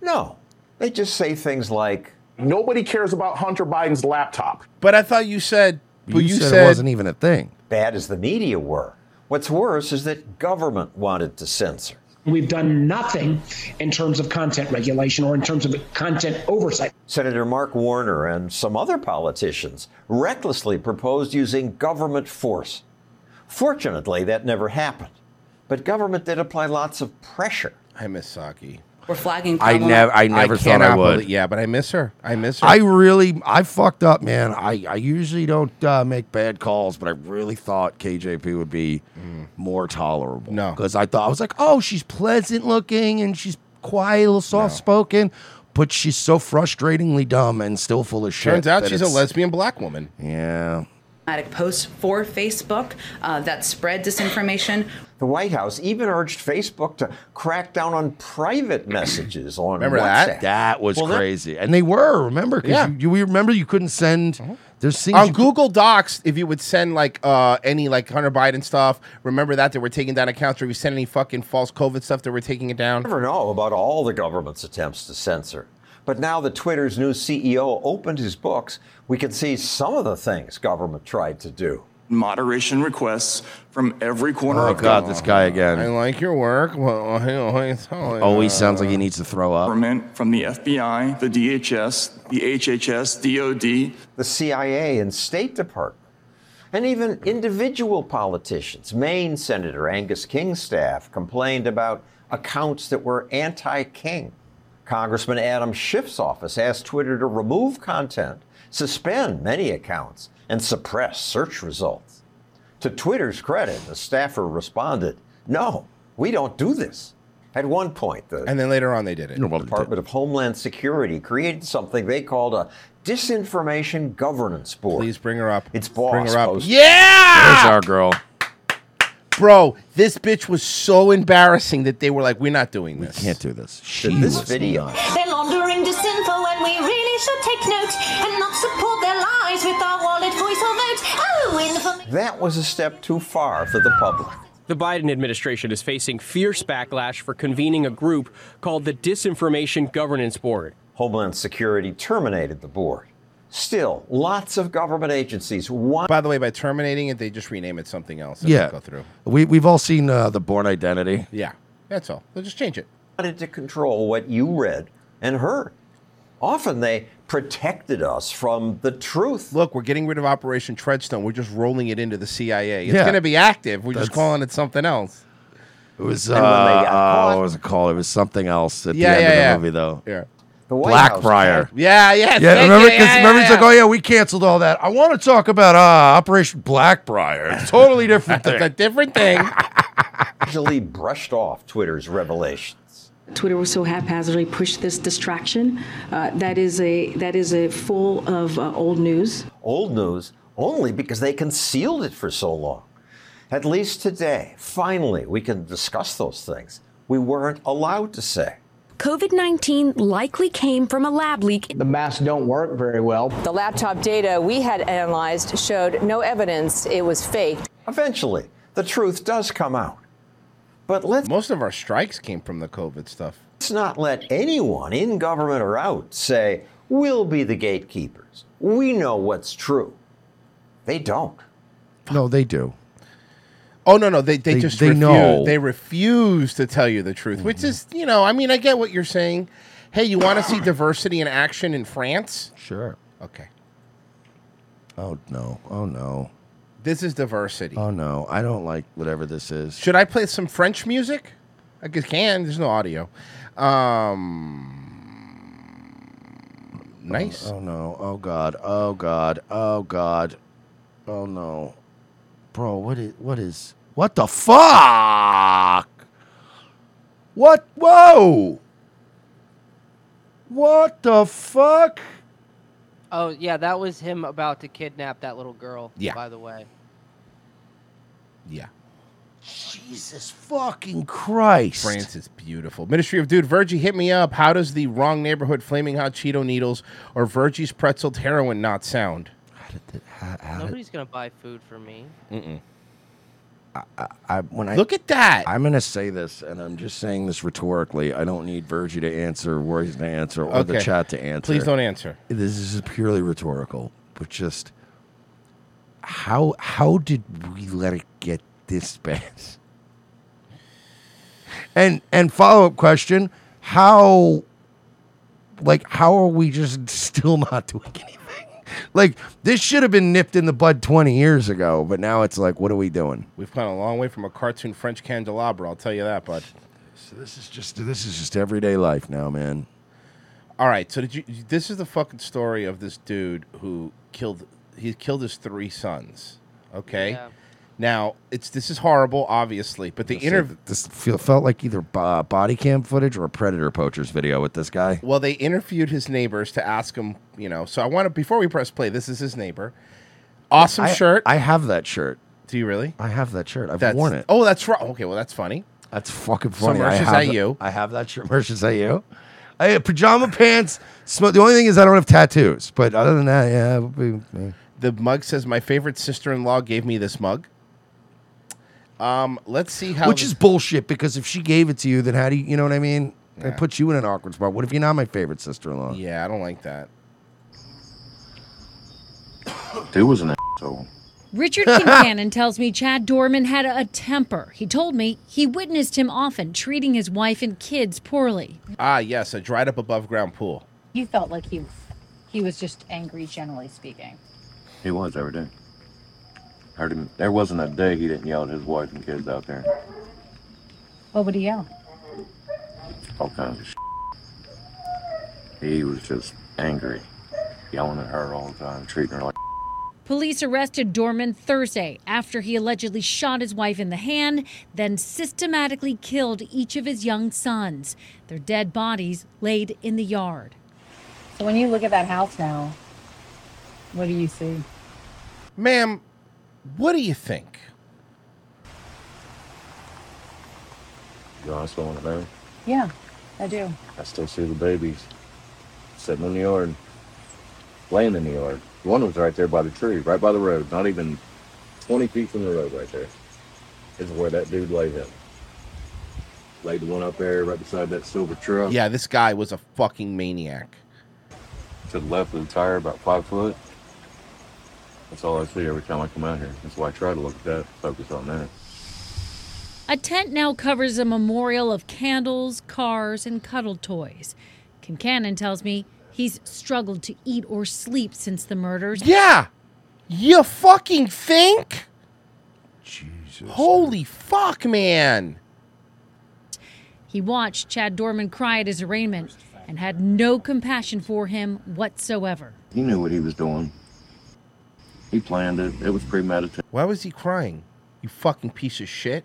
Speaker 24: No, they just say things like
Speaker 30: Nobody cares about Hunter Biden's laptop.
Speaker 2: But I thought you said. But
Speaker 3: you,
Speaker 2: you,
Speaker 3: said,
Speaker 2: said,
Speaker 3: it wasn't even a thing.
Speaker 24: bad as the media were. What's worse is that government wanted to censor.
Speaker 33: We've done nothing in terms of content regulation or in terms of content oversight.
Speaker 24: Senator Mark Warner and some other politicians recklessly proposed using government force. Fortunately, that never happened. But government did apply lots of pressure.
Speaker 2: I miss Psaki.
Speaker 34: We're flagging.
Speaker 3: I
Speaker 34: Kamala-
Speaker 3: never, I never thought I
Speaker 2: cannot
Speaker 3: would.
Speaker 2: believe- yeah, but I miss her. I miss her.
Speaker 3: I really, I fucked up, man. I, I usually don't uh, make bad calls, but I really thought KJP would be more tolerable. No, because I thought I was like, oh, she's pleasant looking and she's quiet, a little soft spoken, but she's so frustratingly dumb and still full of shit.
Speaker 2: Turns out
Speaker 3: that
Speaker 2: she's a
Speaker 3: it's-
Speaker 2: lesbian black woman.
Speaker 3: Yeah.
Speaker 34: Posts for Facebook uh, that spread disinformation.
Speaker 24: The White House even urged Facebook to crack down on private [CLEARS THROAT] messages on
Speaker 3: Remember
Speaker 24: WhatsApp.
Speaker 3: that? That was
Speaker 24: Well, that-
Speaker 3: crazy, and they were. Remember? 'Cause
Speaker 2: Yeah.
Speaker 3: You, you we remember you couldn't send. There's things
Speaker 2: on Google Docs, if you would send like uh, any like Hunter Biden stuff, remember that they were taking down accounts, or if you send any fucking false COVID stuff, they were taking it down.
Speaker 24: never know about all the government's attempts to censor. But now that Twitter's new CEO opened his books, we can see some of the things government tried to do.
Speaker 35: Moderation requests from every corner
Speaker 3: Oh
Speaker 35: of
Speaker 3: God, this guy again.
Speaker 2: I like your work. Well,
Speaker 3: Always oh, sounds like he needs to throw up.
Speaker 35: government, from the FBI, the DHS, the HHS, DOD,
Speaker 24: the CIA and State Department, and even individual politicians. Maine Senator Angus King's staff complained about accounts that were anti King. Congressman Adam Schiff's office asked Twitter to remove content, suspend many accounts, and suppress search results. To Twitter's credit, the staffer responded, No, we don't do this. At one point, the
Speaker 2: And then later on, they did it.
Speaker 24: Department of Homeland Security created something they called a Disinformation Governance Board.
Speaker 2: Please bring her up.
Speaker 24: Its boss
Speaker 2: Bring her up.
Speaker 24: posted-
Speaker 2: Yeah!
Speaker 3: There's our girl.
Speaker 2: Bro, this bitch was so embarrassing that they were like, "We're not doing this.
Speaker 3: Can't do this."
Speaker 2: She
Speaker 24: this
Speaker 2: was
Speaker 24: video.
Speaker 2: not.
Speaker 36: They're laundering disinfo and we really should take note and not support their lies with our wallet, voice or vote. Oh, information.
Speaker 24: That was a step too far for the public.
Speaker 37: The Biden administration is facing fierce backlash for convening a group called the Disinformation Governance Board.
Speaker 24: Homeland Security terminated the board. Still, lots of government agencies want.
Speaker 2: By the way, by terminating it, they just rename it something else. as
Speaker 3: Yeah,
Speaker 2: Go through.
Speaker 3: we we've all seen uh, the Bourne Identity.
Speaker 2: Yeah, that's all. They'll just change it.
Speaker 24: wanted to control what you read and heard. Often they protected us from the truth.
Speaker 2: Look, we're getting rid of Operation Treadstone. We're just rolling it into the CIA. It's
Speaker 3: Yeah.
Speaker 2: going to be active. We're just
Speaker 3: That's-
Speaker 2: calling it something else.
Speaker 3: It was uh,
Speaker 2: And when they got
Speaker 3: uh,
Speaker 2: caught-
Speaker 3: what was it called? It was something else at
Speaker 2: Yeah,
Speaker 3: the end
Speaker 2: yeah,
Speaker 3: of the
Speaker 2: yeah.
Speaker 3: movie, though.
Speaker 2: Yeah.
Speaker 24: The White House
Speaker 3: Blackbriar.
Speaker 2: Yeah, yeah.
Speaker 3: Yeah, remember?
Speaker 2: you.
Speaker 3: Because
Speaker 2: Yeah,
Speaker 3: remember,
Speaker 2: yeah,
Speaker 3: he's like, "Oh yeah, we canceled all that." I want to talk about uh, Operation Blackbriar. It's a totally different
Speaker 2: It's a different thing. [LAUGHS]
Speaker 24: Usually brushed off Twitter's revelations.
Speaker 38: Twitter was so haphazardly pushed this distraction. Uh, that is a that is a full of uh, old news.
Speaker 24: Old news only because they concealed it for so long. At least today, finally, we can discuss those things we weren't allowed to say.
Speaker 27: COVID 19 likely came from a lab leak.
Speaker 28: The masks don't work very well.
Speaker 32: The laptop data we had analyzed showed no evidence it was faked.
Speaker 24: Eventually, the truth does come out. But let's
Speaker 2: Most of our strikes came from the COVID stuff.
Speaker 24: Let's not let anyone in government or out say, we'll be the gatekeepers. We know what's true. They don't.
Speaker 3: No, they do.
Speaker 2: Oh no, no, they they,
Speaker 3: They-
Speaker 2: just
Speaker 3: they
Speaker 2: refuse,
Speaker 3: know.
Speaker 2: they refuse to tell you the truth, which is you know, I mean, I get what you're saying. Hey, you want to see [COUGHS] diversity in action in France?
Speaker 3: Sure.
Speaker 2: Okay.
Speaker 3: Oh no! Oh no!
Speaker 2: This is diversity.
Speaker 3: Oh no! I don't like whatever this is.
Speaker 2: Should I play some French music? I guess can. There's no audio. Um, nice.
Speaker 3: Oh, oh no! Oh god! Oh god! Oh god! Oh no! Bro, what is what is what the fuck? What? Whoa! What the fuck?
Speaker 7: Oh yeah, that was him about to kidnap that little girl.
Speaker 2: Yeah.
Speaker 7: By the way.
Speaker 2: Yeah.
Speaker 3: Jesus fucking Christ!
Speaker 2: France is beautiful. Ministry of Dude, Virgie, hit me up. How does the wrong neighborhood flaming hot Cheeto needles or Virgie's pretzeled heroin not sound?
Speaker 7: Nobody's gonna buy food for me.
Speaker 2: Mm-mm.
Speaker 3: I, I, when I
Speaker 2: Look at that.
Speaker 3: I'm gonna say this, and I'm just saying this rhetorically. I don't need Virgie to answer, Roy's to answer, or the chat to answer.
Speaker 2: Please don't answer.
Speaker 3: This is purely rhetorical, but just how how did we let it get this bad? [LAUGHS] And and follow up question: How, like, how are we just still not doing anything? Like, this should have been nipped in the bud twenty years ago, but now it's like, what are we doing?
Speaker 2: We've come a long way from a cartoon French candelabra. I'll tell you that, bud.
Speaker 3: So this is just this is just everyday life now, man.
Speaker 2: All right. So did you? This is the fucking story of this dude who killed. He killed his three sons. Okay.
Speaker 7: Yeah.
Speaker 2: Now it's this is horrible, obviously, but the interview.
Speaker 3: This feel, felt like either bo- body cam footage or a predator poachers video with this guy.
Speaker 2: Well, they interviewed his neighbors to ask him, you know. So I want to before we press play. This is his neighbor. Awesome
Speaker 3: I-
Speaker 2: shirt.
Speaker 3: I have that shirt.
Speaker 2: Do you really?
Speaker 3: I have that shirt. I've
Speaker 2: That's-
Speaker 3: worn it.
Speaker 2: Oh, that's right. Okay, well that's funny.
Speaker 3: That's fucking
Speaker 2: So
Speaker 3: funny. I
Speaker 2: Merch is
Speaker 3: that-
Speaker 2: you.
Speaker 3: I have that shirt. [LAUGHS] Merch is at you. I have pajama pants. Smoke. The only thing is I don't have tattoos, but other than that, yeah.
Speaker 2: The mug says my favorite sister-in-law gave me this mug. Um, let's see how.
Speaker 3: Which is bullshit because if she gave it to you, then how do you? You know what I mean?
Speaker 2: Yeah.
Speaker 3: It puts you in an awkward spot. What if you're not my favorite sister-in-law?
Speaker 2: Yeah, I don't like that.
Speaker 39: Dude was an asshole.
Speaker 40: Richard Kincannon [LAUGHS] tells me Chad Dorman had a temper. He told me he witnessed him often treating his wife and kids poorly.
Speaker 2: Ah, yes, a dried up above ground pool.
Speaker 41: You felt like he he was just angry, generally speaking.
Speaker 39: He was every day. Heard him. There wasn't a day he didn't yell at his wife and kids out there.
Speaker 41: What would he yell?
Speaker 39: All kinds of shit. He was just angry, yelling at her all the time, treating her like.
Speaker 40: Police arrested Dorman Thursday after he allegedly shot his wife in the hand, then systematically killed each of his young sons. Their dead bodies laid in the yard.
Speaker 41: So when you look at that house now, what do you see?
Speaker 2: Ma'am, what do you think?
Speaker 39: You know, I still want to know.
Speaker 41: Yeah, I do.
Speaker 39: I still see the babies sitting in the yard, laying in the yard. One was right there by the tree, right by the road, not even 20 feet from the road right there. Is where that dude laid him. Laid the one up there right beside that silver truck.
Speaker 2: Yeah, this guy was a fucking maniac.
Speaker 39: To the left of the tire, about five foot. That's all I see every time I come out here. That's why I try to look at that, focus on that.
Speaker 40: A tent now covers a memorial of candles, cars, and cuddle toys. Kincannon tells me he's struggled to eat or sleep since the murders.
Speaker 2: Yeah. You fucking think? Jesus. Holy fuck, man.
Speaker 40: He watched Chad Dorman cry at his arraignment and had no compassion for him whatsoever.
Speaker 39: He knew what he was doing. He planned it. It was premeditated.
Speaker 2: Why was he crying? You fucking piece of shit.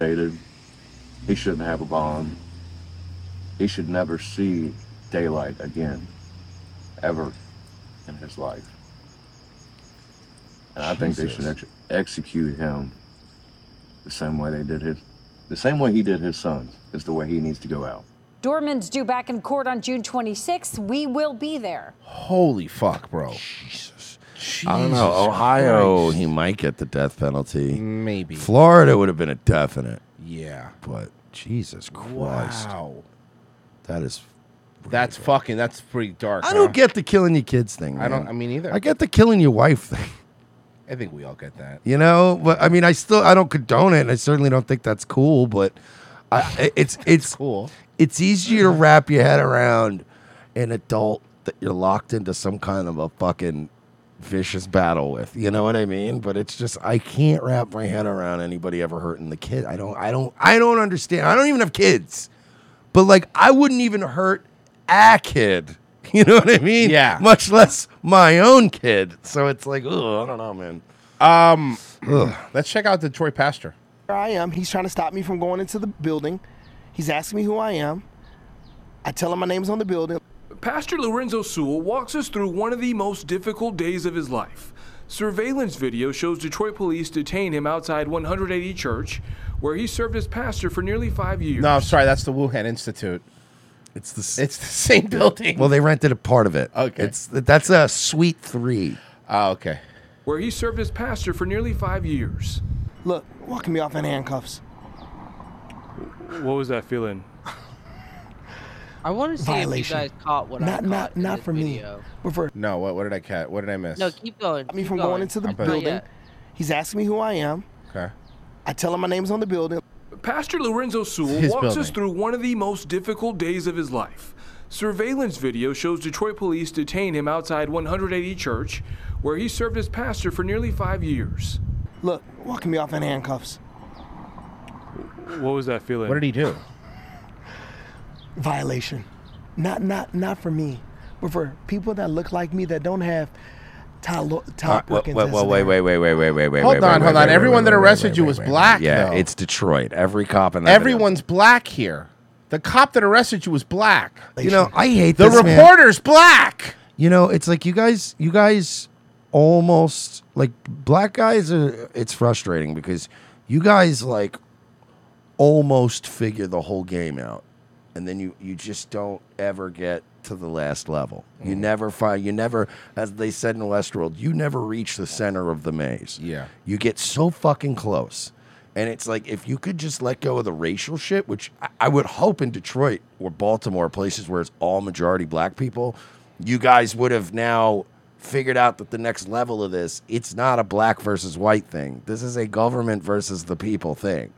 Speaker 39: He shouldn't have a bond. He should never see daylight again, ever in his life. And I think they should ex- execute him the same way they did his, the same way he did his sons is the way he needs to go out.
Speaker 32: Dorman's due back in court on June 26th. We will be there.
Speaker 2: Holy fuck, bro.
Speaker 3: Jesus. I don't know.
Speaker 2: Jesus
Speaker 3: Ohio,
Speaker 2: Christ.
Speaker 3: he might get the death penalty.
Speaker 2: Maybe.
Speaker 3: Florida would have been a definite.
Speaker 2: Yeah.
Speaker 3: But Jesus Christ.
Speaker 2: Wow.
Speaker 3: That is.
Speaker 2: That's fucking. That's pretty dark.
Speaker 3: I
Speaker 2: huh?
Speaker 3: don't get the killing your kids thing.
Speaker 2: I don't.
Speaker 3: man.
Speaker 2: I mean, either.
Speaker 3: I get the killing your wife thing. [LAUGHS]
Speaker 2: I think we all get that.
Speaker 3: You know, but I mean, I still I don't condone it, and I certainly don't think that's cool. But I, [LAUGHS] it's it's
Speaker 2: cool.
Speaker 3: It's easier to wrap your head around an adult that you're locked into some kind of a fucking vicious battle with. You know what I mean? But it's just I can't wrap my head around anybody ever hurting the kid. I don't. I don't. I don't understand. I don't even have kids, but like I wouldn't even hurt a kid. [LAUGHS] You know what I mean?
Speaker 2: Yeah.
Speaker 3: Much less my own kid. So it's like, oh, I don't know, man.
Speaker 2: Um,
Speaker 3: Ugh.
Speaker 2: let's check out the Troy Pastor.
Speaker 42: Here I am. He's trying to stop me from going into the building. He's asking me who I am. I tell him my name's on the building.
Speaker 43: Pastor Lorenzo Sewell walks us through one of the most difficult days of his life. Surveillance video shows Detroit police detain him outside 180 Church, where he served as pastor for nearly five years.
Speaker 2: No, I'm sorry. That's the Wuhan Institute.
Speaker 3: It's the
Speaker 2: it's the same [LAUGHS] building.
Speaker 3: Well, they rented a part of it.
Speaker 2: Okay.
Speaker 3: It's that's a suite three.
Speaker 2: Oh, okay.
Speaker 43: Where he served as pastor for nearly five years.
Speaker 42: Look, walking me off in handcuffs.
Speaker 43: What was that feeling?
Speaker 7: I want to see
Speaker 42: Violation.
Speaker 7: if you guys caught what I
Speaker 42: not
Speaker 7: caught
Speaker 42: not not
Speaker 7: this
Speaker 42: for me, but for
Speaker 2: No, what what did I cat? What did I miss?
Speaker 7: No, keep going.
Speaker 42: I mean,
Speaker 7: keep
Speaker 42: from
Speaker 7: going.
Speaker 42: going into the
Speaker 2: Not
Speaker 42: building. He's asking me who I am.
Speaker 2: Okay.
Speaker 42: I tell him my name's on the building.
Speaker 43: Pastor Lorenzo Sewell
Speaker 2: his
Speaker 43: walks us through one of the most difficult days of his life. Surveillance video shows Detroit police detain him outside 180 Church, where he served as pastor for nearly five years.
Speaker 42: Look, walking me off in handcuffs.
Speaker 43: What was that feeling?
Speaker 2: What did he do?
Speaker 42: Violation. Not not not for me, but for people that look like me that don't have Todd, Lo-
Speaker 3: Uh, wait,
Speaker 42: Perkins.
Speaker 3: wait, wait, wait, wait, wait, wait, wait, wait, wait.
Speaker 2: Hold
Speaker 3: wait,
Speaker 2: on,
Speaker 3: wait,
Speaker 2: hold on.
Speaker 3: wait,
Speaker 2: Everyone
Speaker 3: wait,
Speaker 2: that arrested
Speaker 3: wait,
Speaker 2: you was
Speaker 3: wait,
Speaker 2: black,
Speaker 3: Yeah,
Speaker 2: though.
Speaker 3: it's Detroit. Every cop in that video-
Speaker 2: Everyone's black here. The cop that arrested you was black.
Speaker 3: You know, I hate
Speaker 2: the
Speaker 3: this, man.
Speaker 2: reporter's black.
Speaker 3: You know, it's like you guys, you guys almost like black guys are. It's frustrating because you guys like almost figure the whole game out, and then you you just don't ever get to the last level. You mm. never find. You never, as they said in Westworld, you never reach the center of the maze.
Speaker 2: Yeah.
Speaker 3: You get so fucking close. And it's like if you could just let go of the racial shit, which I, I would hope in Detroit or Baltimore, places where it's all majority black people, you guys would have now figured out that the next level of this, it's not a black versus white thing. This is a government versus the people thing.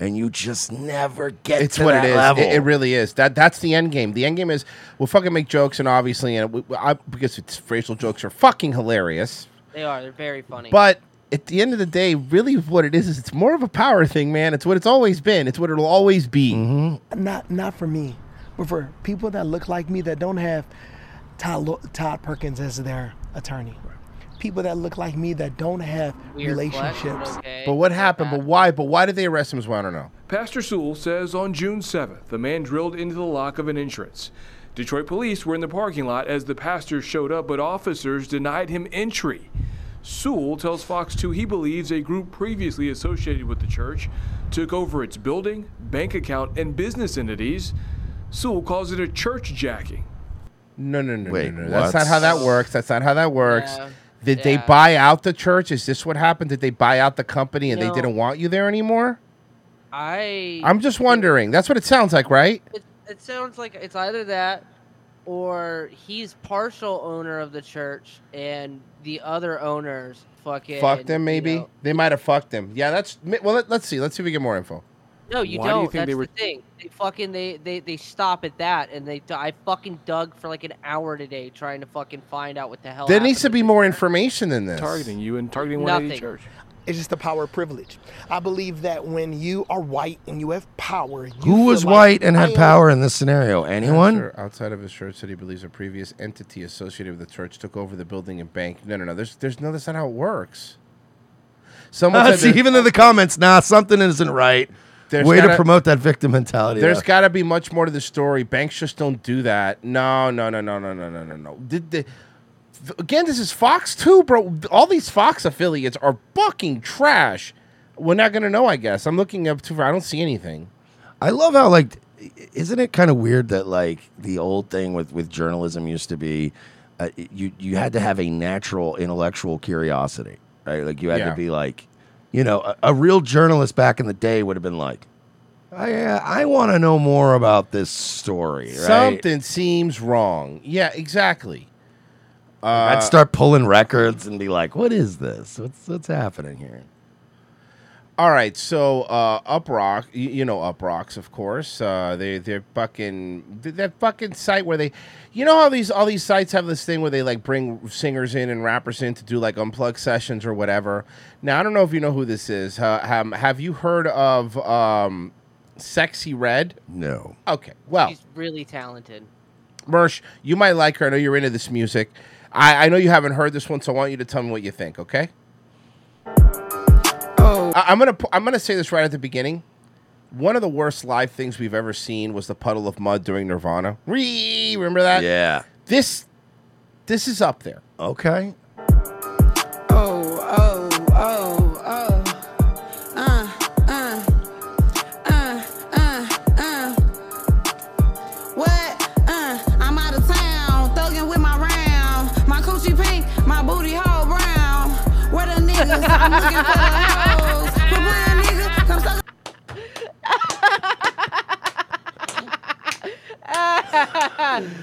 Speaker 3: And you just never get
Speaker 2: It's
Speaker 3: to
Speaker 2: what
Speaker 3: that
Speaker 2: it is.
Speaker 3: level.
Speaker 2: It, it really is. That that's the end game. The end game is we'll fucking make jokes and obviously and we, I, because it's racial jokes are fucking hilarious.
Speaker 7: They are. They're very funny.
Speaker 2: But at the end of the day, really what it is is it's more of a power thing, man. It's what it's always been. It's what it'll always be.
Speaker 3: Mm-hmm.
Speaker 42: Not not for me, but for people that look like me that don't have Todd, Todd Perkins as their attorney. People that look like me that don't have
Speaker 7: Weird
Speaker 42: relationships.
Speaker 7: okay.
Speaker 2: But what happened? But why? But why did they arrest him? Is what I don't know.
Speaker 43: Pastor Sewell says on June 7th, the man drilled into the lock of an entrance. Detroit police were in the parking lot as the pastor showed up, but officers denied him entry. Sewell tells Fox 2 he believes a group previously associated with the church took over its building, bank account, and business entities. Sewell calls it a church jacking.
Speaker 2: No, no, no,
Speaker 3: Wait,
Speaker 2: no, no. That's
Speaker 3: what?
Speaker 2: not how that works. That's not how that works.
Speaker 7: Yeah,
Speaker 2: Did they buy out the church? Is this what happened? Did they buy out the company and
Speaker 7: No.
Speaker 2: they didn't want you there anymore?
Speaker 7: I.
Speaker 2: I'm just wondering. That's what it sounds like, right?
Speaker 7: It, it sounds like it's either that or he's partial owner of the church and the other owners fucking
Speaker 2: Fucked them,
Speaker 7: you
Speaker 2: maybe.
Speaker 7: know-
Speaker 2: They might have fucked him. Yeah, that's well. Let, us see. Let's see if we get more info.
Speaker 7: No, you
Speaker 2: Why do you
Speaker 7: don't.
Speaker 2: think
Speaker 7: That's
Speaker 2: they
Speaker 7: the thing. They fucking they, they they stop at that, and they I fucking dug for like an hour today trying to fucking find out what the hell.
Speaker 2: There needs to be more information than this.
Speaker 43: Targeting you and targeting
Speaker 7: Nothing.
Speaker 43: Church.
Speaker 42: It's just the power of privilege. I believe that when you are white and you have power, you
Speaker 3: Who was
Speaker 42: like,
Speaker 3: white and had power in this scenario? Anyone?
Speaker 2: Pastor outside of his church said he believes a previous entity associated with the church took over the building and bank. No, no, no. There's, there's no. That's not how it works. Someone [LAUGHS]
Speaker 3: Uh,
Speaker 2: said
Speaker 3: see, even in the comments, nah, something isn't right.
Speaker 2: There's
Speaker 3: Way to
Speaker 2: gotta-
Speaker 3: promote that victim mentality.
Speaker 2: There's
Speaker 3: there.
Speaker 2: got to be much more to the story. Banks just don't do that. No, no, no, no, no, no, no, no, no. Did the again? This is Fox 2, bro. All these Fox affiliates are fucking trash. We're not gonna know, I guess. I'm looking up too. Far. I don't see anything.
Speaker 3: I love how like, isn't it kind of weird that like the old thing with with journalism used to be, uh, you you had to have a natural intellectual curiosity, right? Like you had
Speaker 2: Yeah.
Speaker 3: to be like, you know, a, a real journalist back in the day would have been like, I uh, I want to know more about this story, right?
Speaker 2: Something seems wrong. Yeah, exactly. Uh,
Speaker 3: I'd start pulling records and be like, what is this? What's what's happening here?
Speaker 2: All right, so uh, Uprock, you, you know Uproxx, of course. Uh, they they're fucking that fucking site where they, you know how these all these sites have this thing where they like bring singers in and rappers in to do like unplugged sessions or whatever. Now I don't know if you know who this is. Uh, um, have you heard of um, Sexyy Red?
Speaker 3: No.
Speaker 2: Okay, well,
Speaker 7: She's really talented.
Speaker 2: Merch, you might like her. I know you're into this music. I, I know you haven't heard this one, so I want you to tell me what you think. Okay. I, I'm gonna I'm gonna say this right at the beginning. One of the worst live things we've ever seen was the Puddle of Mudd during Nirvana. Ree, remember that?
Speaker 3: Yeah.
Speaker 2: This this is up there.
Speaker 3: Okay.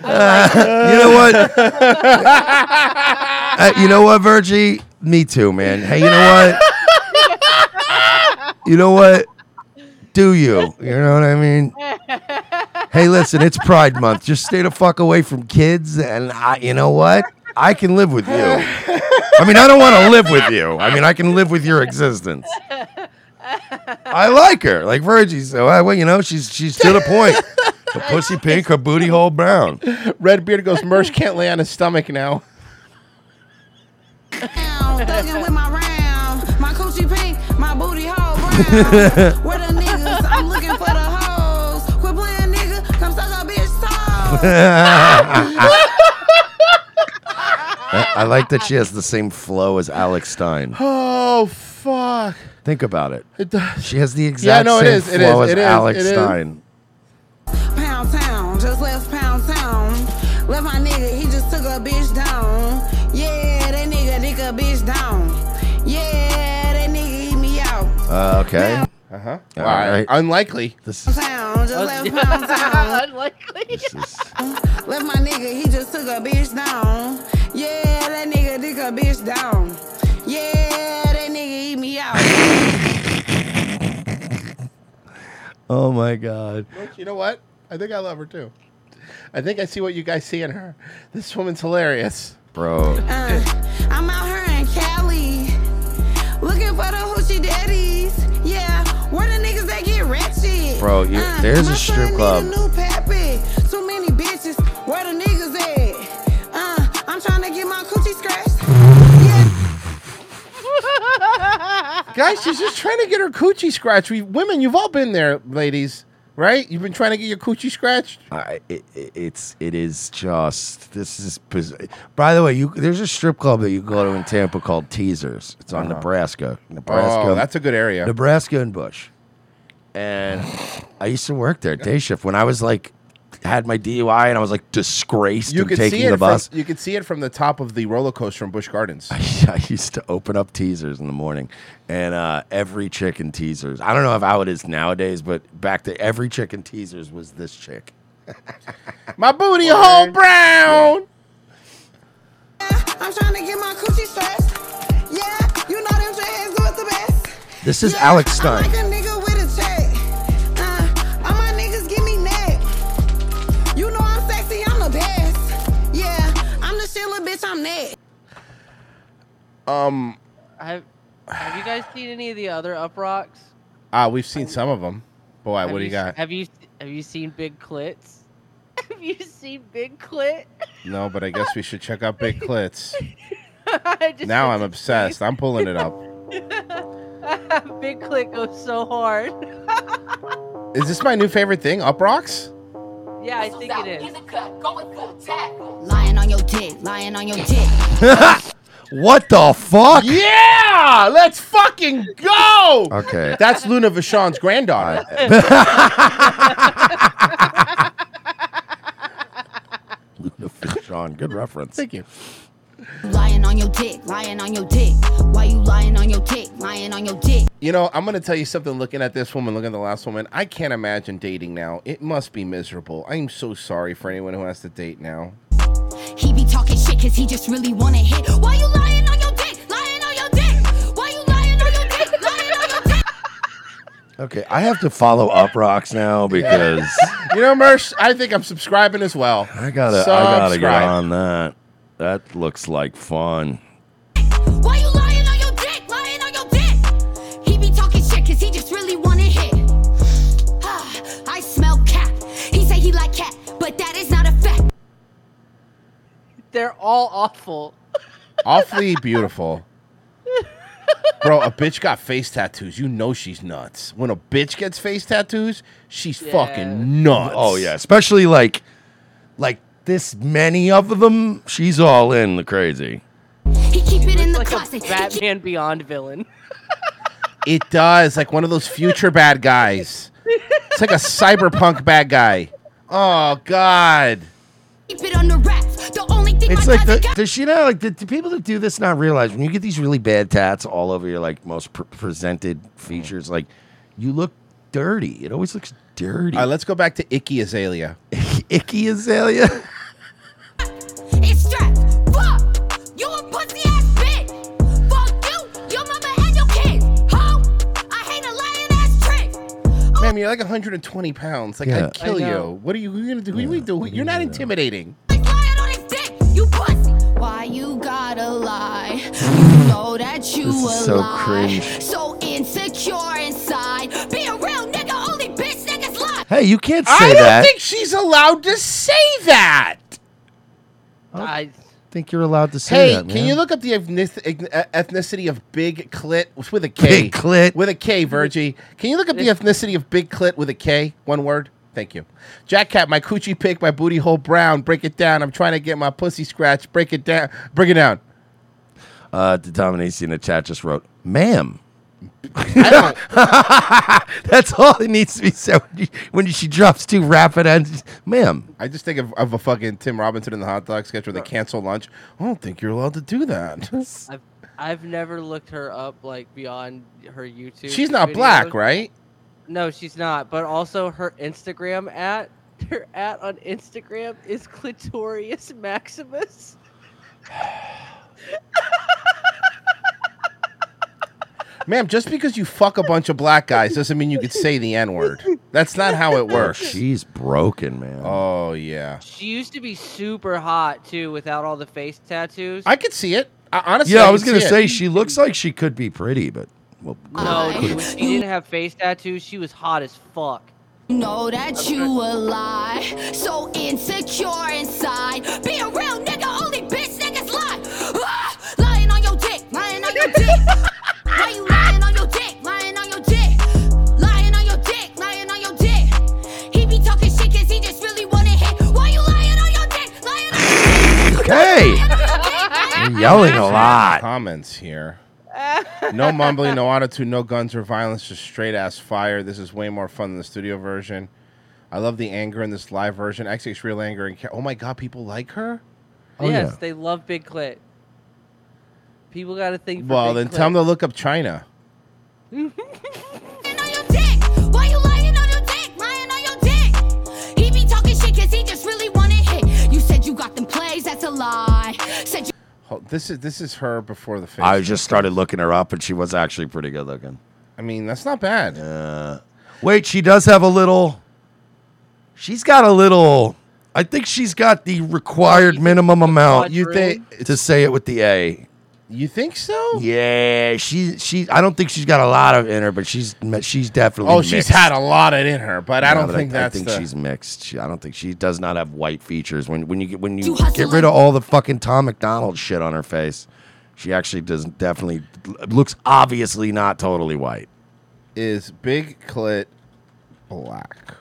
Speaker 44: Uh,
Speaker 3: you know what? [LAUGHS] Uh, you know what, Virgie? Me too, man. Hey, you know what? you know what? do you? You know what I mean? hey, listen, it's Pride Month. Just stay the fuck away from kids, and I, you know what? I can live with you. I mean, I don't want to live with you. I mean, I can live with your existence. I like her, like Virgie. So, I, well, you know, she's she's to the point. Her pussy pink, her booty hole brown. [LAUGHS]
Speaker 2: Red Redbeard goes, Merch can't lay on his stomach now.
Speaker 44: Thugging with my round. My coochie pink, my booty hole brown. [LAUGHS] Where the niggas? I'm looking for the hoes. Quit playing, nigga. Come suck a bitch [LAUGHS]
Speaker 3: I, I like that she has the same flow as Alex Stein.
Speaker 2: Oh fuck!
Speaker 3: Think about it.
Speaker 2: It does.
Speaker 3: She has the exact
Speaker 2: no, it
Speaker 3: same
Speaker 2: is, it
Speaker 3: flow
Speaker 2: is,
Speaker 3: as
Speaker 2: it is,
Speaker 3: Alex
Speaker 2: it is.
Speaker 3: Stein.
Speaker 44: Left my nigga, he just took a bitch down. Yeah, that nigga dick a bitch down. Yeah, that nigga eat me out.
Speaker 3: Uh, okay.
Speaker 2: Uh huh.
Speaker 3: All right.
Speaker 2: Unlikely.
Speaker 3: This
Speaker 44: is Town, just left [LAUGHS] pound town.
Speaker 7: Unlikely.
Speaker 44: Left my nigga, he just took a bitch down. Yeah, that nigga dick a bitch down. Yeah, that nigga eat me out. [LAUGHS]
Speaker 3: Oh my god.
Speaker 2: You know what? I think I love her too. I think I see what you guys see in her. This woman's hilarious.
Speaker 3: Bro.
Speaker 44: Uh, I'm out here in Cali, looking for the hoochie daddies. Yeah, where the niggas that get ratchet?
Speaker 3: Bro, you, there's
Speaker 44: my
Speaker 3: a strip
Speaker 44: son
Speaker 3: club.
Speaker 44: Need a new pappy. Too many bitches. Where the niggas at? Uh, I'm trying to get my coochie scratched.
Speaker 2: Guys, she's just trying to get her coochie scratched. We women, you've all been there, ladies, right? You've been trying to get your coochie scratched.
Speaker 3: I, it, it- it's it is just this is biz- by the way you there's a strip club that you go to in Tampa called Teasers it's on
Speaker 2: Uh-huh.
Speaker 3: Nebraska Nebraska
Speaker 2: Oh, that's a good area.
Speaker 3: Nebraska and Busch and I used to work there day shift when I was like had my DUI and I was like disgraced
Speaker 2: You
Speaker 3: and
Speaker 2: could
Speaker 3: taking
Speaker 2: see it
Speaker 3: the bus
Speaker 2: From, you could see it from the top of the roller coaster in Busch Gardens. [LAUGHS]
Speaker 3: I used to open up teasers in the morning, and uh, every chick in teasers. I don't know if how it is nowadays, but back to every chick in teasers was this chick. [LAUGHS]
Speaker 2: My booty hole brown.
Speaker 44: I'm trying to get my coochie scratched. Yeah, you know them dreads the best.
Speaker 3: This is Alex
Speaker 44: I like
Speaker 3: Stein.
Speaker 2: Um,
Speaker 7: Have Have you guys seen any of the other Uproxx?
Speaker 2: ah, we've seen some of them. Boy,
Speaker 7: Have
Speaker 2: what do you
Speaker 7: s-
Speaker 2: got?
Speaker 7: Have you Have you seen big clits? [LAUGHS] have you seen big clit? [LAUGHS]
Speaker 2: No, but I guess we should check out Big Clits. [LAUGHS] Now I'm obsessed. I'm pulling it up.
Speaker 7: big clit goes so hard.
Speaker 2: Is this my new favorite thing? Uproxx?
Speaker 7: yeah, I think it is.
Speaker 36: Lying on your dick, lying on your dick.
Speaker 3: What the fuck?
Speaker 2: Yeah, let's fucking go.
Speaker 3: Okay.
Speaker 2: That's Luna Vachon's granddaughter.
Speaker 3: Sean, [LAUGHS] good reference.
Speaker 2: Thank you.
Speaker 36: Lying on your dick, lying on your dick. Why you lying on your dick, lying on your dick?
Speaker 2: You know, I'm going to tell you something looking at this woman, looking at the last woman. I can't imagine dating now. It must be miserable. I'm so sorry for anyone who has to date now.
Speaker 36: He be talking shit cause he just really wanna hit. Why you lying on your dick, lying on your dick? Why you lying on your dick, lying on your dick? [LAUGHS]
Speaker 3: Okay, I have to follow Uproxx now [LAUGHS] because
Speaker 2: You know, Merch, I think I'm subscribing as well.
Speaker 3: I gotta I gotta get
Speaker 2: Subscribe.
Speaker 3: on that. That looks like fun.
Speaker 36: Why you
Speaker 7: They're all awful.
Speaker 2: Awfully beautiful. Bro, a bitch got face tattoos. You know she's nuts. When a bitch gets face tattoos, she's fucking nuts.
Speaker 3: Oh yeah, especially like like this many of them. She's all in the crazy.
Speaker 36: He keep it in the
Speaker 7: like
Speaker 36: closet.
Speaker 7: a Batman Beyond villain.
Speaker 2: It does. Like one of those future bad guys. It's like a cyberpunk bad guy. Oh, God.
Speaker 36: Keep it under wraps. The only thing
Speaker 3: It's like the,
Speaker 36: got-
Speaker 3: does you know like the, the people that do this not realize when you get these really bad tats all over your like most pr- presented features like you look dirty. It always looks dirty.
Speaker 2: All right, let's go back to Icky Azalea. [LAUGHS]
Speaker 3: Icky Azalea.
Speaker 36: It's strapped. Fuck. You a pussy ass bitch. Fuck you, your mama and your kids. Ho. I hate a lying ass trick.
Speaker 2: Man, Tim, you're like 120 pounds. Like
Speaker 3: Yeah.
Speaker 2: I'd kill
Speaker 3: I know.
Speaker 2: you. What are you, who you gonna do? Who you do? You're not intimidating.
Speaker 36: You pussy. Why you gotta lie? You know that you
Speaker 2: This is
Speaker 36: a
Speaker 2: so
Speaker 36: lie.
Speaker 2: cringe.
Speaker 36: So insecure inside. Be a real nigga, only bitch niggas lie.
Speaker 3: Hey, you can't say that.
Speaker 2: I don't
Speaker 3: that.
Speaker 2: think she's allowed to say that.
Speaker 7: I
Speaker 3: think you're allowed to say that.
Speaker 2: Hey,
Speaker 3: that.
Speaker 2: can you look up the ethnicity of Big Clit with a K?
Speaker 3: Big Clit.
Speaker 2: with a K, Virgie. Can you look up the ethnicity of Big Clit with a K? One word. Thank you. Jack Cat, my coochie pick, my booty hole brown. Break it down. I'm trying to get my pussy scratched. Break it down. Break it down.
Speaker 3: Uh, the Dominacy in the chat just wrote, "Ma'am." [LAUGHS] That's all it needs to be said when, you, when she drops two rapid ends. Ma'am.
Speaker 2: I just think of, of a fucking Tim Robinson in the hot dog sketch where they cancel lunch. I don't think you're allowed to do that.
Speaker 7: I've I've never looked her up like beyond her YouTube.
Speaker 2: She's not black, right?
Speaker 7: No, she's not. But also her Instagram at [LAUGHS] her at on Instagram is Clitorius Maximus.
Speaker 2: Ma'am, just because you fuck a bunch of black guys doesn't mean you could say the N word. That's not how it works.
Speaker 3: She's broken, man.
Speaker 2: Oh yeah.
Speaker 7: She used to be super hot too, without all the face tattoos.
Speaker 2: I could see it. I, honestly,
Speaker 3: yeah, I
Speaker 2: could
Speaker 3: was gonna
Speaker 2: see it.
Speaker 3: say she looks like she could be pretty, but well,
Speaker 7: No,
Speaker 3: could-
Speaker 7: dude, when she didn't have face tattoos. She was hot as fuck.
Speaker 36: You know that you a lie. So insecure inside. Be a real nigga, only bitch niggas lie. Ah, lying on your dick, lying on your dick. Why you lying on your dick, lying on your dick? Lying on your dick, lying on your dick. He be talking shit cause he just really wanna hit. Why you lying on your dick, lying on your dick?
Speaker 3: Hey, you're yelling a lot.
Speaker 2: Comments here. No mumbling, no attitude, no guns or violence, just straight ass fire. This is way more fun than the studio version. I love the anger in this live version. XX real anger and ca- oh my god, people like her.
Speaker 7: Oh, yes, they love big clit. People got to think. For
Speaker 2: Well,
Speaker 7: big
Speaker 2: then tell them to look up China. [LAUGHS]
Speaker 36: Why you lying on your dick, lying on your dick? He be talking shit cause he just really wanna hit. You said you got them plays, that's a lie. Said you
Speaker 2: Hold- This is this is her before the face.
Speaker 3: I just started looking her up, and she was actually pretty good looking.
Speaker 2: I mean, that's not bad.
Speaker 3: Uh, wait, she does have a little. She's got a little. I think she's got the required minimum amount.
Speaker 2: You think
Speaker 3: to say it with the A?
Speaker 2: You think so?
Speaker 3: Yeah, she she. I don't think she's got a lot of in her, but she's she's definitely.
Speaker 2: Oh, she's had a lot of in her, but I
Speaker 3: No,
Speaker 2: don't think that's I,
Speaker 3: think
Speaker 2: the-
Speaker 3: she's mixed. She, I don't think she does not have white features. When when you get when you
Speaker 36: You
Speaker 3: get rid of all the fucking Tom MacDonald shit on her face, she actually does definitely looks obviously not totally white.
Speaker 2: Is big clit black?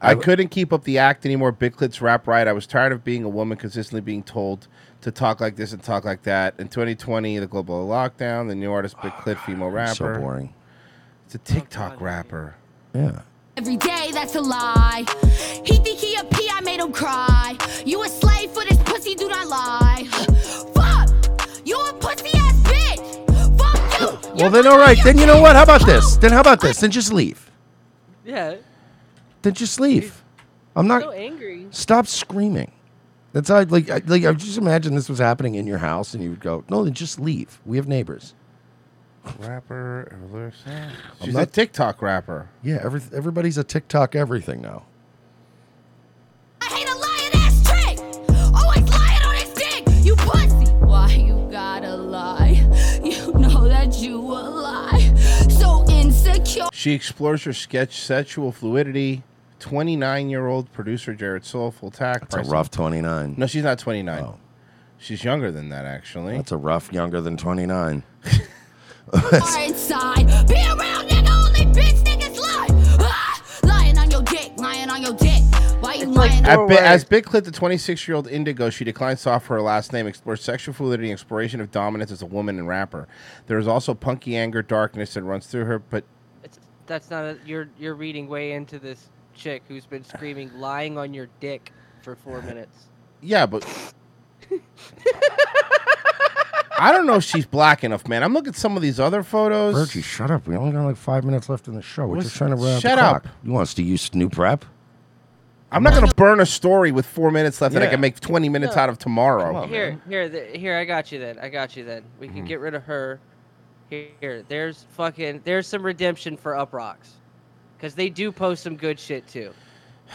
Speaker 2: I couldn't keep up the act anymore. Big Clit's rap right. I was tired of being a woman consistently being told to talk like this and talk like that. In 2020, the global lockdown, the new artist Big Clit, female [SIGHS] rapper.
Speaker 3: So boring.
Speaker 2: It's a TikTok rapper.
Speaker 3: Yeah.
Speaker 36: every day, that's a lie. He think he a P, I made him cry. You a slave for this pussy, do not lie. Fuck! You a pussy ass bitch! Fuck you!
Speaker 3: Well, then all right. Then you know what? How about this? Then how about this? Then just leave.
Speaker 7: Yeah.
Speaker 3: Then just leave. I'm not.
Speaker 7: so angry.
Speaker 3: Stop screaming. That's how. Like, I- like I just imagine this was happening in your house, and you would go, "No, then just leave. We have neighbors."
Speaker 2: Rapper.
Speaker 3: I'm
Speaker 2: She's a
Speaker 3: not-
Speaker 2: TikTok rapper.
Speaker 3: Yeah, every, everybody's a TikTok everything now.
Speaker 36: Insecure.
Speaker 2: She explores her sketch sexual fluidity. 29 year old producer Jared Soul full tack.
Speaker 3: That's a rough 29.
Speaker 2: No, she's not 29. She's younger than that, actually.
Speaker 3: That's a rough younger than 29. [LAUGHS]
Speaker 36: inside. Be around nigga, only bitch niggas lie. Ah, lying on your dick, lying on your dick. Why you lying
Speaker 2: At
Speaker 36: on
Speaker 2: Bi- as Big Clit, the 26 year old Indigo, she declines to offer her last name, explores sexual fluidity, and exploration of dominance as a woman and rapper. There is also punky anger, darkness that runs through her, but
Speaker 7: That's not a. You're you're reading way into this chick who's been screaming "lying on your dick" for four minutes.
Speaker 2: yeah, but. I don't know if she's black enough, man. I'm looking at some of these other photos.
Speaker 3: Virgie, shut up. We only got like five minutes left in the show. We're
Speaker 2: What's-
Speaker 3: just trying to run out
Speaker 2: shut
Speaker 3: the
Speaker 2: up.
Speaker 3: clock. You want us to use Snoop Rap?
Speaker 2: I'm not going to burn a story with four minutes left that I
Speaker 3: Yeah.
Speaker 2: can make 20 minutes
Speaker 7: No.
Speaker 2: out of tomorrow.
Speaker 7: here, here, the, here. I got you then. I got you then. We
Speaker 2: Mm-hmm.
Speaker 7: can get rid of her. Here, there's fucking there's some redemption for Uproxx, because they do post some good shit too. [SIGHS]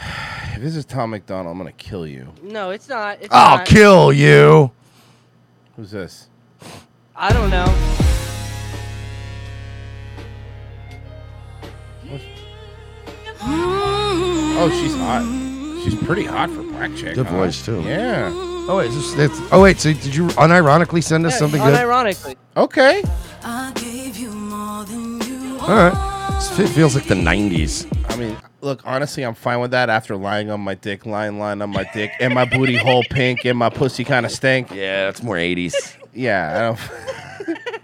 Speaker 2: If this is Tom MacDonald, I'm gonna kill you.
Speaker 7: No, it's not. It's
Speaker 3: I'll
Speaker 7: not.
Speaker 3: kill you.
Speaker 2: Who's this?
Speaker 7: I don't know. [GASPS]
Speaker 2: Oh, she's hot. She's pretty hot for black chick.
Speaker 3: Good
Speaker 2: huh?
Speaker 3: voice too.
Speaker 2: Yeah.
Speaker 3: Oh wait, is this, that's, oh wait. So did you unironically send us
Speaker 7: Yeah,
Speaker 3: something good?
Speaker 7: Unironically.
Speaker 2: Okay.
Speaker 3: All right. This fe- feels like the '90s.
Speaker 2: I mean, look, honestly, I'm fine with that after lying on my dick, lying, lying on my dick, and my booty hole pink, and my pussy kind of stink.
Speaker 3: Yeah, that's more 80s.
Speaker 2: Yeah, I don't. [LAUGHS] [LAUGHS]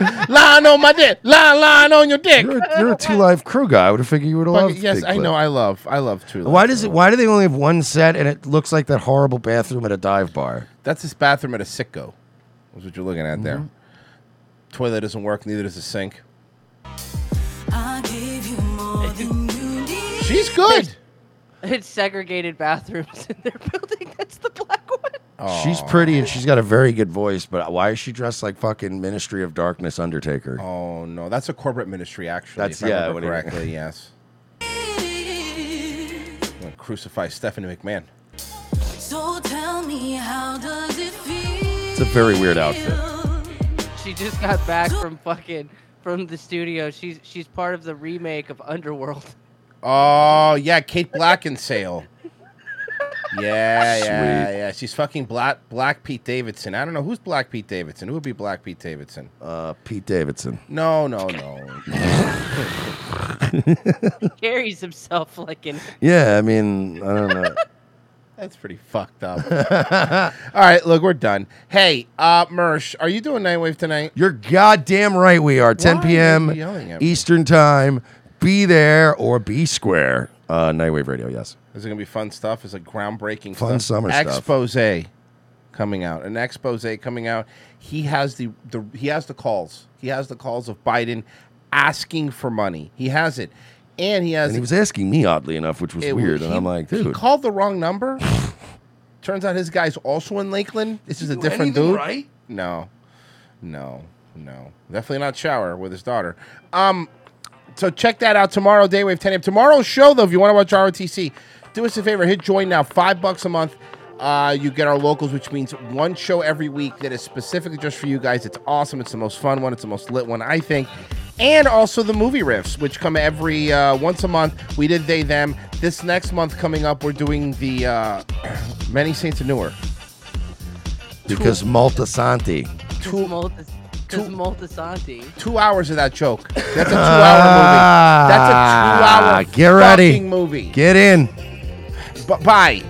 Speaker 2: [LAUGHS] lying on my dick, lying, lying on your dick.
Speaker 3: You're a, you're a Two Live Crew guy. I would have figured you would have loved.
Speaker 2: yes, I
Speaker 3: Bigfoot.
Speaker 2: know. I love, I love True.
Speaker 3: Why does it? Why do they only have one set and it looks like that horrible bathroom at a dive bar?
Speaker 2: That's his bathroom at a sicko. Is what you're looking at there. Mm-hmm. Toilet doesn't work. Neither does the sink. She's good.
Speaker 7: It's segregated bathrooms in their [LAUGHS] building. That's the black one.
Speaker 3: She's oh, pretty and she's got a very good voice, but why is she dressed like fucking Ministry of Darkness Undertaker?
Speaker 2: Oh no, that's a corporate ministry. Actually,
Speaker 3: That's-
Speaker 2: if I
Speaker 3: yeah,
Speaker 2: remember
Speaker 3: what do you-
Speaker 2: correctly. yes. I'm gonna crucify Stephanie McMahon.
Speaker 36: So tell me, how does it feel?
Speaker 3: It's a very weird outfit.
Speaker 7: She just got back from fucking from the studio. She's she's part of the remake of Underworld.
Speaker 2: Oh yeah, Kate Beckinsale. Yeah, yeah,
Speaker 3: Sweet.
Speaker 2: yeah. She's fucking Black Black Pete Davidson. I don't know who's Black Pete Davidson. Who would be Black Pete Davidson?
Speaker 3: Uh, Pete Davidson.
Speaker 2: No, no, no. [LAUGHS] [LAUGHS]
Speaker 7: He carries himself like an
Speaker 3: Yeah, I mean, I don't know. [LAUGHS]
Speaker 2: That's pretty fucked up. All right, look, we're done. Hey, uh, Merch, are you doing Nightwave tonight?
Speaker 3: You're goddamn right. We are 10
Speaker 2: Why are
Speaker 3: p.m.
Speaker 2: you yelling at me?
Speaker 3: Eastern time. Be there or be square. Uh, Nightwave Radio. Yes.
Speaker 2: Is it gonna be fun stuff? Is it groundbreaking
Speaker 3: Fun
Speaker 2: stuff?
Speaker 3: summer stuff.
Speaker 2: expose coming out. An expose coming out. He has the, the he has the calls. He has the calls of Biden asking for money. He has it, and he has.
Speaker 3: And he was asking me oddly enough, which was
Speaker 2: it-
Speaker 3: weird.
Speaker 2: he-
Speaker 3: and I'm like, dude, he
Speaker 2: called the wrong number. [LAUGHS] Turns out his guy's also in Lakeland. This is a different dude.
Speaker 3: right?
Speaker 2: No, no, no. Definitely not shower with his daughter. Um, so check that out tomorrow, Daywave 10 a.m. Tomorrow's show, though, if you want to watch ROTC, do us a favor, hit join now, five bucks a month. Uh, you get our locals, which means one show every week that is specifically just for you guys. It's awesome. It's the most fun one. It's the most lit one, I think. And also the movie riffs, which come every uh, once a month. We did they them. This next month coming up, we're doing the uh, [CLEARS THROAT] Many Saints of Newark.
Speaker 3: because Moltisanti.
Speaker 7: two because Moltisanti.
Speaker 2: Two hours of that joke. That's a [LAUGHS] two-hour movie. That's a two-hour
Speaker 3: Ah, Get ready.
Speaker 2: movie.
Speaker 3: Get in.
Speaker 2: Bye.